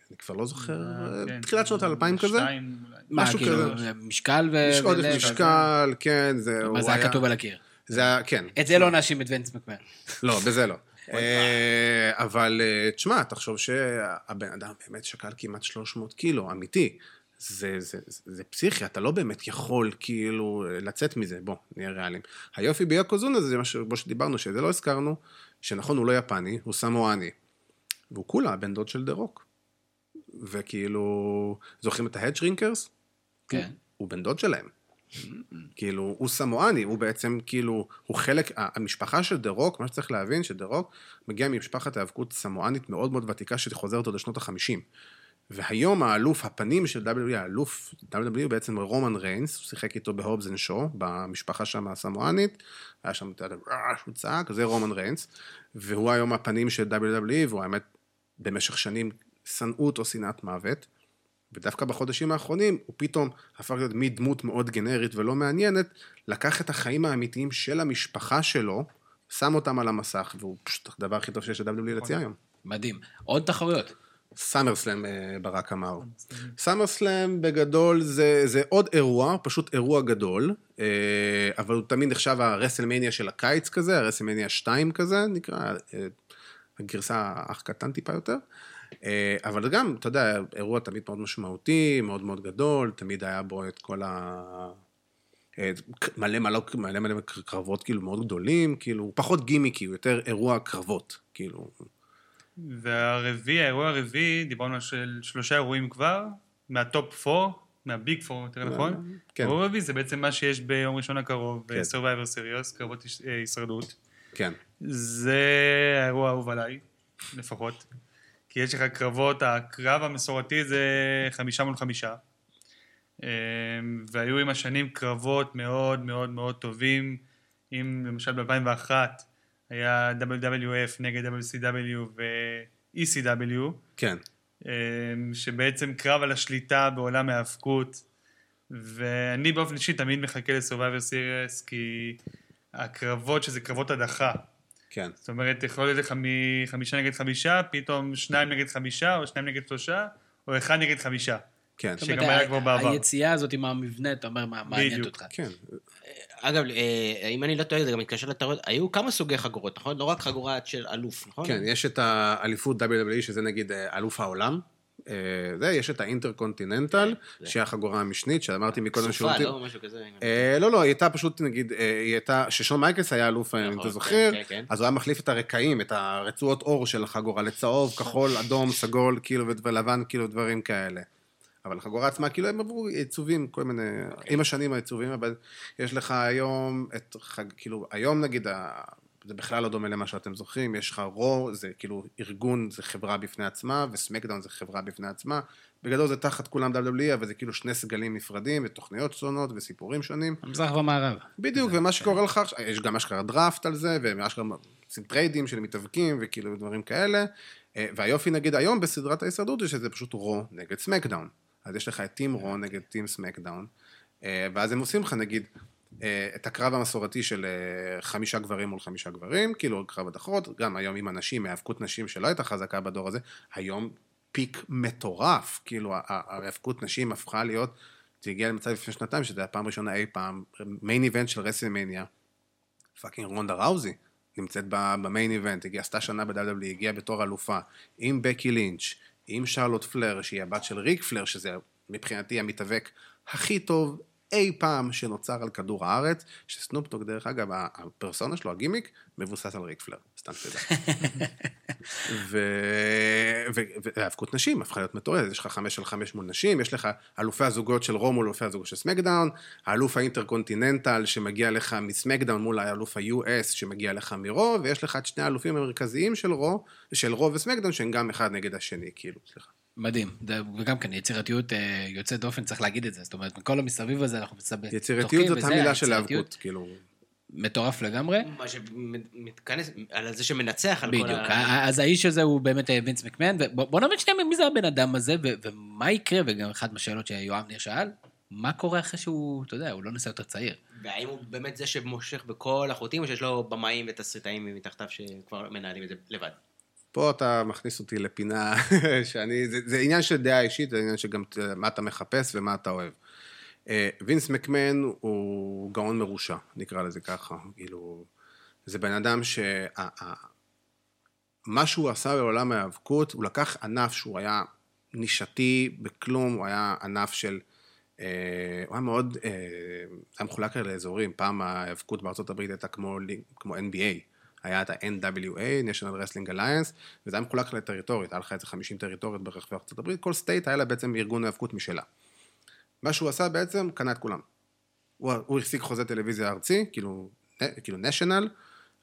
אני כבר לא זוכר, כן. תחילת שנות האלפיים כזה. שתיים משהו כאילו, כזה. משקל ו... יש עודף משקל, כן, זה... מה זה היה כתוב על הקיר? זה היה, כן. את זה לא נאשים את ונס מקמן. לא, בזה לא. אה, אבל אה, תשמע, תחשוב שהבן אדם באמת שקל כמעט 300 קילו, אמיתי. זה, זה, זה, זה פסיכי, אתה לא באמת יכול כאילו לצאת מזה, בוא, נהיה ריאליים. היופי ביוקוזונה זה מה ש- כמו שדיברנו, שזה לא הזכרנו, שנכון, הוא לא יפני, הוא סמואני. והוא כולה הבן דוד של דה רוק. וכאילו, זוכרים את ה Headshrinkers? כן. הוא בן דוד שלהם. כאילו, הוא סמואני, הוא בעצם, כאילו, הוא חלק, המשפחה של דה רוק, מה שצריך להבין, שדה רוק מגיע ממשפחת היאבקות סמואנית מאוד מאוד ותיקה, שחוזרת עוד לשנות החמישים. והיום האלוף, הפנים של WWE, האלוף WWE בעצם רומן ריינס, הוא שיחק איתו ב Hobbs and Shaw, במשפחה שם הסמואנית, היה שם, יודע, "רעש", הוא צעק, זה רומן ריינס, והוא היום הפנים של WWE, והוא האמת, במשך שנים שנאו אותו שנאת מוות, ודווקא בחודשים האחרונים, הוא פתאום הפך להיות מדמות מאוד גנרית ולא מעניינת, לקח את החיים האמיתיים של המשפחה שלו, שם אותם על המסך, והוא פשוט הדבר הכי טוב שיש ל-WWE להציע היום. מדהים. עוד תחרויות. סאמר סלאם ברק אמר. סאמר סלאם בגדול זה, זה עוד אירוע, פשוט אירוע גדול, אה, אבל הוא תמיד נחשב הרסלמניה של הקיץ כזה, הרסלמניה 2 כזה נקרא, אה, הגרסה אח קטן טיפה יותר. אה, אבל גם, אתה יודע, אירוע תמיד מאוד משמעותי, מאוד מאוד גדול, תמיד היה בו את כל ה... אה, מלא מלא מלא מלא קרבות כאילו מאוד גדולים, כאילו, הוא פחות גימיקי, הוא יותר אירוע קרבות, כאילו. והרביעי, האירוע הרביעי, דיברנו על של שלושה אירועים כבר, מהטופ 4, מהביג 4, יותר נכון? כן. האירוע הרביעי זה בעצם מה שיש ביום ראשון הקרוב, כן. ב-Survivor Series, קרבות אה, הישרדות. כן. זה האירוע האהוב עליי, לפחות. כי יש לך קרבות, הקרב המסורתי זה חמישה מול חמישה. אמ, והיו עם השנים קרבות מאוד מאוד מאוד טובים. אם למשל ב-2001 היה WWF נגד WCW ו-ECW, כן. אמ, שבעצם קרב על השליטה בעולם ההאבקות. ואני באופן אישי תמיד מחכה ל-Survivor Series, כי הקרבות שזה קרבות הדחה. כן. זאת אומרת, יכול להיות לך מחמישה נגד חמישה, פתאום שניים נגד חמישה, או שניים נגד שלושה, או אחד נגד חמישה. כן. שגם היה כבר בעבר. היציאה הזאת עם המבנה, אתה אומר, מה בדיוק. אותך? כן. אגב, אה, אם אני לא טועה, זה גם מתקשר לטעות, היו כמה סוגי חגורות, נכון? לא רק חגורה של אלוף, נכון? כן, יש את האליפות WWE, שזה נגיד אה, אלוף העולם. אה, זה, יש את ה Intercontinental, שהיא החגורה המשנית, שאמרתי מקודם סופה, שהוא... לא? משהו כזה. לא, לא, היא הייתה פשוט, נגיד, היא הייתה, כששון מייקלס היה אלוף, אם נכון, אתה כן, זוכר, כן, כן. אז הוא היה מחליף את הרקעים, את הרצועות עור של החגורה לצהוב, כחול, אדום, סגול, כאילו, ולבן, כאילו, דברים כאלה. אבל החגורה עצמה, כאילו, הם עברו עיצובים, כל מיני, אוקיי. עם השנים העיצובים, אבל יש לך היום את חג, כאילו, היום נגיד, זה בכלל לא דומה למה שאתם זוכרים, יש לך Raw, זה כאילו ארגון, זה חברה בפני עצמה, ו SmackDown זה חברה בפני עצמה. בגדול זה תחת כולם WWE, אבל זה כאילו שני סגלים נפרדים, ותוכניות שונות, וסיפורים שונים. המזרח והמערב. בדיוק, ומה שקורה לך יש גם אשכרה דראפט על זה, ואשכרה עושים טריידים של מתאבקים, וכאילו דברים כאלה. אה, והיופי נגיד היום בסדרת ההישרדות זה שזה פשוט Raw נגד SmackDown. אז יש לך את team Raw נגד team SmackDown, אה, ואז הם עושים לך נגיד אה, את הקרב המסורתי של אה, חמישה גברים מול חמישה גברים, כאילו קרב הדחות, גם היום עם הנשים, היאבקות נשים שלא הייתה חזקה בדור הזה, היום peak מטורף, כאילו ההיאבקות נשים הפכה להיות, זה הגיע למצב לפני שנתיים, שזה הפעם ראשונה אי פעם, main event של WrestleMania, fucking רונדה ראוזי, נמצאת ב main event, הגיעה, עשתה שנה ב-WWE, הגיעה בתור אלופה, עם בקי לינץ', עם שרלוט פלייר, שהיא הבת של ריק פלייר, שזה מבחינתי המתאבק הכי טוב אי פעם שנוצר על כדור הארץ, שסנופ דוג, דרך אגב, הפרסונה שלו, הגימיק, מבוסס על ריק פלייר, סתם תדע. ו- ו- והאבקות נשים הפכה להיות מטורפת, יש לך חמש על חמש מול נשים, יש לך אלופי הזוגות של Raw מול אלופי הזוגות של SmackDown, האלוף ה Intercontinental שמגיע לך מ SmackDown מול האלוף ה-US שמגיע לך מ Raw, ויש לך את שני האלופים המרכזיים של Raw, של רו וסמקדאון, שהם גם אחד נגד השני, כאילו, סליחה. מדהים, זה- וגם כן, יצירתיות אה, יוצאת דופן, צריך להגיד את זה, זאת אומרת, מכל המסביב הזה אנחנו מסתבר... יצירתיות זאת המילה של האבקות, כאילו. מטורף לגמרי. מה שמתכנס, על זה שמנצח על כל בדיוק, ה... אז האיש הזה הוא באמת אה, וינס מקמן, ובוא נאמר שנייה מי זה הבן אדם הזה, ו- ומה יקרה, וגם אחת מהשאלות שיואב ניר שאל, מה קורה אחרי שהוא, אתה יודע, הוא לא נעשה יותר צעיר. והאם הוא באמת זה שמושך בכל החוטים, או שיש לו במאים ותסריטאים מתחתיו שכבר מנהלים את זה לבד? פה אתה מכניס אותי לפינה שאני, זה, זה עניין של דעה אישית, זה עניין שגם ת- מה אתה מחפש ומה אתה אוהב. אה, וינס מקמן הוא גאון מרושע, נקרא לזה ככה, כאילו, זה בן אדם ש... מה שהוא עשה בעולם ההיאבקות, הוא לקח ענף שהוא היה נישתי בכלום, הוא היה ענף של... אה, הוא היה מאוד, אה, היה מחולק לאזורים, פעם ההיאבקות הברית הייתה כמו, כמו NBA, היה את ה-NWA, National Wrestling Alliance, וזה היה מחולק לטריטוריות, היה לך איזה 50 טריטוריות ברחבי ארצות הברית, כל state היה לה בעצם ארגון היאבקות משלה. מה שהוא עשה בעצם, קנה את כולם. הוא, הוא החזיק חוזה טלוויזיה ארצי, כאילו, כאילו national,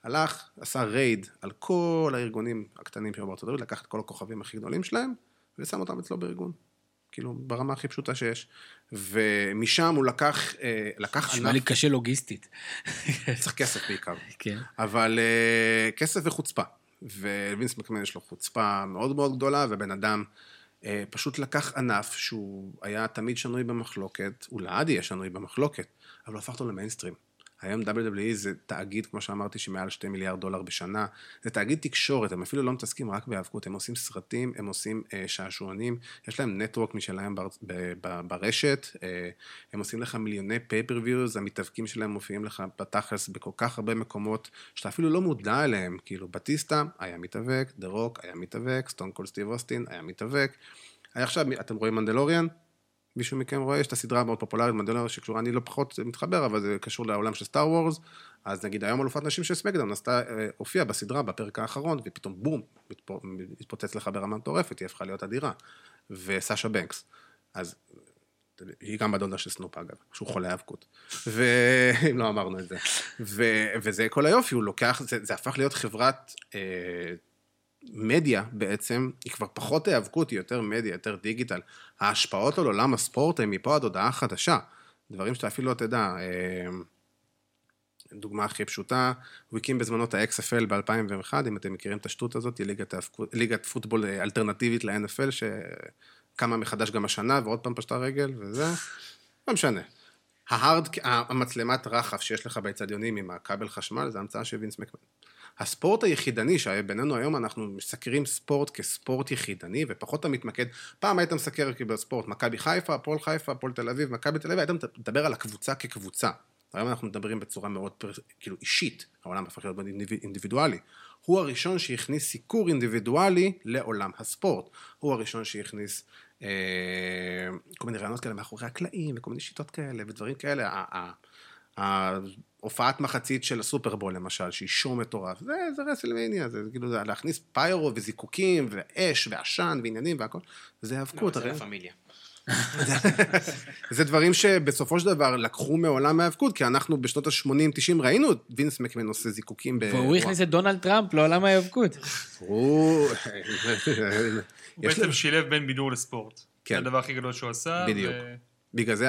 הלך, עשה raid על כל הארגונים הקטנים שהיו בארצות הברית, לקח את כל הכוכבים הכי גדולים שלהם, ושם אותם אצלו בארגון. כאילו, ברמה הכי פשוטה שיש. ומשם הוא לקח, אה, לקח נשמע לי ענף, קשה לוגיסטית. צריך כסף בעיקר. כן. אבל uh, כסף וחוצפה. ווינס מקמן יש לו חוצפה מאוד מאוד גדולה, ובן אדם uh, פשוט לקח ענף שהוא היה תמיד שנוי במחלוקת, הוא לעד יהיה שנוי במחלוקת, אבל הוא הפך אותו למיינסטרים. היום WWE זה תאגיד, כמו שאמרתי, שמעל 2 מיליארד דולר בשנה. זה תאגיד תקשורת, הם אפילו לא מתעסקים רק בהיאבקות, הם עושים סרטים, הם עושים אה, שעשועונים, יש להם נטוורק משלהם בר, ב, ב, ברשת, אה, הם עושים לך מיליוני pay-per-views, המתאבקים שלהם מופיעים לך בתכלס בכל כך הרבה מקומות, שאתה אפילו לא מודע אליהם, כאילו בטיסטה היה מתאבק, דה רוק היה מתאבק, סטון קול סטיב אוסטין היה מתאבק. עכשיו, אתם רואים מנדלוריאן? מישהו מכם רואה? יש את הסדרה המאוד פופולרית, מנדלוריאן, שקשורה, אני לא פחות מתחבר, אבל זה קשור לעולם של סטאר וורס. אז נגיד היום אלופת נשים של סמקדאון עשתה, אה, הופיעה בסדרה בפרק האחרון, ופתאום בום, מתפוצץ לך ברמה מטורפת, היא הפכה להיות אדירה. וסאשה בנקס. אז היא גם בדודה של סנופ אגב, שהוא חולה האבקות. ואם לא אמרנו את זה. ו... וזה כל היופי, הוא לוקח, זה, זה הפך להיות חברת אה, מדיה בעצם, היא כבר פחות היאבקות, היא יותר מדיה, יותר דיגיטל. ההשפעות על עולם הספורט הן מפה עד הודעה חדשה. דברים שאתה אפילו לא תדע. אה, דוגמה הכי פשוטה, הוא הקים בזמנו את ה-XFL ב-2001, אם אתם מכירים את השטות הזאת, היא ליגת, ליגת פוטבול אלטרנטיבית ל-NFL, שקמה מחדש גם השנה, ועוד פעם פשטה רגל, וזה, לא משנה. ההארד, המצלמת רחף שיש לך באצטדיונים עם הכבל חשמל, זה המצאה של וינס מקמן. הספורט היחידני שבינינו היום, אנחנו מסקרים ספורט כספורט יחידני, ופחות אתה מתמקד, פעם היית מסקר בספורט, מכבי חיפה, הפועל חיפה, הפועל תל אביב, מכבי תל אביב, היית מדבר על הקבוצה כקבוצה. היום אנחנו מדברים בצורה מאוד פר... כאילו אישית, העולם הפך להיות אינדיבידואלי. הוא הראשון שהכניס סיקור אינדיבידואלי לעולם הספורט. הוא הראשון שהכניס אה, כל מיני רעיונות כאלה מאחורי הקלעים, וכל מיני שיטות כאלה, ודברים כאלה. ה- ה- ההופעת מחצית של הסופרבול למשל, שהיא שואו מטורף, זה, זה רסלמניה, זה כאילו זה להכניס פיירו וזיקוקים ואש ועשן ועניינים והכל, זה היאבקות. זה הרי- לה פמיליה. זה דברים שבסופו של דבר לקחו מעולם ההיאבקות, כי אנחנו בשנות ה-80-90 ראינו את וינס מקמן עושה זיקוקים באירוע. והוא הכניס את דונלד טראמפ לעולם ההיאבקות. הוא... הוא בעצם שילב בין בידור לספורט. כן. זה הדבר הכי גדול שהוא עשה. בדיוק. בגלל זה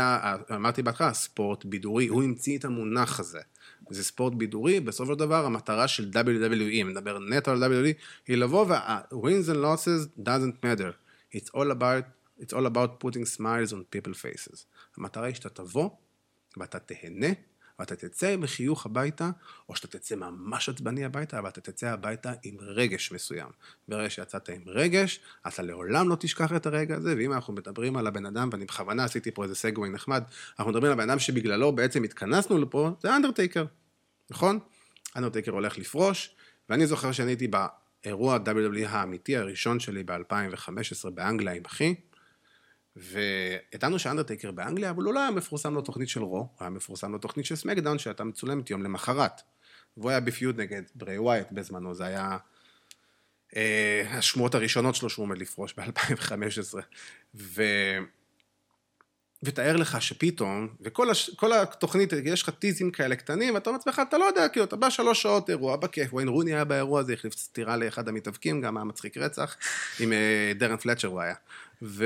אמרתי בהתחלה, ספורט בידורי, הוא המציא את המונח הזה. זה ספורט בידורי, בסופו של דבר המטרה של WWE, אם נדבר נטו על WWE, היא לבוא וה-wins and losses doesn't matter. It's all about, it's all about putting smiles on people faces. המטרה היא שאתה תבוא, ואתה תהנה, ואתה תצא בחיוך הביתה, או שאתה תצא ממש עצבני הביתה, אבל אתה תצא הביתה עם רגש מסוים. ברגע שיצאת עם רגש, אתה לעולם לא תשכח את הרגע הזה, ואם אנחנו מדברים על הבן אדם, ואני בכוונה עשיתי פה איזה סגווי נחמד, אנחנו מדברים על הבן אדם שבגללו בעצם התכנסנו לפה, זה אנדרטייקר, נכון? אנדרטייקר הולך לפרוש, ואני זוכר שאני הייתי באירוע WWE האמיתי הראשון שלי ב-2015 באנגליה עם אחי, וידענו שאנדרטייקר באנגליה, אבל הוא לא היה מפורסם לו תוכנית של רו, הוא היה מפורסם לו תוכנית של סמקדאון, שהייתה מצולמת יום למחרת. והוא היה בפיוד נגד ברי ווייט בזמנו, זה היה אה, השמועות הראשונות שלו שהוא עומד לפרוש ב-2015. ו... ותאר לך שפתאום, וכל הש... התוכנית, יש לך טיזים כאלה קטנים, ואתה אומר לעצמך, אתה לא יודע, כאילו, אתה בא שלוש שעות אירוע, בכיף, וויין רוני היה באירוע הזה, החליף סטירה לאחד המתאבקים, גם היה מצחיק רצח, עם אה, דרן פלצ'ר הוא היה, ו...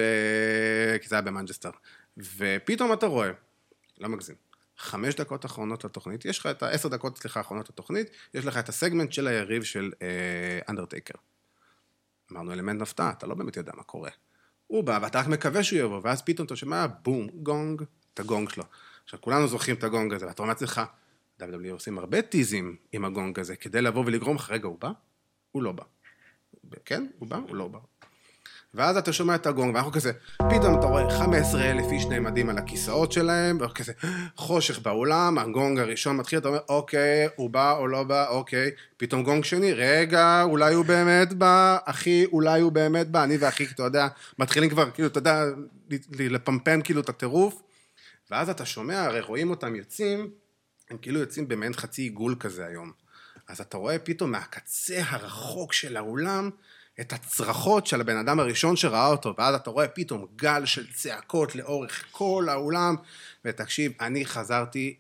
כי זה היה במנג'סטר. ופתאום אתה רואה, לא מגזים, חמש דקות אחרונות לתוכנית, יש לך את העשר דקות, סליחה, אחרונות לתוכנית, יש לך את הסגמנט של היריב של אה, אנדרטייקר. אמרנו אלמנט הפתעה, אתה לא באמת יודע מה קורה. הוא בא, ואתה רק מקווה שהוא יבוא, ואז פתאום אתה שומע בום, גונג, את הגונג שלו. עכשיו, כולנו זוכרים את הגונג הזה, ואתה אומר לעצמך, WWE עושים הרבה טיזים עם הגונג הזה, כדי לבוא ולגרום לך, רגע, הוא בא? הוא לא בא. כן? הוא בא? הוא לא בא. ואז אתה שומע את הגונג, ואנחנו כזה, פתאום אתה רואה 15 אלף איש נעמדים על הכיסאות שלהם, ואנחנו כזה, חושך באולם, הגונג הראשון מתחיל, אתה אומר, אוקיי, הוא בא או לא בא, אוקיי, פתאום גונג שני, רגע, אולי הוא באמת בא, אחי, אולי הוא באמת בא, אני ואחי, אתה יודע, מתחילים כבר, כאילו, אתה יודע, לפמפם כאילו את הטירוף, ואז אתה שומע, הרי רואים אותם יוצאים, הם כאילו יוצאים במעין חצי עיגול כזה היום. אז אתה רואה פתאום מהקצה הרחוק של האולם, את הצרחות של הבן אדם הראשון שראה אותו, ואז אתה רואה פתאום גל של צעקות לאורך כל האולם, ותקשיב, אני חזרתי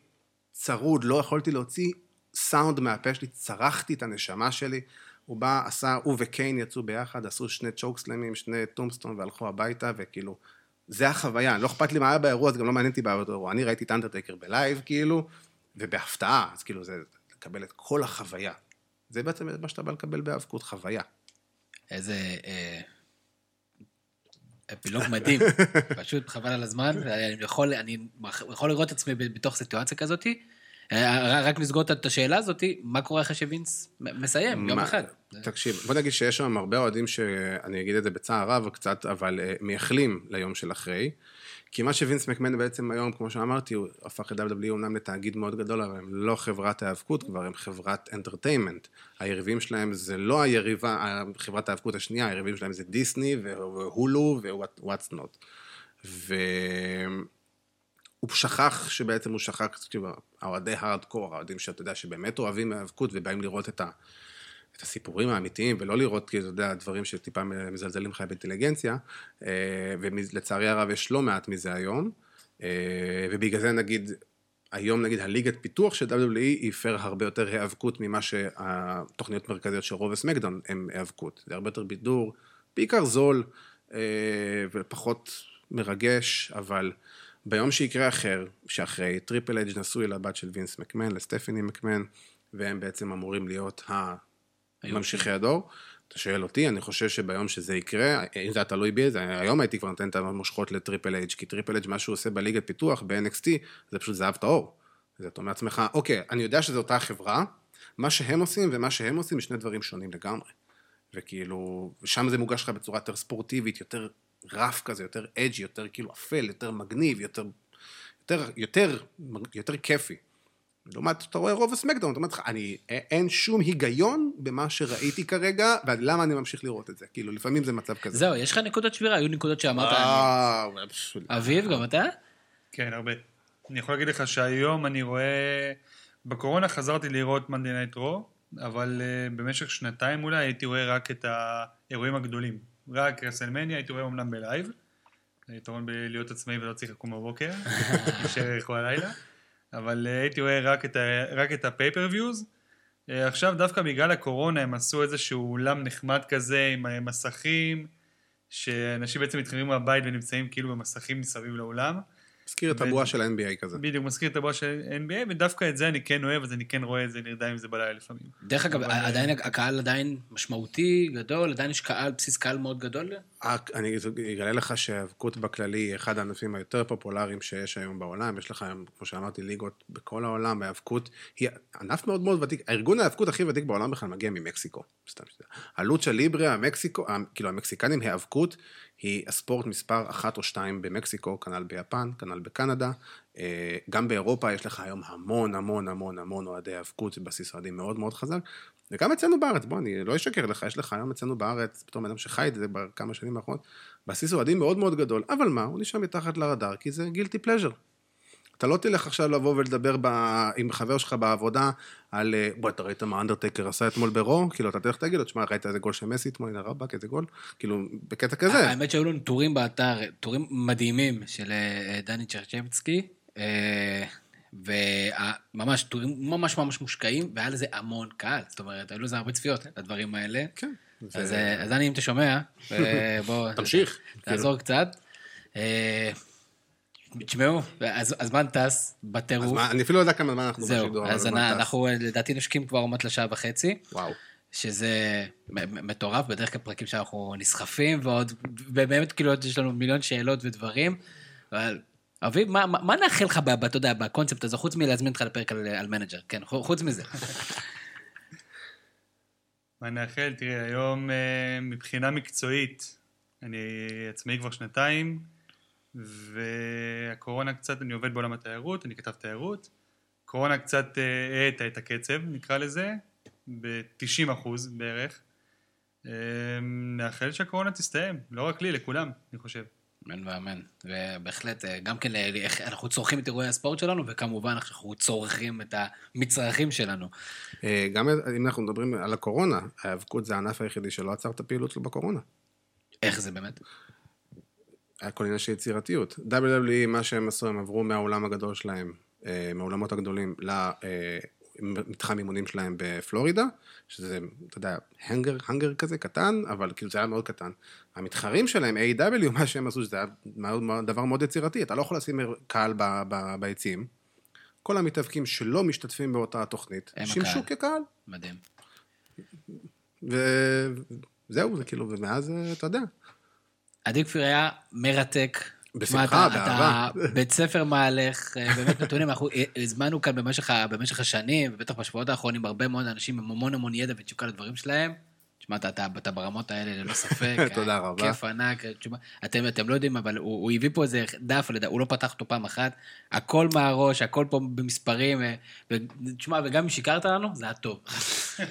צרוד, לא יכולתי להוציא סאונד מהפה שלי, צרחתי את הנשמה שלי, הוא בא, עשה, הוא וקיין יצאו ביחד, עשו שני צ'וקסלמים, שני tombstone והלכו הביתה, וכאילו, זה החוויה, לא אכפת לי מה היה באירוע, זה גם לא מעניין אותי באירוע. אני ראיתי את אנדרטייקר בלייב, כאילו, ובהפתעה, אז כאילו, זה לקבל את כל החוויה. זה בעצם מה שאתה בא לקבל בהיאבקות, חוויה. איזה אה, אפילוג מדהים, פשוט חבל על הזמן, ואני יכול, אני יכול לראות את עצמי בתוך סיטואציה כזאתי. אה, רק לסגור את השאלה הזאתי, מה קורה אחרי שווינס מסיים, יום אחד? תקשיב, בוא נגיד שיש שם הרבה אוהדים שאני אגיד את זה בצער רב קצת, אבל אה, מייחלים ליום של אחרי. כי מה שווינס מקמן בעצם היום, כמו שאמרתי, הוא הפך את WWE אומנם לתאגיד מאוד גדול, אבל הם לא חברת ההיאבקות כבר, הם חברת אנטרטיימנט. היריבים שלהם זה לא היריבה, חברת ההיאבקות השנייה, היריבים שלהם זה דיסני והולו ווואטס נוט. והוא שכח שבעצם הוא שכח, כאילו, האוהדי הארדקור, האוהדים שאתה יודע שבאמת אוהבים היאבקות ובאים לראות את ה... את הסיפורים האמיתיים, ולא לראות, כאילו, אתה יודע, דברים שטיפה מזלזלים לך באינטליגנציה, אה, ולצערי הרב יש לא מעט מזה היום, אה, ובגלל זה נגיד, היום נגיד הליגת פיתוח של WWE היא הפר הרבה יותר היאבקות ממה שהתוכניות מרכזיות של Raw וסמקדאון הם היאבקות. זה הרבה יותר בידור, בעיקר זול, אה, ופחות מרגש, אבל ביום שיקרה אחר, שאחרי טריפל אג' נשוי לבת של וינס מקמן, לסטפני מקמן, והם בעצם אמורים להיות ה... ממשיכי הדור. אתה שואל אותי, אני חושב שביום שזה יקרה, אם זה היה תלוי בי, זה, היום הייתי כבר נותן את המושכות לטריפל אייג', כי טריפל אייג', מה שהוא עושה בליגת פיתוח, ב-NXT, זה פשוט זהב טהור. אז אתה אומר לעצמך, אוקיי, אני יודע שזו אותה חברה, מה שהם עושים ומה שהם עושים, זה שני דברים שונים לגמרי. וכאילו, ושם זה מוגש לך בצורה יותר ספורטיבית, יותר rough כזה, יותר edgy, יותר כאילו אפל, יותר מגניב, יותר, יותר, יותר, יותר כיפי. לעומת, אתה רואה Raw וסמקדאון, אתה אומר לך, אני, אין שום היגיון במה שראיתי כרגע, ולמה אני ממשיך לראות את זה. כאילו, לפעמים זה מצב כזה. זהו, יש לך נקודות שבירה, היו נקודות שאמרת, אה, אביב, גם אתה? כן, הרבה. אני יכול להגיד לך שהיום אני רואה... בקורונה חזרתי לראות Monday Night Raw, אבל uh, במשך שנתיים אולי הייתי רואה רק את האירועים הגדולים. רק רסלמניה הייתי רואה אומנם בלייב. זה יתרון בלהיות עצמאי ולא צריך לקום בבוקר, להישאר כל הלילה. אבל uh, הייתי רואה רק את, ה- רק את ה pay-per-views. Uh, עכשיו דווקא בגלל הקורונה הם עשו איזשהו אולם נחמד כזה עם אה, מסכים, שאנשים בעצם מתחילים מהבית ונמצאים כאילו במסכים מסביב לאולם. מזכיר את הבועה של ה-NBA כזה. בדיוק, מזכיר את הבועה של NBA, ודווקא את זה אני כן אוהב, אז אני כן רואה את זה, נרדם עם זה בלילה לפעמים. דרך אגב, אבל, עדיין הקהל עדיין משמעותי, גדול, עדיין יש קהל, בסיס קהל מאוד גדול. אני אגלה לך שהאבקות בכללי היא אחד הענפים היותר פופולריים שיש היום בעולם. יש לך היום, כמו שאמרתי, ליגות בכל העולם, האבקות היא ענף מאוד מאוד ותיק. הארגון האבקות הכי ותיק בעולם בכלל מגיע ממקסיקו. סתם שתדע. הלוצ'ה ליברה, המקסיקו, ה- כאילו המקסיקנים, האבקות היא הספורט מספר אחת או שתיים במקסיקו, כנ"ל ביפן, כנ"ל בקנדה. אה, גם באירופה יש לך היום המון המון המון המון אוהדי האבקות, בסיס אוהדים מאוד מאוד חזק. וגם אצלנו בארץ, בוא, אני לא אשקר לך, יש לך היום אצלנו בארץ, בן אדם שחי את זה בכמה שנים האחרונות, בסיס אוהדים מאוד מאוד גדול, אבל מה, הוא נשאר מתחת לרדאר, כי זה גילטי פלז'ר. אתה לא תלך עכשיו לבוא ולדבר ב... עם חבר שלך בעבודה על, אה, בוא, אתה ראית מה אנדרטקר עשה אתמול ברו? כאילו, אתה תלך תגיד לו, תשמע, ראית איזה גול של מסי אתמול, הנה רבאק, איזה גול? כאילו, בקטע כזה. האמת שהיו לנו טורים באתר, טורים מדהימים של אה, דני צ'רצ'בסקי, אה, וממש טורים ממש ממש מושקעים, והיה לזה המון קהל, זאת אומרת, היו לזה הרבה צפיות לדברים האלה. כן. אז זה- אה, אז דני, אם אתה שומע, אה, בוא, תמשיך. תעזור קצת. תשמעו, אז הזמן טס אז בטירוף. אני אפילו לא יודע כמה זמן אנחנו זהו, בשידור, אבל אז הזמן טס. אנחנו לדעתי נשקים כבר עומד לשעה וחצי. וואו. שזה מטורף, בדרך כלל פרקים שאנחנו נסחפים, ועוד, ובאמת כאילו יש לנו מיליון שאלות ודברים, אבל אביב, מה, מה, מה נאחל לך, אתה יודע, בקונספט הזה, חוץ מלהזמין אותך לפרק על, על מנג'ר, כן, חו- חוץ מזה. מה נאחל? תראה, היום אה, מבחינה מקצועית, אני עצמאי כבר שנתיים, והקורונה קצת, אני עובד בעולם התיירות, אני כתב תיירות. קורונה קצת אה, האטה את הקצב, נקרא לזה, ב-90 אחוז בערך. אה, נאחל שהקורונה תסתיים, לא רק לי, לכולם, אני חושב. אמן ואמן. ובהחלט, אה, גם כן, אנחנו צורכים את אירועי הספורט שלנו, וכמובן אנחנו צורכים את המצרכים שלנו. גם אם אנחנו מדברים על הקורונה, ההיאבקות זה הענף היחידי שלא עצר את הפעילות שלו בקורונה. איך זה באמת? היה כל עניין של יצירתיות. WWE, מה שהם עשו, הם עברו מהעולם הגדול שלהם, אה, מהעולמות הגדולים, מתחם אימונים שלהם בפלורידה, שזה, אתה יודע, הנגר, הנגר כזה קטן, אבל כאילו זה היה מאוד קטן. המתחרים שלהם, A.W, מה שהם עשו, שזה היה דבר מאוד יצירתי, אתה לא יכול לשים קהל ב, ב, ביציעים. כל המתאבקים שלא משתתפים באותה תוכנית, הם שימשו הקהל. כקהל. מדהים. וזהו, זה כאילו, ומאז, אה, אתה יודע. עדי כפיר היה מרתק. בשמחה, באהבה. אתה בית ספר מהלך, אה, באמת נתונים, אנחנו הזמנו כאן במשך, במשך השנים, ובטח בשבועות האחרונים, הרבה מאוד אנשים עם המון המון ידע ותשוקה לדברים שלהם. תשמע, אתה, אתה, אתה ברמות האלה ללא ספק. תודה היה רבה. כיף ענק. תשמע, אתם, אתם לא יודעים, אבל הוא, הוא הביא פה איזה דף, לדע- הוא לא פתח אותו פעם אחת. הכל מהראש, הכל פה במספרים. אה, ותשמע, וגם אם שיקרת לנו, זה היה טוב.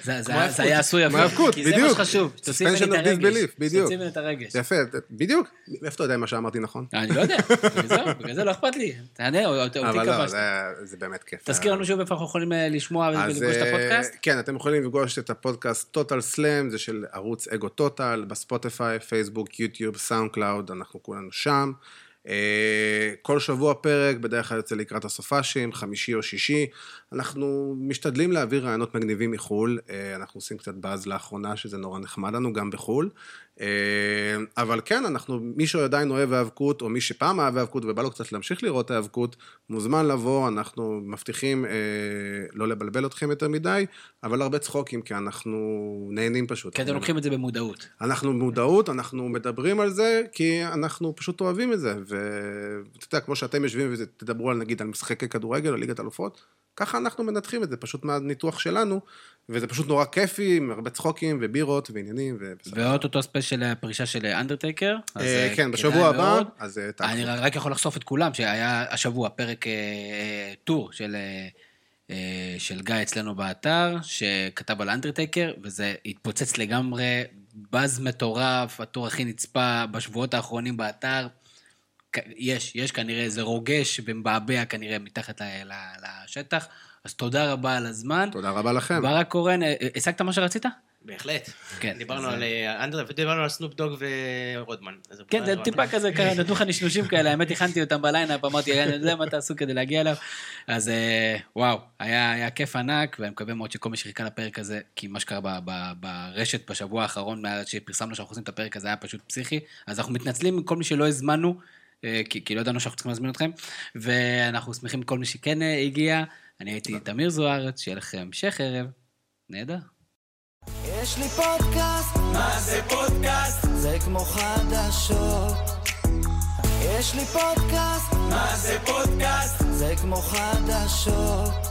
זה, זה, זה היה עשוי יפה. ההיאבקות, כי זה מה בדיוק. שחשוב, שתוציא ממני את הרגש. בדיוק. שתוציא ממני את הרגש. יפה, בדיוק. מאיפה אתה יודע מה שאמרתי נכון? אני לא יודע, בגלל זה- לא אכפת לי. תענה, אותי אבל לא, כבשת. זה- באמת כיף. תזכיר לנו שוב איפה אנחנו יכולים אה, לשמוע ולפגוש את אה, הפודקאסט. כן, אתם יכולים לפגוש את הפודקאסט טוטל סלאם, זה של ערוץ אגו טוטל, בספוטיפיי, פייסבוק, יוטיוב, סאונד קלאוד, אנחנו כולנו שם. אה, כל שבוע פרק, בדרך כלל יוצא לקראת הסופ"שים, חמישי או שישי. אנחנו משתדלים להעביר רעיונות מגניבים מחו"ל, אה, אנחנו עושים קצת באז לאחרונה, שזה נורא נחמד לנו, גם בחו"ל. אה, אבל כן, אנחנו, מי שעדיין אוהב האבקות, או מי שפעם אהב האבקות ובא לו קצת להמשיך לראות האבקות, מוזמן לבוא, אנחנו מבטיחים אה, לא לבלבל אתכם יותר מדי, אבל הרבה צחוקים, כי אנחנו נהנים פשוט. כי אתם לוקחים את זה במודעות. אנחנו במודעות, אנחנו מדברים על זה, כי אנחנו פשוט אוהבים את זה. ואתה יודע, כמו שאתם יושבים ותדברו על, נגיד, על משחקי כדורגל או ליגת אלופות, ככה אנחנו מנתחים את זה, פשוט מהניתוח שלנו, וזה פשוט נורא כיפי, עם הרבה צחוקים ובירות ועניינים. ובסדר. ואו-טו-טו ספיישל הפרישה של אנדרטייקר. אה, אה, כן, בשבוע הבא. אז אה, תעקבו. אני רק יכול לחשוף את כולם, שהיה השבוע פרק אה, אה, טור של, אה, אה, של גיא אצלנו באתר, שכתב על אנדרטייקר, וזה התפוצץ לגמרי, באז מטורף, הטור הכי נצפה בשבועות האחרונים באתר. יש, יש כנראה איזה רוגש ומבעבע כנראה מתחת לשטח, אז תודה רבה על הזמן. תודה רבה לכם. ברק קורן, אה, אה, השגת מה שרצית? בהחלט. כן, דיברנו על אה, אנדרטייקר ודיברנו על סנופ דוג ורודמן. כן, זה כבר- טיפה כזה, נתנו לך נשנושים כאלה, האמת הכנתי אותם בליינאפ, אמרתי, אני יודע מה תעשו כדי להגיע אליו. אז וואו, היה היה כיף ענק, ואני מקווה מאוד שכל מי שחיכה לפרק הזה, כי מה שקרה ב- ב- ברשת בשבוע האחרון, מאז שפרסמנו שאנחנו עושים את הפרק הזה, היה פשוט פסיכי. אז אנחנו מתנצלים מכל מי שלא הזמנו, כי כי לא ידענו שאנחנו צריכים להזמין אתכם, ואנחנו שמחים מכל מי שכן הגיע. אני הייתי תמיר זוארץ, שיהיה לכם המשך ערב. נהדר. יש לי פודקאסט, מה זה פודקאסט? זה כמו חדשות. יש לי פודקאסט, מה זה פודקאסט? זה כמו חדשות.